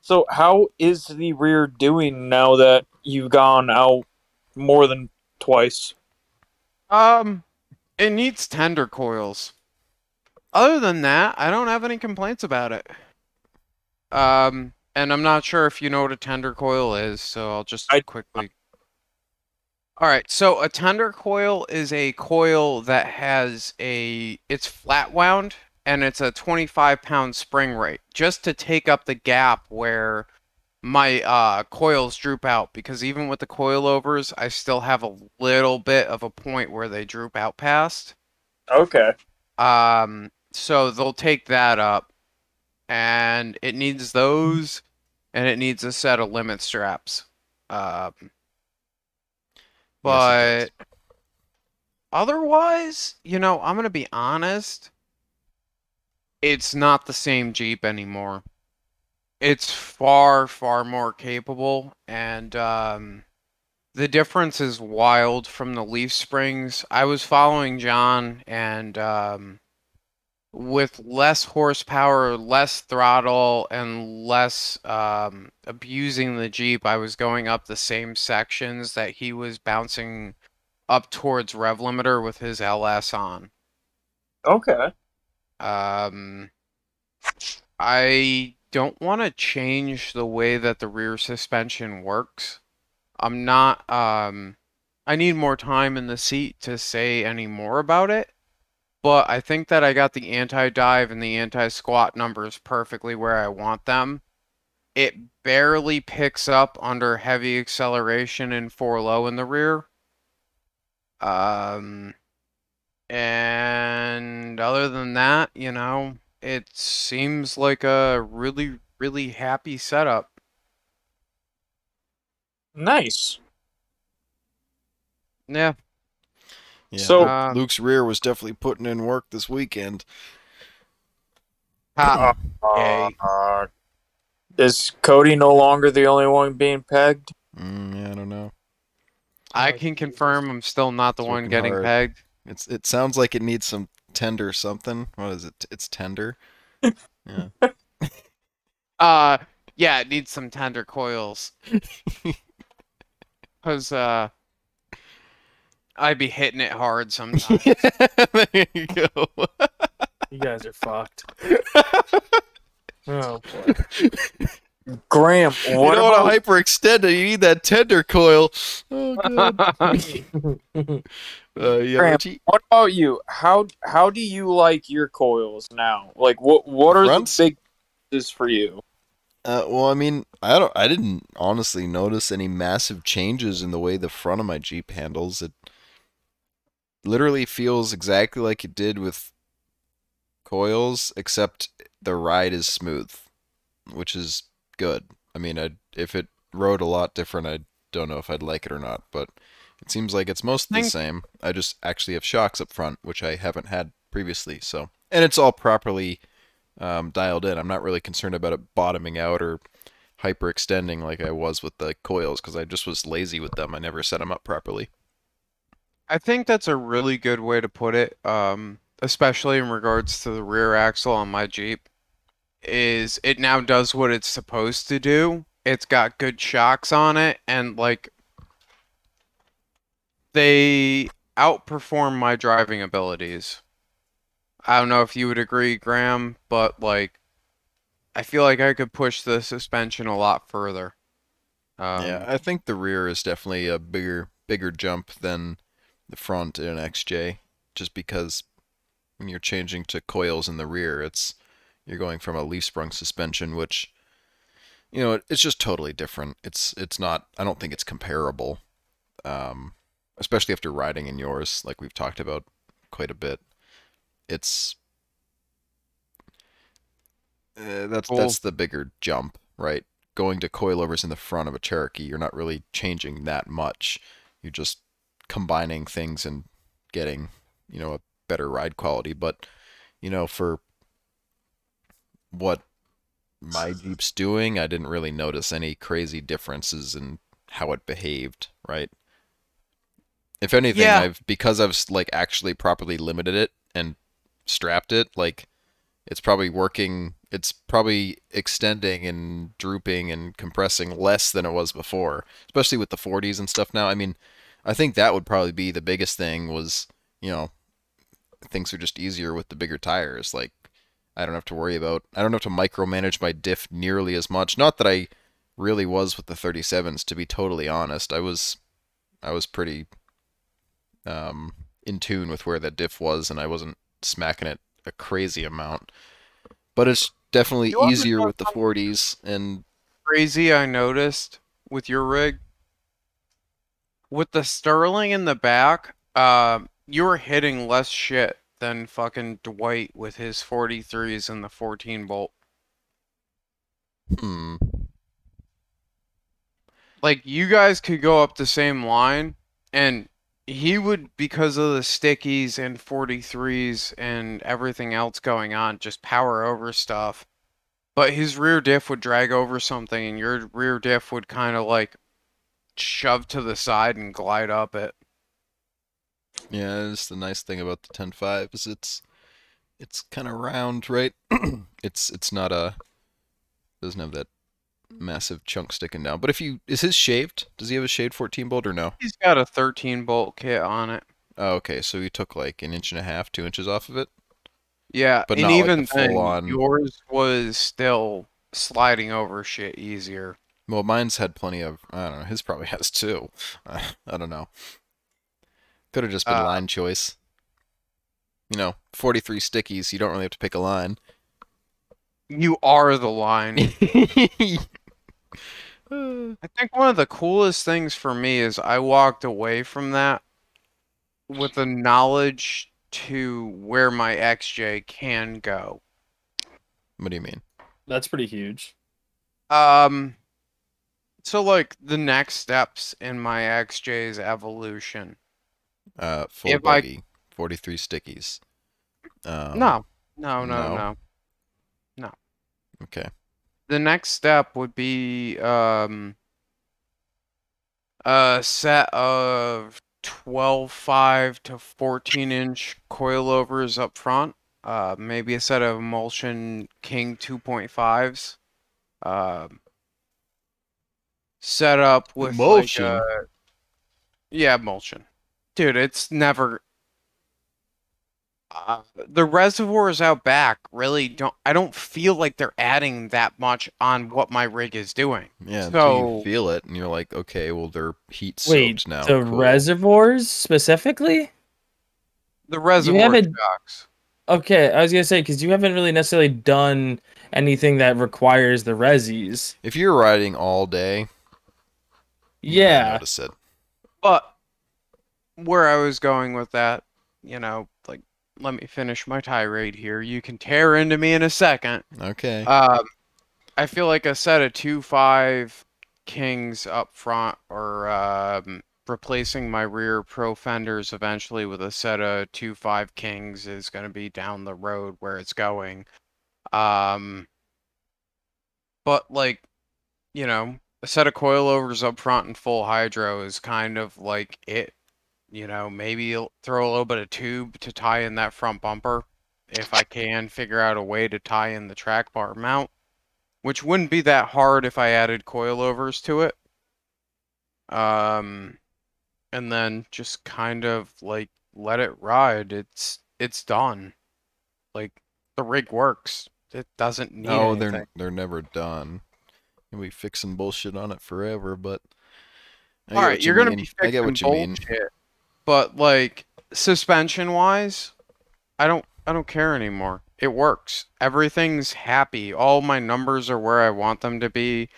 So how is the rear doing now that you've gone out more than twice? Um, it needs tender coils. Other than that, I don't have any complaints about it. Um, and I'm not sure if you know what a tender coil is, so I'll just I- quickly. All right, so a tender coil is a coil that has a it's flat wound and it's a 25 pound spring rate just to take up the gap where my uh coils droop out because even with the coilovers I still have a little bit of a point where they droop out past. Okay. Um so they'll take that up and it needs those and it needs a set of limit straps. Um but otherwise, you know, I'm going to be honest, it's not the same Jeep anymore. It's far far more capable and um the difference is wild from the leaf springs. I was following John and um with less horsepower, less throttle, and less um, abusing the Jeep, I was going up the same sections that he was bouncing up towards rev limiter with his LS on. Okay. Um, I don't want to change the way that the rear suspension works. I'm not, um, I need more time in the seat to say any more about it. But I think that I got the anti-dive and the anti-squat numbers perfectly where I want them. It barely picks up under heavy acceleration and four low in the rear. Um, and other than that, you know, it seems like a really, really happy setup. Nice. Yeah. Yeah, So- Uh, Luke's rear was definitely putting in work this weekend. Ha, Yay. Uh, is Cody no longer the only one being pegged? Mm, yeah, I don't know. I can confirm I'm still not the It's one getting hard. pegged. It's it sounds like it needs some tender something. What is it? It's tender. Yeah. Uh, yeah, it needs some tender coils. Cause uh, I'd be hitting it hard sometimes. there you go. You guys are fucked. Oh boy. Graham, you what don't about want to hyperextend. You need that tender coil. Oh god. Uh, yeah, Graham, Richie? what about you? How how do you like your coils now? Like what what are Fronts? the big is for you? Uh, well, I mean, I don't. I didn't honestly notice any massive changes in the way the front of my Jeep handles. It literally feels exactly like it did with coils, except the ride is smooth, which is good. I mean, I if it rode a lot different, I don't know if I'd like it or not, but it seems like it's mostly the same. I just actually have shocks up front, which I haven't had previously. So, and it's all properly um, dialed in. I'm not really concerned about it bottoming out or hyperextending like I was with the coils because I just was lazy with them. I never set them up properly. I think that's a really good way to put it, um, especially in regards to the rear axle on my Jeep. Is it now does what it's supposed to do? It's got good shocks on it, and like they outperform my driving abilities. I don't know if you would agree, Graham, but like I feel like I could push the suspension a lot further. Um, yeah, I think the rear is definitely a bigger bigger jump than the front in an XJ, just because when you're changing to coils in the rear, it's you're going from a leaf sprung suspension, which you know, it's just totally different. It's it's not. I don't think it's comparable, um, especially after riding in yours, like we've talked about quite a bit. It's uh, that's that's the bigger jump, right? Going to coilovers in the front of a Cherokee, you're not really changing that much. You're just combining things and getting, you know, a better ride quality. But, you know, for what my Jeep's doing, I didn't really notice any crazy differences in how it behaved, right? If anything, Yeah. I've because I've like actually properly limited it and strapped it, like it's probably working it's probably extending and drooping and compressing less than it was before, especially with the 40s and stuff now. I mean, I think that would probably be the biggest thing was, you know, things are just easier with the bigger tires. Like I don't have to worry about I don't have to micromanage my diff nearly as much. Not that I really was with the 37s to be totally honest. I was I was pretty um in tune with where that diff was and I wasn't smacking it a crazy amount. But it's definitely easier with the 40s and Crazy, I noticed with your rig. With the Sterling in the back, uh, you were hitting less shit than fucking Dwight with his 43s and the 14 bolt. hmm, Like you guys could go up the same line and he would because of the stickies and 43s and everything else going on just power over stuff. But his rear diff would drag over something and your rear diff would kind of like shove to the side and glide up it. Yeah, it's the nice thing about the 10.5 is it's it's kind of round, right? it's it's not a doesn't have that massive chunk sticking down. But if you is his shaved? Does he have a shaved 14 bolt or no? He's got a 13 bolt kit on it. Oh, okay. So he took like an inch and a half, two inches off of it. Yeah, But and not like even the then, full-on- yours was still sliding over shit easier. Well, mine's had plenty of. I don't know. His probably has too. Uh, I don't know. Could have just been Uh, line choice. You know, 43 stickies. You don't really have to pick a line. You are the line. I think one of the coolest things for me is I walked away from that with the knowledge to where my XJ can go. what do you mean? That's pretty huge. Um so like the next steps in my XJ's evolution. Uh, full If I- buggy, 43 stickies. Um, no. No, no, no. no. Okay. The next step would be um a set of 12.5 to 14 inch coilovers up front. Uh, maybe a set of emulsion King 2.5s. Um, set up with like, Emulsion? uh, yeah, emulsion. Dude, it's never. Uh, the reservoirs out back really don't. I don't feel like they're adding that much on what my rig is doing. Yeah, until you So- feel it, and you're like, okay, well, they're heat Wait, soaked now. the cool. reservoirs specifically? The reservoir haven't- Okay, I was gonna say because you haven't really necessarily done anything that requires the resis. If you're riding all day, you might Yeah, notice it. But where I was going with that, you know, like, let me finish my tirade here. You can tear into me in a second. Okay. Um, I feel like a set of two five kings up front, or um, replacing my rear pro fenders eventually with a set of two five kings is going to be down the road where it's going. Um, but like, you know, a set of coilovers up front and full hydro is kind of like it. You know, maybe throw a little bit of tube to tie in that front bumper if I can figure out a way to tie in the track bar mount, which wouldn't be that hard if I added coilovers to it. Um, and then just kind of like let it ride. It's it's done. Like the rig works. It doesn't need no, anything. they're they're never done. You'll be fixing bullshit on it forever, but. I All right, what you you're gonna mean. be I get fixing what you mean. bullshit, but like suspension wise, I don't I don't care anymore. it works. Everything's happy. All my numbers are where I want them to be.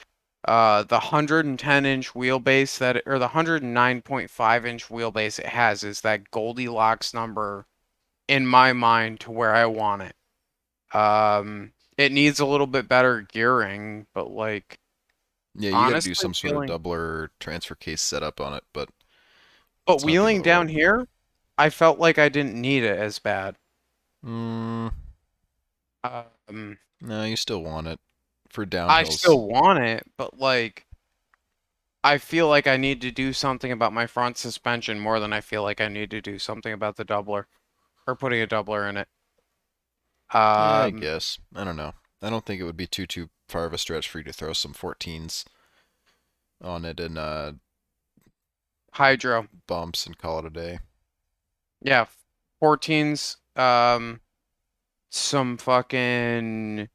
Uh, the 110 inch wheelbase that, or the 109.5 inch wheelbase it has is that Goldilocks number in my mind to where I want it. Um, it needs a little bit better gearing, but like, Yeah, you gotta do some sort feeling- of doubler transfer case setup on it, but but It's not the wheeling down road. here, I felt like I didn't need it as bad. mm, Um, no, you still want it for downhills. I still want it, but like I feel like I need to do something about my front suspension more than I feel like I need to do something about the doubler or putting a doubler in it. Yeah, I Um, guess. I don't know. I don't think it would be too too far of a stretch for you to throw some 14s on it and uh, hydro. bumps and call it a day. Yeah, 14s um some fucking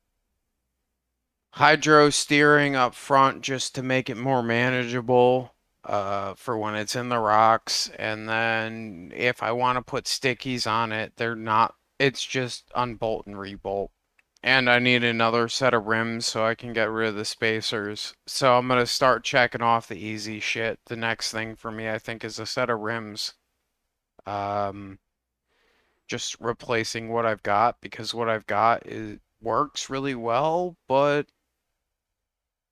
hydro steering up front just to make it more manageable uh for when it's in the rocks and then if I want to put stickies on it they're not it's just unbolt and rebolt and I need another set of rims so I can get rid of the spacers so I'm going to start checking off the easy shit the next thing for me I think is a set of rims um just replacing what I've got because what I've got is works really well, but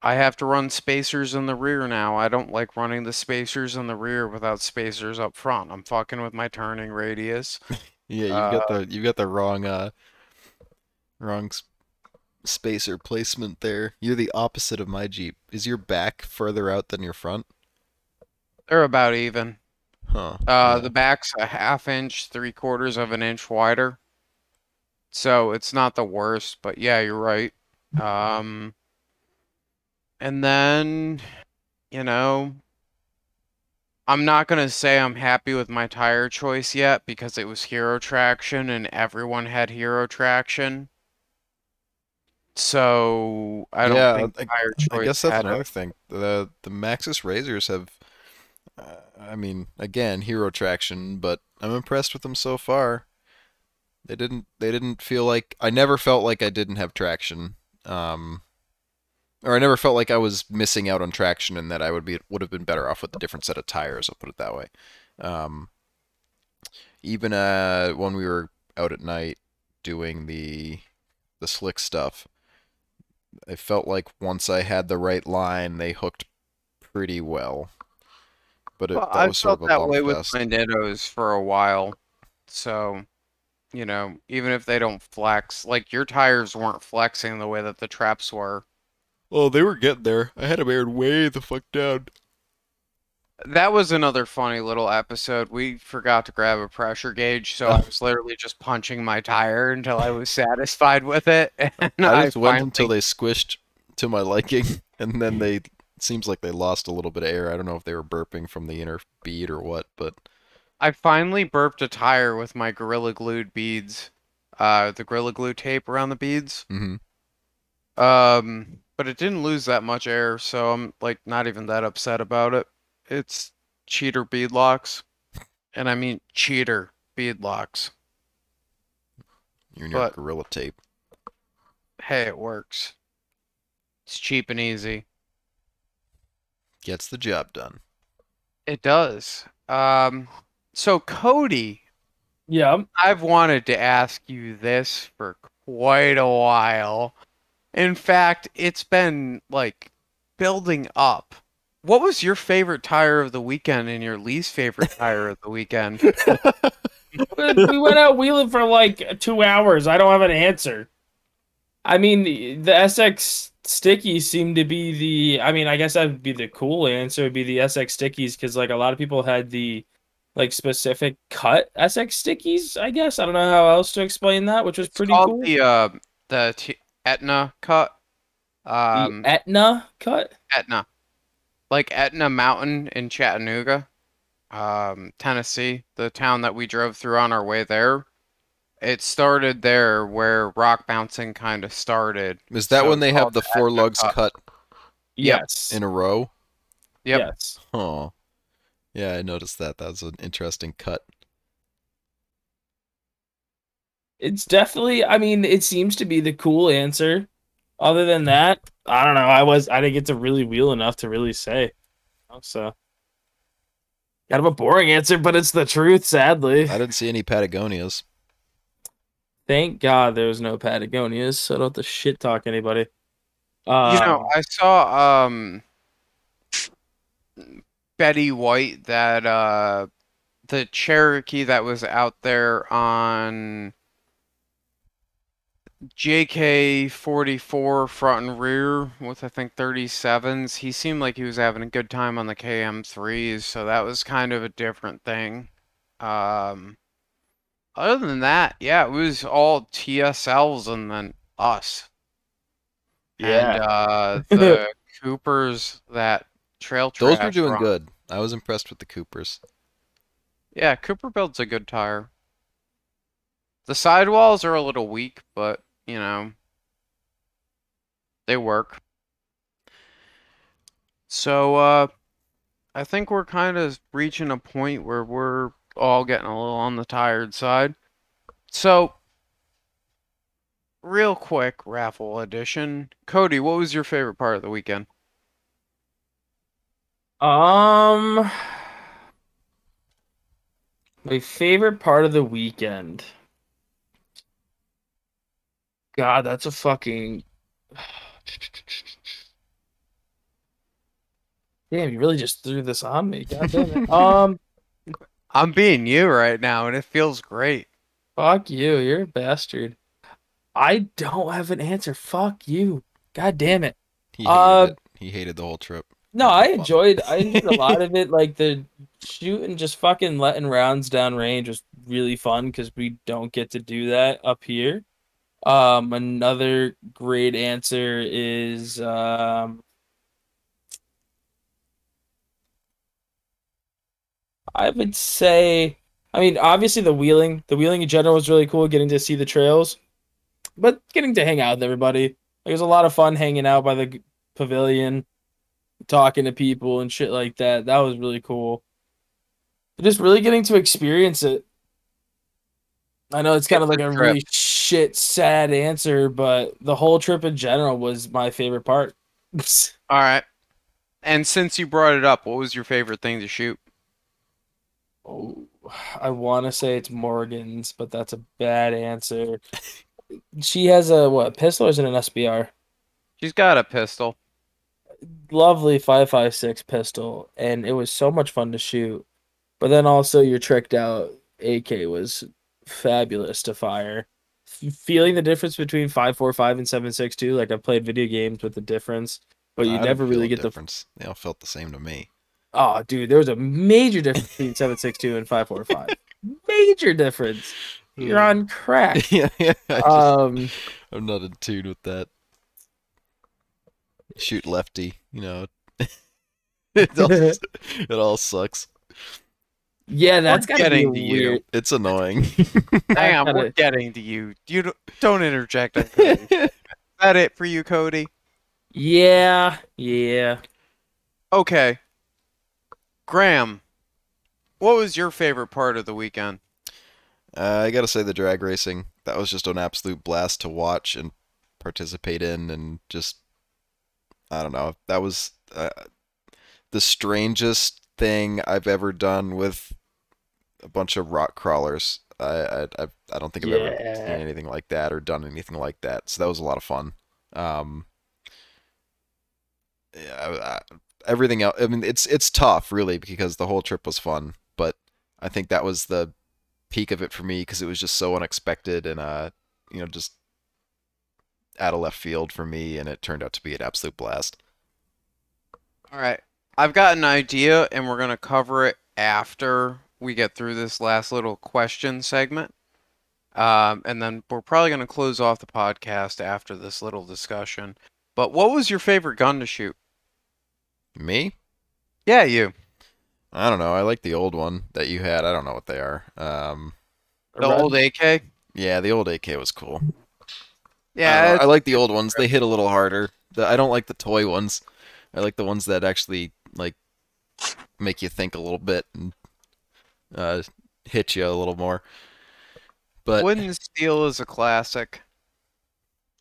I have to run spacers in the rear now. I don't like running the spacers in the rear without spacers up front. I'm fucking with my turning radius. Yeah, you've got Uh, the you've got the wrong uh wrong spacer placement there. You're the opposite of my Jeep. Is your back further out than your front? They're about even. Huh. Uh, yeah. the back's a half inch, three quarters of an inch wider. So it's not the worst, but yeah, you're right. Um, and then, you know, I'm not gonna say I'm happy with my tire choice yet because it was Hero Traction and everyone had Hero Traction. So I don't Yeah, think I- I guess that's another thing. The the Maxxis Razors have, uh, I mean, again, hero traction, but I'm impressed with them so far. They didn't they didn't feel like I never felt like I didn't have traction. Um, or I never felt like I was missing out on traction and that I would be would have been better off with a different set of tires. I'll put it that way. Um, even uh, when we were out at night doing the the slick stuff, I felt like once I had the right line, they hooked pretty well. But it, Well, that I was sort felt of a that bump way with fest. my Nittos for a while. So, you know, even if they don't flex, like your tires weren't flexing the way that the traps were. Oh, they were getting there. I had them aired way the fuck down. That was another funny little episode. We forgot to grab a pressure gauge, so I was literally just punching my tire until I was satisfied with it. And I I, just went until they squished to my liking, and then they seems like they lost a little bit of air. I don't know if they were burping from the inner bead or what, but I finally burped a tire with my Gorilla Glued beads, uh, the Gorilla Glue tape around the beads. mhm. Um, but it didn't lose that much air, so I'm like not even that upset about it. It's cheater bead locks, and I mean cheater bead locks. you're in your But- gorilla tape. Hey, it works. It's cheap and easy. Gets the job done. It does. Um, so Cody, Yeah. I've wanted to ask you this for quite a while. In fact, it's been like building up. What was your favorite tire of the weekend and your least favorite tire of the weekend? we went out wheeling for like two hours. I don't have an answer. I mean, the, the SX stickies seem to be the. I mean, I guess that would be the cool answer. Would be the SX stickies because like a lot of people had the like specific cut SX stickies. I guess I don't know how else to explain that, which was It's pretty cool. the uh, the t- Etna cut. Um, the Etna cut. Etna, like Etna Mountain in Chattanooga, um, Tennessee, the town that we drove through on our way there. It started there where rock bouncing kind of started. Is that So when they have the the four Etna lugs cut. cut Yes. in a row? Yep. Yes. Huh. Yeah, I noticed that. That was an interesting cut. It's definitely. I mean, it seems to be the cool answer. Other than that, I don't know. I was. I didn't get to really wheel enough to really say. So, kind of a boring answer, but it's the truth. Sadly, I didn't see any Patagonias. thank God there was no Patagonias, so I don't have to shit talk anybody. Um, You know, I saw um Betty White that uh the Cherokee that was out there on JK 44 front and rear with I think 37s. He seemed like he was having a good time on the KM3s, so that was kind of a different thing. Um other than that, yeah, it was all TSLs and then us. And Yeah. uh, the Coopers that trail Those were doing on- good. I was impressed with the Coopers. Yeah, Cooper builds a good tire. The sidewalls are a little weak, but you know they work. So uh I think we're kind of reaching a point where we're all getting a little on the tired side. So real quick raffle edition. Cody, what was your favorite part of the weekend? Um, my favorite part of the weekend. God, that's a fucking. Damn, you really just threw this on me. God damn it. Um, I'm being you right now and it feels great. fuck you. You're a bastard. I don't have an answer. Fuck you. God damn it. He hated Uh, it. He hated the whole trip. No, I enjoyed I enjoyed a lot of it. Like the shooting, just fucking letting rounds down range was really fun because we don't get to do that up here. Um, another great answer is um, I would say, I mean, obviously the wheeling, the wheeling in general was really cool. Getting to see the trails, but getting to hang out with everybody, like, it was a lot of fun hanging out by the pavilion talking to people and shit like that. That was really cool. Just really getting to experience it. I know it's kind of like a really shit, sad answer, but the whole trip in general was my favorite part. All right. And since you brought it up, what was your favorite thing to shoot? oh, I want to say it's Morgan's, but that's a bad answer. She has a what pistol or is it an SBR? She's got a pistol. lovely 556 pistol and it was so much fun to shoot but then also your tricked out ak was fabulous to fire feeling the difference between 545 and 762 like i've played video games with the difference but you didn't never really get the difference. They all felt the same to me. oh dude there was a major difference between 762 and 545 major difference you're on crack yeah, yeah. Just, um I'm not in tune with that. Shoot lefty, you know. it, all, it all sucks. Yeah that's We're gotta be getting to you. weird It's annoying. Hang on, we're getting to you. You don't, don't interject. Is that it for you, Cody? yeah yeah Okay. Graham, what was your favorite part of the weekend? Uh, I gotta say the drag racing. That was just an absolute blast to watch and participate in, and just I don't know. That was uh, the strangest thing I've ever done with a bunch of rock crawlers. I I I, don't think I've ever Yeah. seen anything like that or done anything like that. So that was a lot of fun. Um, yeah, I, I, everything else. I mean, it's it's tough really because the whole trip was fun, but I think that was the peak of it for me because it was just so unexpected and uh you know just out of left field for me and it turned out to be an absolute blast All right. I've got an idea, and we're going to cover it after we get through this last little question segment. Um, and then we're probably going to close off the podcast after this little discussion. But what was your favorite gun to shoot? me Yeah, you. i don't know i like the old one that you had i don't know what they are um The old AK? yeah the old ak was cool Yeah, I, I like the old ones they hit a little harder the, i don't like the toy ones i like the ones that actually like make you think a little bit and uh hit you a little more But Wooden Steel is a classic.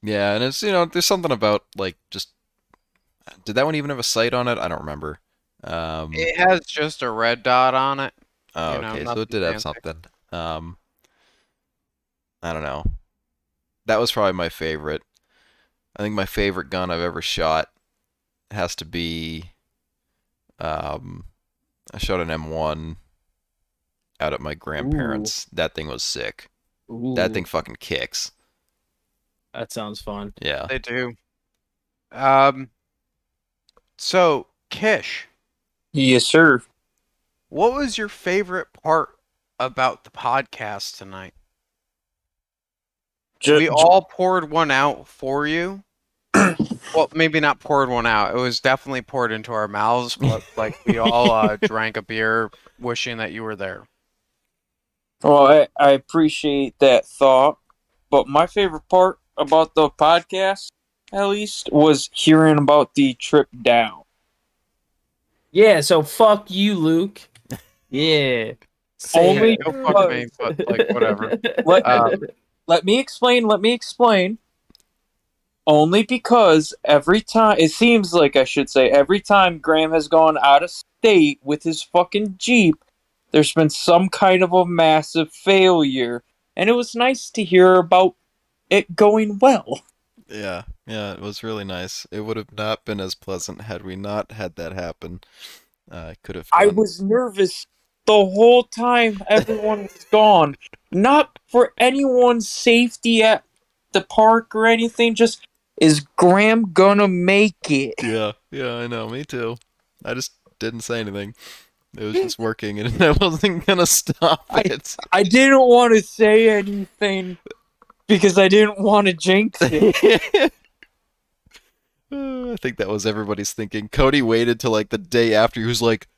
yeah, and it's you know there's something about like just did that one even have a sight on it? I don't remember. Um, It has just a red dot on it. oh, you know, okay, so it did have something. Um, I don't know. That was probably my favorite. I think my favorite gun I've ever shot has to be. Um, I shot an M1 out at my grandparents. That thing was sick. That thing fucking kicks. That sounds fun. Yeah. They do. Um. So, Kish, Yes, sir. what was your favorite part about the podcast tonight? Ju- we all poured one out for you. well, maybe not poured one out. It was definitely poured into our mouths, but like we all uh, drank a beer, wishing that you were there. Well, I, I appreciate that thought, but my favorite part about the podcast, at least, was hearing about the trip down. Yeah, so fuck you, Luke. Yeah. Say Only it. Go fuck me, but like whatever. Let, Um, let me explain. Let me explain. Only because every time it seems like I should say every time Graham has gone out of state with his fucking jeep, there's been some kind of a massive failure, and it was nice to hear about it going well. Yeah, yeah, it was really nice. It would have not been as pleasant had we not had that happen. Uh, I could have. I was nervous the whole time everyone was gone. Not for anyone's safety at the park or anything, just is Graham gonna make it? Yeah, yeah, I know. Me too. I just didn't say anything. It was just working, and I wasn't gonna stop I- it. I didn't want to say anything because I didn't want to jinx it. Uh, I think that was everybody's thinking. Cody waited till like the day after. He was like,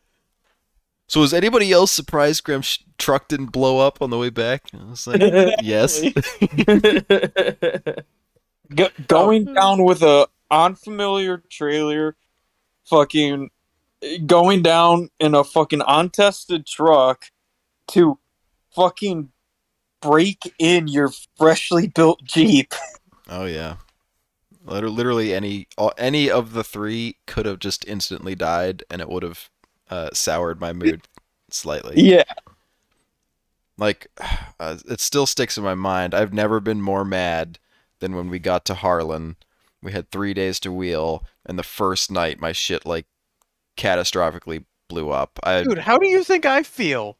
"So was anybody else surprised Graham's sh- truck didn't blow up on the way back?" I was like, "Yes." Go- going down with a unfamiliar trailer, fucking going down in a fucking untested truck to fucking break in your freshly built Jeep. Oh yeah. Literally any any of the three could have just instantly died, and it would have uh, soured my mood slightly. Yeah. Like, uh, it still sticks in my mind. I've never been more mad than when we got to Harlan. We had three days to wheel, and the first night my shit like catastrophically blew up. I Dude, how do you think I feel?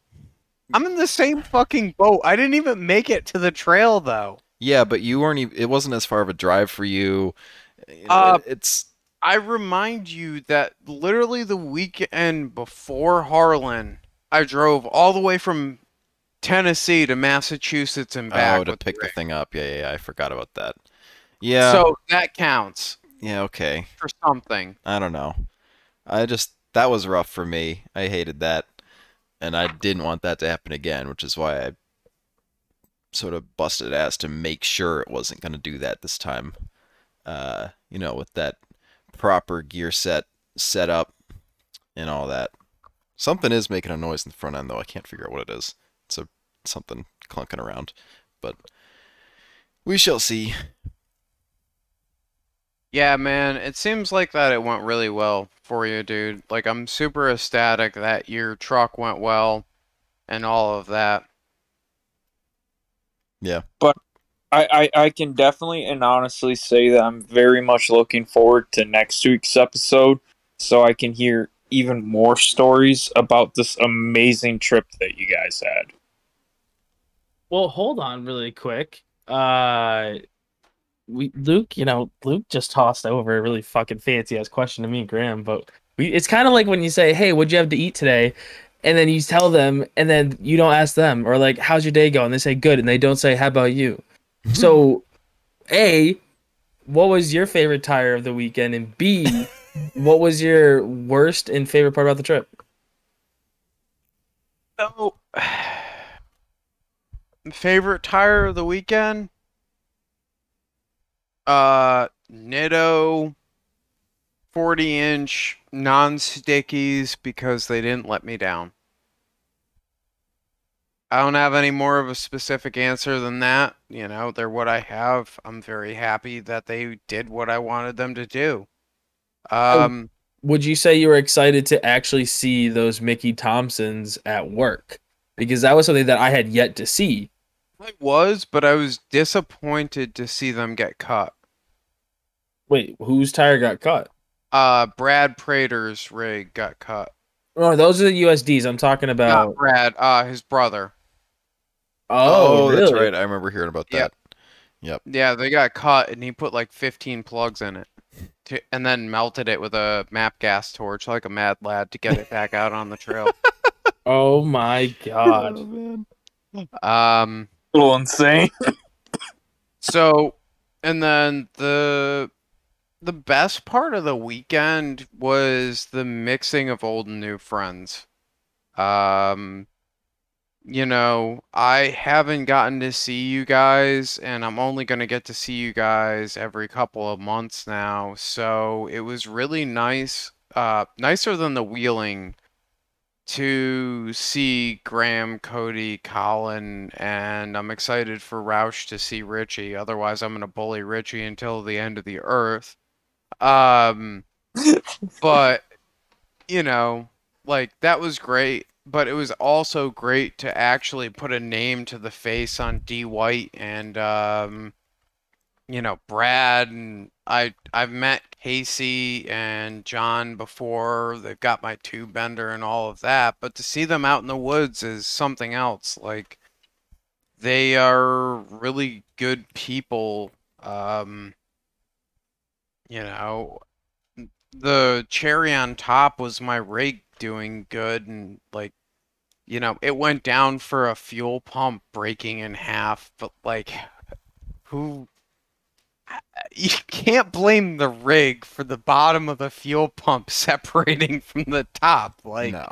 I'm in the same fucking boat. I didn't even make it to the trail though. yeah, but you weren't. Even, it wasn't as far of a drive for you. You Uh, it- it's I remind you that literally the weekend before Harlan, I drove all the way from Tennessee to Massachusetts and back oh to pick the Rick. thing up. Yeah, yeah, yeah, I forgot about that. Yeah. So that counts yeah. Okay. for something. I don't know. I just that was rough for me. I hated that, and I didn't want that to happen again, which is why I sort of busted ass to make sure it wasn't going to do that this time. Uh, you know, with that proper gear set set up and all that. Something is making a noise in the front end though. I can't figure out what it is. It's a something clunking around, but we shall see. Yeah, man, it seems like that it went really well for you, dude. Like I'm super ecstatic that your truck went well and all of that. Yeah. But I, I, I can definitely and honestly say that I'm very much looking forward to next week's episode so I can hear even more stories about this amazing trip that you guys had. Well, hold on really quick. Uh we Luke, you know, Luke just tossed over a really fucking fancy ass question to me, Graham, but we it's kind of like when you say, "Hey, what'd you have to eat today?" and then you tell them and then you don't ask them or like, "How's your day going?" they say, "Good." and they don't say, "How about you?" so, A, what was your favorite tire of the weekend and B, what was your worst and favorite part about the trip? So, favorite tire of the weekend? Uh, Nitto 40 inch non stickies because they didn't let me down. I don't have any more of a specific answer than that. You know, they're what I have. I'm very happy that they did what I wanted them to do. Um, Would you say you were excited to actually see those Mickey Thompsons at work? Because that was something that I had yet to see. I was, but I was disappointed to see them get cut. Wait, whose tire got cut? Uh, Brad Prater's rig got cut. Oh, those are the USDs I'm talking about. Not Brad, uh, his brother. Oh, that's really? right. I remember hearing about that. Yep. that. Yeah, they got cut, and he put like 15 plugs in it, to, and then melted it with a map gas torch like a mad lad to get it back out on the trail. Oh my god. man. Um, A little insane. so, and then the the best part of the weekend was the mixing of old and new friends. Um, you know, I haven't gotten to see you guys, and I'm only going to get to see you guys every couple of months now. So it was really nice, uh, nicer than the wheeling to see Graham, Cody, Colin, and I'm excited for Rausch to see Richie. Otherwise, I'm going to bully Richie until the end of the earth. Um, but, you know, like that was great but it was also great to actually put a name to the face on D White and um, you know Brad and I I've met Casey and John before. They've got my tube bender and all of that, but to see them out in the woods is something else. Like they are really good people. Um, you know, the cherry on top was my rig doing good and like you know it went down for a fuel pump breaking in half but like who you can't blame the rig for the bottom of the fuel pump separating from the top like no.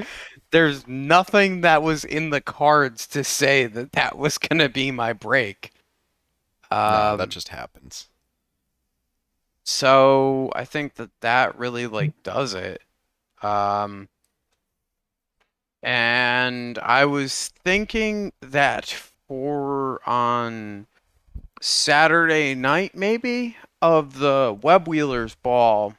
there's nothing that was in the cards to say that that was going to be my break no, um, that just happens. so I think that that really like does it. Um, and I was thinking that for on Saturday night, maybe of the Web Wheelers ball,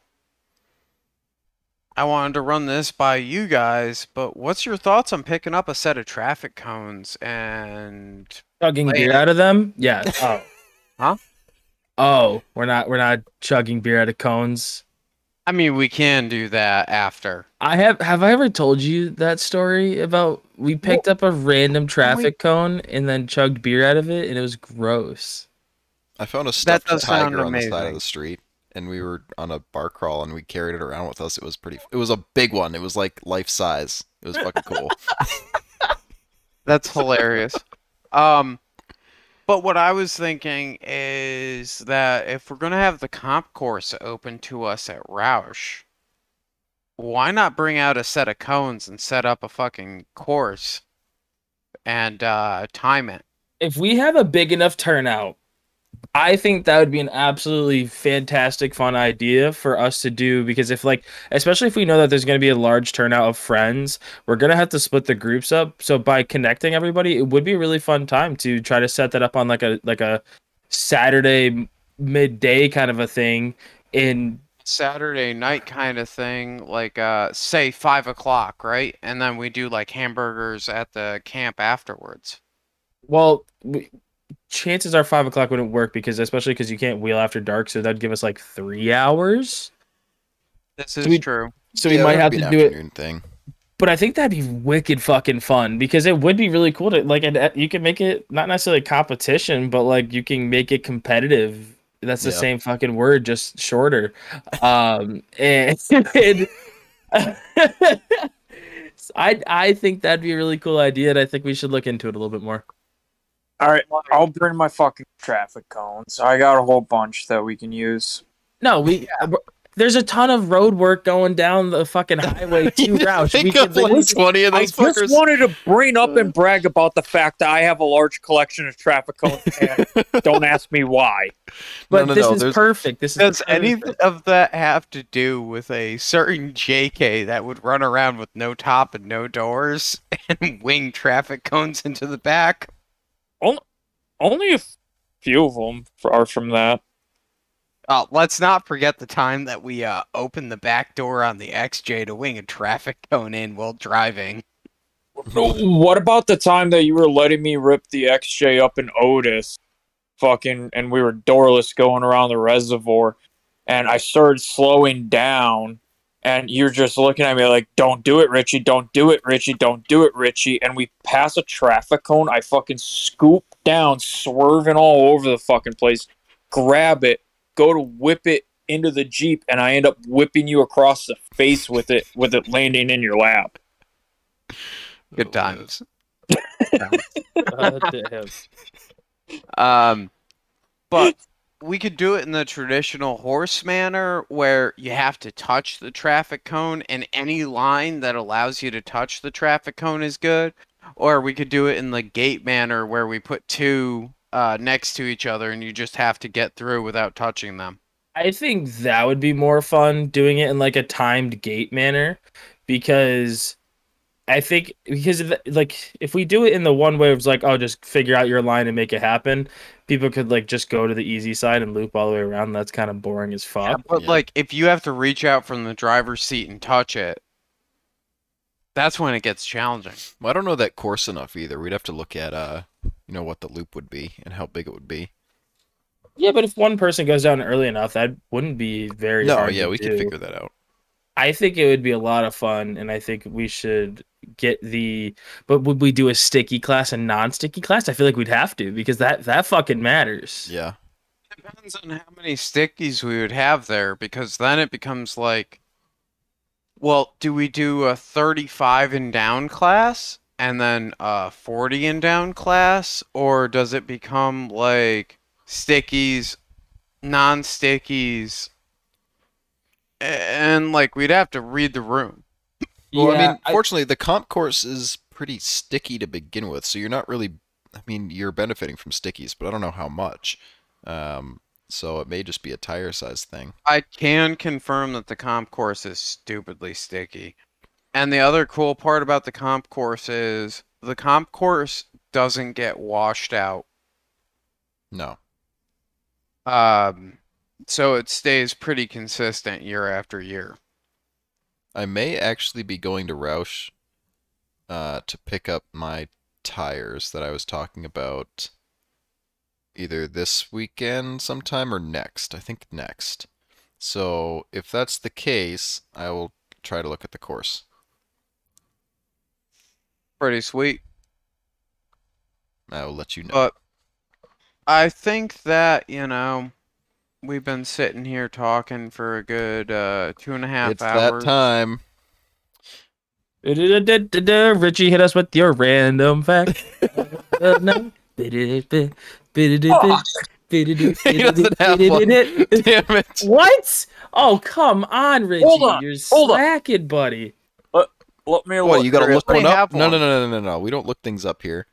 I wanted to run this by you guys. But what's your thoughts on picking up a set of traffic cones and Chugging beer out of them? Yeah. Oh. Huh? Oh, we're not we're not chugging beer out of cones. I mean, we can do that after. I have have I ever told you that story about we picked up a random traffic cone and then chugged beer out of it and it was gross. I found a stuffed does tiger on the side of the street, and we were on a bar crawl, and we carried it around with us. It was pretty. It was a big one. It was like life size. It was fucking cool. That's hilarious. Um, but what I was thinking is that if we're gonna have the comp course open to us at Rausch, why not bring out a set of cones and set up a fucking course and uh, time it? If we have a big enough turnout, I think that would be an absolutely fantastic fun idea for us to do because if like especially if we know that there's going to be a large turnout of friends, we're going to have to split the groups up. So by connecting everybody, it would be a really fun time to try to set that up on like a like a Saturday midday kind of a thing in Saturday night kind of thing, like uh, say five o'clock, right? And then we do like hamburgers at the camp afterwards. well we, chances are five o'clock wouldn't work because especially because you can't wheel after dark so that'd give us like three hours This is we- true. so we might have to do it thing. but I think that'd be wicked fucking fun because it would be really cool to like and uh, you can make it not necessarily competition, but like you can make it competitive. That's the Yeah. same fucking word, just shorter. Um, and, and I I think that'd be a really cool idea, and I think we should look into it a little bit more. All right, I'll bring my fucking traffic cones. I got a whole bunch that we can use. No, we there's a ton of road work going down the fucking highway to You Rausch. We Pick up could like twenty of I those just fuckers. wanted to bring up and uh, brag about the fact that I have a large collection of traffic cones. And don't ask me why. but No, no, this no, is there's- perfect. This is Does perfect. any of that have to do with a certain JK that would run around with no top and no doors and wing traffic cones into the back? Only a few of them are from that. Uh, let's not forget the time that we uh, opened the back door on the XJ to wing a traffic cone in while driving. What about the time that you were letting me rip the XJ up in Otis, fucking, and we were doorless going around the reservoir, and I started slowing down, and you're just looking at me like, "Don't do it, Richie! Don't do it, Richie! Don't do it, Richie!" And we pass a traffic cone. I fucking scoop down, swerving all over the fucking place, grab it, go to whip it into the jeep, and I end up whipping you across the face with it, with it landing in your lap. Good times. God damn. Um, but we could do it in the traditional horse manner where you have to touch the traffic cone, and any line that allows you to touch the traffic cone is good. Or we could do it in the gate manner where we put two uh, next to each other and you just have to get through without touching them. I think that would be more fun doing it in like a timed gate manner because I think because of the, like if we do it in the one way it's like oh just figure out your line and make it happen, people could like just go to the easy side and loop all the way around. That's kind of boring as fuck. But Yeah. like if you have to reach out from the driver's seat and touch it, that's when it gets challenging. Well, I don't know that course enough either. We'd have to look at uh, you know, what the loop would be and how big it would be. Yeah, but if one person goes down early enough, that wouldn't be very No, hard yeah, to we do. could figure that out. I think it would be a lot of fun, and I think we should get the. But would we do a sticky class and non-sticky class? I feel like we'd have to because that that fucking matters. Yeah. Depends on how many stickies we would have there, because then it becomes like, well, do we do a 35 and down class and then a 40 and down class, or does it become like stickies, non-stickies, and like we'd have to read the room. Well, I Yeah, mean, fortunately, the comp course is pretty sticky to begin with, so you're not really. I mean, you're benefiting from stickies, but I don't know how much. Um, so it may just be a tire size thing. I can confirm that the comp course is stupidly sticky. And the other cool part about the comp course is the comp course doesn't get washed out. No. Um, so it stays pretty consistent year after year. I may actually be going to Rausch uh, to pick up my tires that I was talking about either this weekend sometime or next. I think next. So if that's the case, I will try to look at the course. Pretty sweet. I will let you know. But I think that, you know, we've been sitting here talking for a good uh, two and a half it's hours. that time. Richie, hit us with your random fact. He doesn't have one. Damn it. What? Oh, come on, Richie. Hold on, You're hold on. slacking, buddy. Let me What, look. you gotta look one up? have No, no, no, no, no, no. We don't look things up here.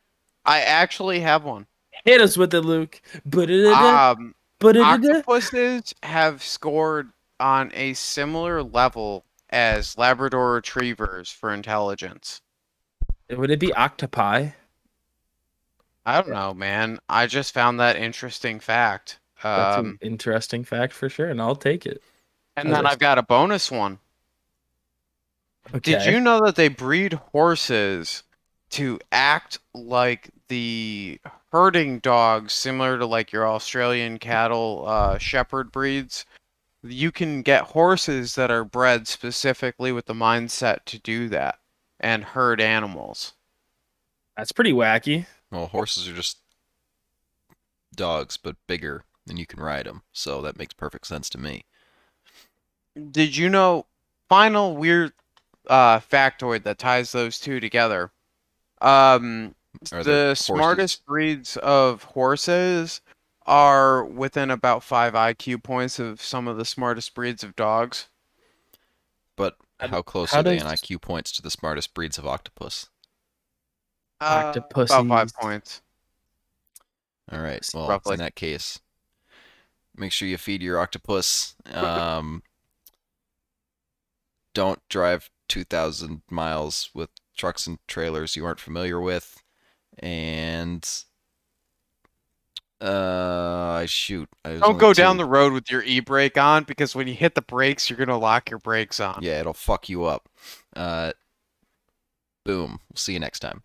I actually have one. Hit us with it, Luke. Um, ba-da-da-da. octopuses have scored on a similar level as Labrador retrievers for intelligence. Would it be octopi? I don't know, man. I just found that interesting fact. That's Um, an interesting fact for sure, and I'll take it. and then I've got a bonus one. Did Okay. you know that they breed horses to act like the herding dogs, similar to like your Australian cattle uh, shepherd breeds? You can get horses that are bred specifically with the mindset to do that and herd animals. That's pretty wacky. Well, horses are just dogs, but bigger, and you can ride them. So that makes perfect sense to me. Did you know? Final weird uh, factoid that ties those two together. Um, Are there the smartest breeds of horses are within about five IQ points of some of the smartest breeds of dogs. But How how close how are they in IQ points to the smartest breeds of octopus? Uh, about five points. All right. Just Well, roughly. in that case, make sure you feed your octopus. Um, don't drive 2,000 miles with trucks and trailers you aren't familiar with. And uh, shoot. I Don't go down the road with your e-brake on because when you hit the brakes, you're gonna lock your brakes on. Yeah, it'll fuck you up. Uh, boom. We'll see you next time.